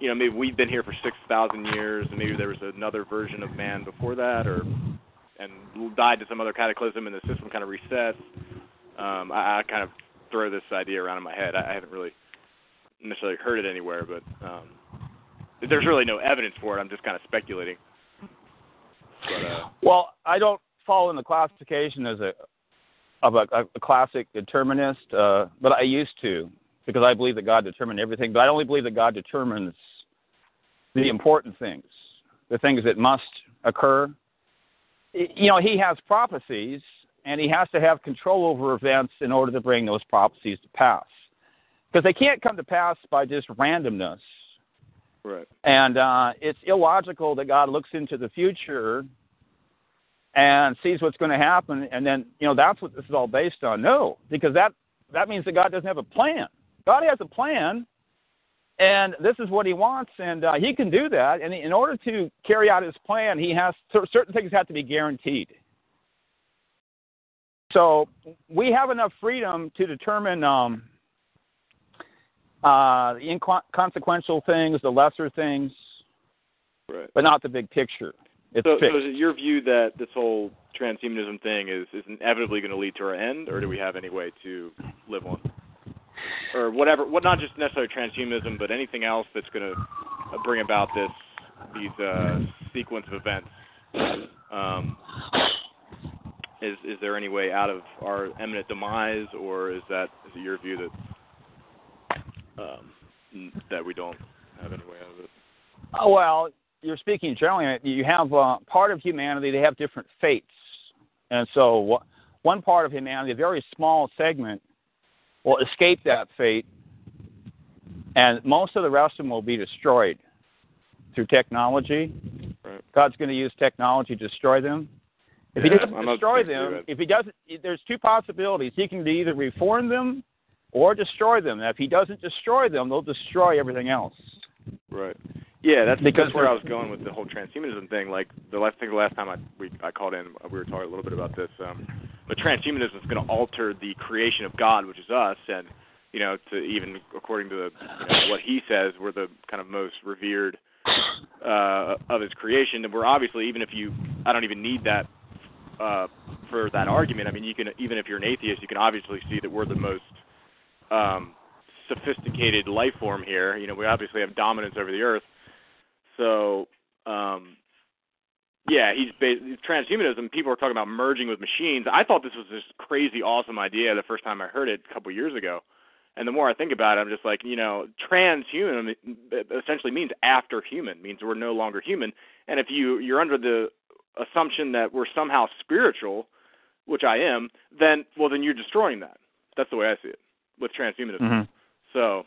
you know, maybe we've been here for six thousand years, and maybe there was another version of man before that, or and died to some other cataclysm, and the system kind of resets. Um, I, I kind of throw this idea around in my head. I, I haven't really necessarily heard it anywhere, but um, there's really no evidence for it. I'm just kind of speculating. But uh, Well, I don't fall in the classification as a of a, a classic determinist, uh, but I used to because I believe that God determined everything. But I only believe that God determines the important things, the things that must occur. You know, He has prophecies, and He has to have control over events in order to bring those prophecies to pass, because they can't come to pass by just randomness. right. And uh, it's illogical that God looks into the future and sees what's going to happen, and then you know that's what this is all based on. No, because that that means that God doesn't have a plan. God has a plan, and this is what He wants, and uh, He can do that. And in order to carry out His plan, He has certain things have to be guaranteed. So we have enough freedom to determine um, uh, the inconsequential things, the lesser things, Right. but not the big picture. It's So, fixed. so is it your view that this whole transhumanism thing is is inevitably going to lead to our end, or do we have any way to live on, or whatever? What not just necessarily transhumanism, but anything else that's going to bring about this these uh, sequence of events? Um, is is there any way out of our imminent demise, or is that is it your view that um, that we don't have any way out of it? Oh, well, you're speaking generally. You have uh, part of humanity; they have different fates, and so one part of humanity, a very small segment, will escape that fate, and most of the rest of them will be destroyed through technology. Right. God's going to use technology to destroy them. If he doesn't I'm destroy saying to do them, if he doesn't, there's two possibilities. He can either reform them or destroy them. And if he doesn't destroy them, they'll destroy everything else. Right. Yeah, that's Because that's where I was going with the whole transhumanism thing. Like the last I think the last time I we I called in, we were talking a little bit about this. Um, but transhumanism is going to alter the creation of God, which is us, and you know, to even according to the, you know, what he says, we're the kind of most revered uh, of his creation. And we're obviously, even if you, I don't even need that uh, for that argument. I mean, you can even if you're an atheist, you can obviously see that we're the most um, sophisticated life form here. You know, we obviously have dominance over the earth. So, um, yeah, he's ba- transhumanism. People are talking about merging with machines. I thought this was this crazy, awesome idea the first time I heard it a couple years ago. And the more I think about it, I'm just like, you know, transhuman essentially means after human, means we're no longer human. And if you you're under the assumption that we're somehow spiritual, which I am, then well, then you're destroying that. That's the way I see it with transhumanism. Mm-hmm. So,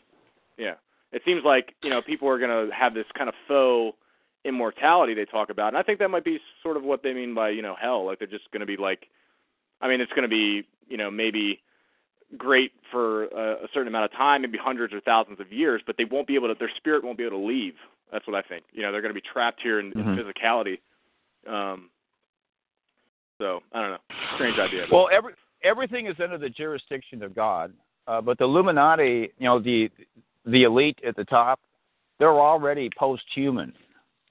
yeah, it seems like you know people are going to have this kind of faux immortality they talk about, and I think that might be sort of what they mean by you know hell. Like they're just going to be like, I mean, it's going to be you know maybe great for a, a certain amount of time, maybe hundreds or thousands of years, but they won't be able to. Their spirit won't be able to leave. That's what I think. You know, they're going to be trapped here in, Mhm. in physicality. Um, So I don't know. Strange idea. Well, every everything is under the jurisdiction of God, uh, but the Illuminati, you know, the the elite at the top, they're already post-human.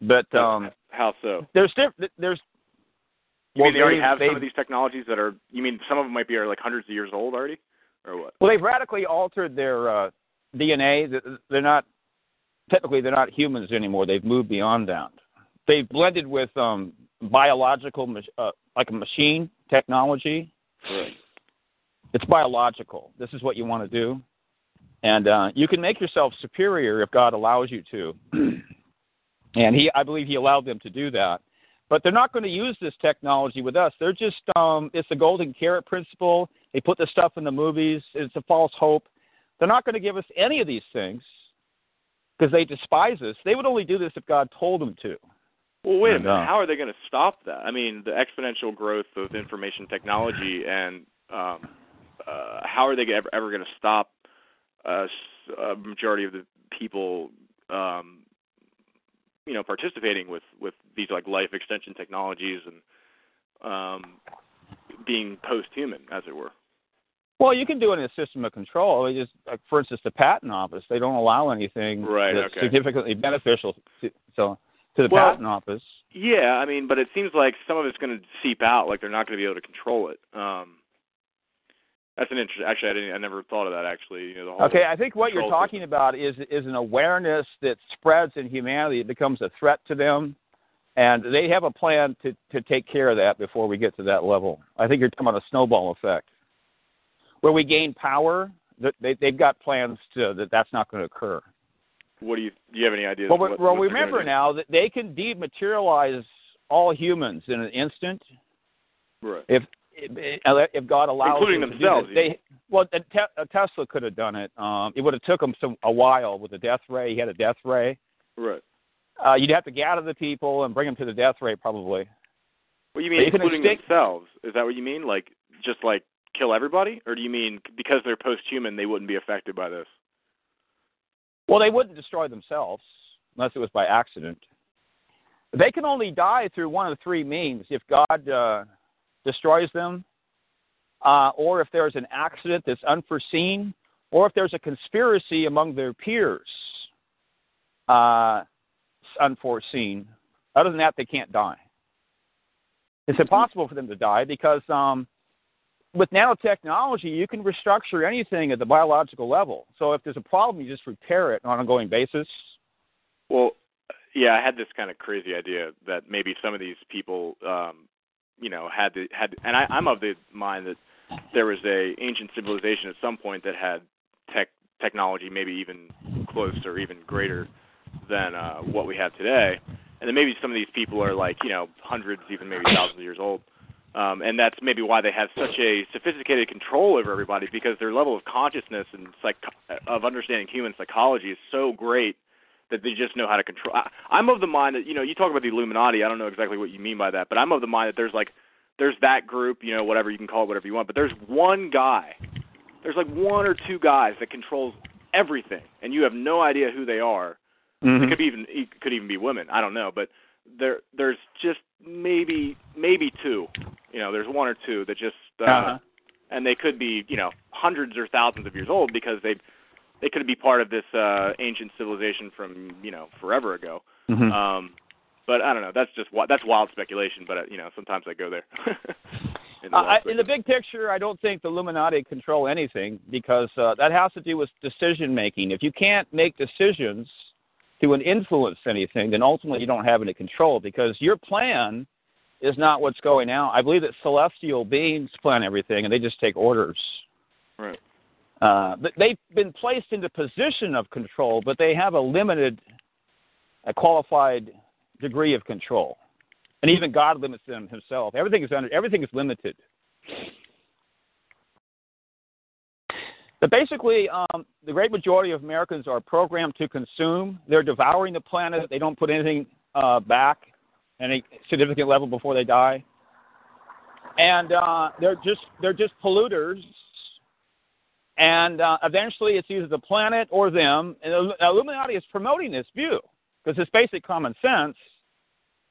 But um, how so? there's diff- there's You well, mean they already have some of these technologies that are? You mean some of them might be are like hundreds of years old already, or what? Well, they've radically altered their uh, DNA. They're not technically they're not humans anymore. They've moved beyond that. They've blended with um, biological, uh, like a machine technology. Right. It's biological. This is what you want to do, and uh, you can make yourself superior if God allows you to. and he, I believe, He allowed them to do that. But they're not going to use this technology with us. They're just, um, it's the golden carrot principle. They put the stuff in the movies. It's a false hope. They're not going to give us any of these things because they despise us. They would only do this if God told them to. Well, wait a minute. uh, How are they going to stop that? I mean, the exponential growth of information technology, and um, uh, how are they ever, ever going to stop uh, a majority of the people, um, you know, participating with with these like life extension technologies and um, being post-human, as it were? Well, you can do it in a system of control. They just, like, for instance, the patent office, they don't allow anything Right, that's okay. significantly beneficial to, so, to the Well- patent office. Yeah, I mean, but it seems like some of it's going to seep out. Like they're not going to be able to control it. Um, that's an interesting. Actually, I didn't. I never thought of that. Actually, you know, the whole Okay, I think what you're talking about is is an awareness that spreads in humanity. It becomes a threat to them, and they have a plan to to take care of that before we get to that level. I think you're talking about a snowball effect, where we gain power. that They they've got plans to that that's not going to occur. What do you? Do you have any ideas? Well, what, well, remember now that they can dematerialize all humans in an instant Right. if if, God allows Including them to do themselves, that. They well, te- Tesla could have done it. Um, it would have took him some a while with the death ray. He had a death ray. Right. Uh, you'd have to gather the people and bring them to the death ray, probably. What do you mean, can including extinct- themselves? Is that what you mean? Like just like kill everybody, or do you mean because they're post-human, they wouldn't be affected by this? Well, they wouldn't destroy themselves unless it was by accident. They can only die through one of three means: if God uh, destroys them, uh, or if there's an accident that's unforeseen, or if there's a conspiracy among their peers, uh, unforeseen. Other than that, they can't die. It's impossible for them to die because um, with nanotechnology, you can restructure anything at the biological level. So if there's a problem, you just repair it on an ongoing basis. Well, yeah, I had this kind of crazy idea that maybe some of these people, um, you know, had the, had, and I, I'm of the mind that there was a ancient civilization at some point that had tech technology, maybe even close or even greater than uh, what we have today, and then maybe some of these people are like, you know, hundreds, even maybe thousands of years old. Um, and that's maybe why they have such a sophisticated control over everybody because their level of consciousness and psych- of understanding human psychology is so great that they just know how to control. I, I'm of the mind that you know you talk about the Illuminati. I don't know exactly what you mean by that, but I'm of the mind that there's like there's that group, you know, whatever you can call it, whatever you want. But there's one guy, there's like one or two guys that controls everything, and you have no idea who they are. It could be even it could even be women. I don't know, but there there's just maybe maybe two. You know, there's one or two that just uh, Uh-huh. and they could be you know hundreds or thousands of years old because they they could be part of this uh ancient civilization from you know forever ago. Mhm. Um, but I don't know. That's just wi- that's wild speculation. But uh, you know, sometimes I go there. In the Uh, I, in the big picture, I don't think the Illuminati control anything because uh, that has to do with decision making. If you can't make decisions to influence anything, then ultimately you don't have any control because your plan is not what's going out. I believe that celestial beings plan everything and they just take orders. Right. Uh, they've been placed into position of control, but they have a limited, a qualified degree of control, and even God limits them Himself. Everything is under, everything is limited. But basically, um, the great majority of Americans are programmed to consume. They're devouring the planet. They don't put anything uh, back any significant level before they die, and uh, they're just they're just polluters and uh, eventually it's either the planet or them. And Illuminati is promoting this view because it's basic common sense.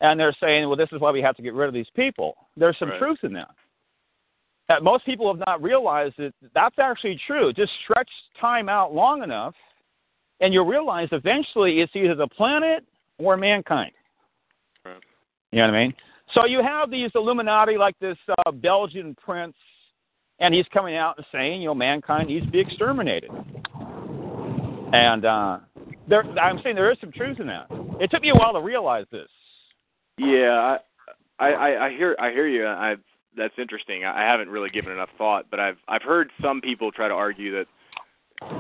and they're saying, well, this is why we have to get rid of these people. There's some Right. truth in that. That most people have not realized that that's actually true. Just stretch time out long enough, and you'll realize eventually it's either the planet or mankind. Right. You know what I mean? So you have these Illuminati, like this uh, Belgian prince, and he's coming out and saying, you know, mankind needs to be exterminated. And uh, there, I'm saying there is some truth in that. It took me a while to realize this. Yeah, I, I, I- hear, I hear you. I, that's interesting. I haven't really given enough thought, but I've, I've heard some people try to argue that,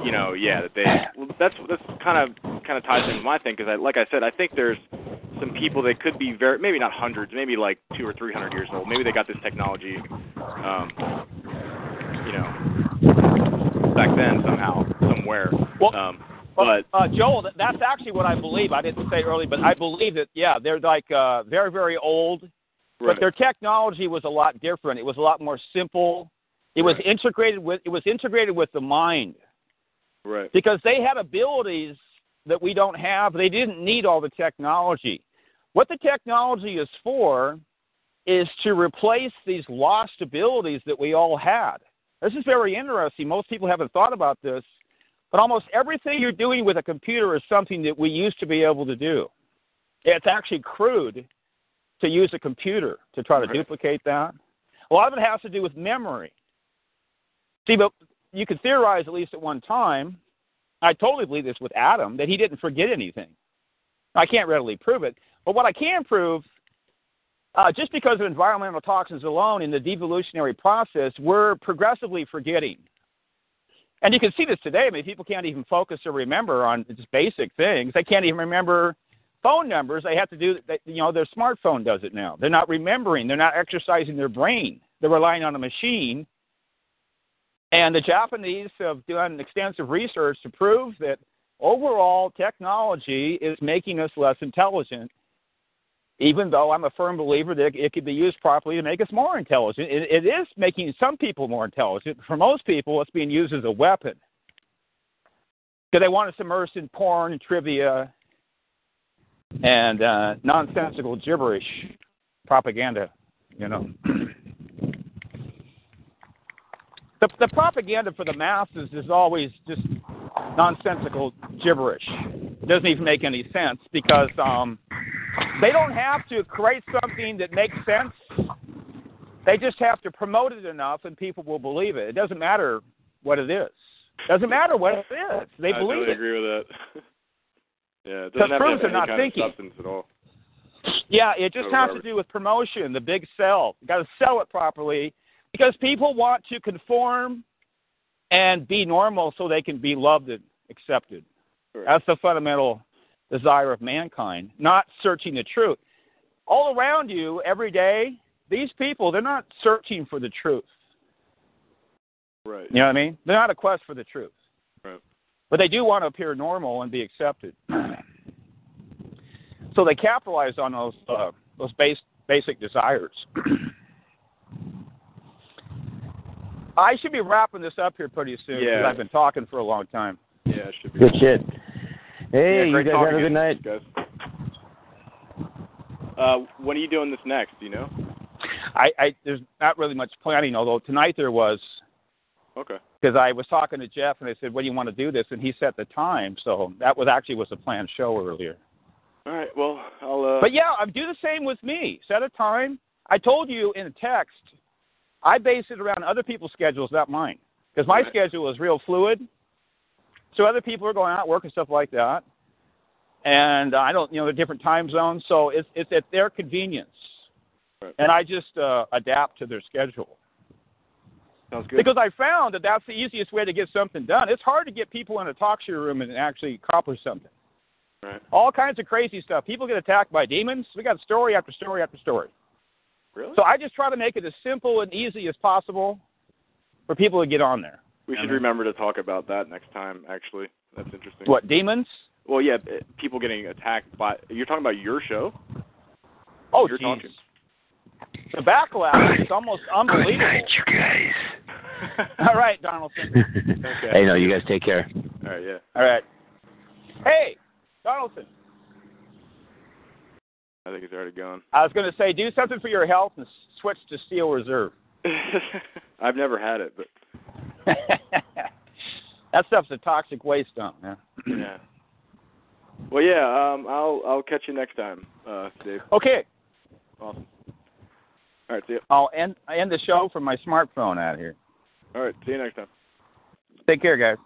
you know, yeah, that they. Well, that's that's kind of, kind of ties into my thing because, I, like I said, I think there's some people that could be very, maybe not hundreds, maybe like two or three hundred years old. Maybe they got this technology, um, you know, back then somehow, somewhere. Well, um, but uh, Joel, that's actually what I believe. I didn't say early, but I believe that yeah, they're like uh, very very old, but their technology was a lot different. It was a lot more simple. It was integrated with it was integrated with the mind right, because they had abilities that we don't have. They didn't need all the technology. What the technology is for is to replace these lost abilities that we all had. This is very interesting. Most people haven't thought about this, but almost everything you're doing with a computer is something that we used to be able to do. It's actually crude to use a computer to try to Right. duplicate that. A lot of it has to do with memory. See, but you could theorize at least at one time. I totally believe this with Adam that he didn't forget anything. I can't readily prove it, but what I can prove, uh, just because of environmental toxins alone in the devolutionary process, we're progressively forgetting. And you can see this today. I mean, people can't even focus or remember on just basic things. They can't even remember phone numbers. They have to do, you know, their smartphone does it now. They're not remembering. They're not exercising their brain. They're relying on a machine. And the Japanese have done extensive research to prove that overall technology is making us less intelligent, even though I'm a firm believer that it could be used properly to make us more intelligent. It, it is making some people more intelligent. For most people, it's being used as a weapon. Because they want us immersed in porn and trivia and uh, nonsensical gibberish propaganda, you know. the, the propaganda for the masses is always just nonsensical gibberish. It doesn't even make any sense because um, they don't have to create something that makes sense. They just have to promote it enough and people will believe it. It doesn't matter what it is. It Doesn't matter what it is. They I believe totally it. I agree with that. yeah, it doesn't have to have any kind thinking. of substance at all. Yeah, it just has to do with promotion, the big sell. You got to sell it properly because people want to conform and be normal so they can be loved and accepted. That's the fundamental desire of mankind, not searching the truth. All around you every day, these people, they're not searching for the truth. Right. You know what I mean? They're not a quest for the truth. Right. But they do want to appear normal and be accepted. so they capitalize on those uh, those base, basic desires. I should be wrapping this up here pretty soon because Yeah. I've been talking for a long time. Yeah, it should be. Good shit. Hey, Yeah, you guys have a good night. guys. Uh, when are you doing this next? Do you know? I, I there's not really much planning, although tonight there was Okay. because I was talking to Jeff and I said, "When do you want to do this?" and he set the time. So that was actually was a planned show earlier. All right. Well, I'll. Uh, But yeah, I'm do the same with me. Set a time. I told you in a text. I base it around other people's schedules, not mine, because my Right. schedule is real fluid. So other people are going out work and stuff like that, and I don't, you know, they're different time zones. So it's it's at their convenience, Right. and I just uh, adapt to their schedule. sounds good. Because I found that that's the easiest way to get something done. It's hard to get people in a talk show room and actually accomplish something. Right. All kinds of crazy stuff. People get attacked by demons. We got story after story after story. Really? So I just try to make it as simple and easy as possible for people to get on there. we should remember to talk about that next time. Actually, that's interesting. What demons? Well, yeah, eh, people getting attacked by. You're talking about your show. Oh, You're jeez. talking. The backlash is almost unbelievable. you guys. All right, Donaldson. Hey, no, you guys take care. All right. Yeah. All right. Hey, Donaldson. I think he's already gone. I was going to say, do something for your health and switch to Steel Reserve. I've never had it, but that stuff's a toxic waste dump, man. yeah. Well, yeah. Um, I'll I'll catch you next time, uh, Dave. Okay, Awesome. All right. See you. I'll end I end the show from my smartphone out here. All right. See you next time. Take care, guys.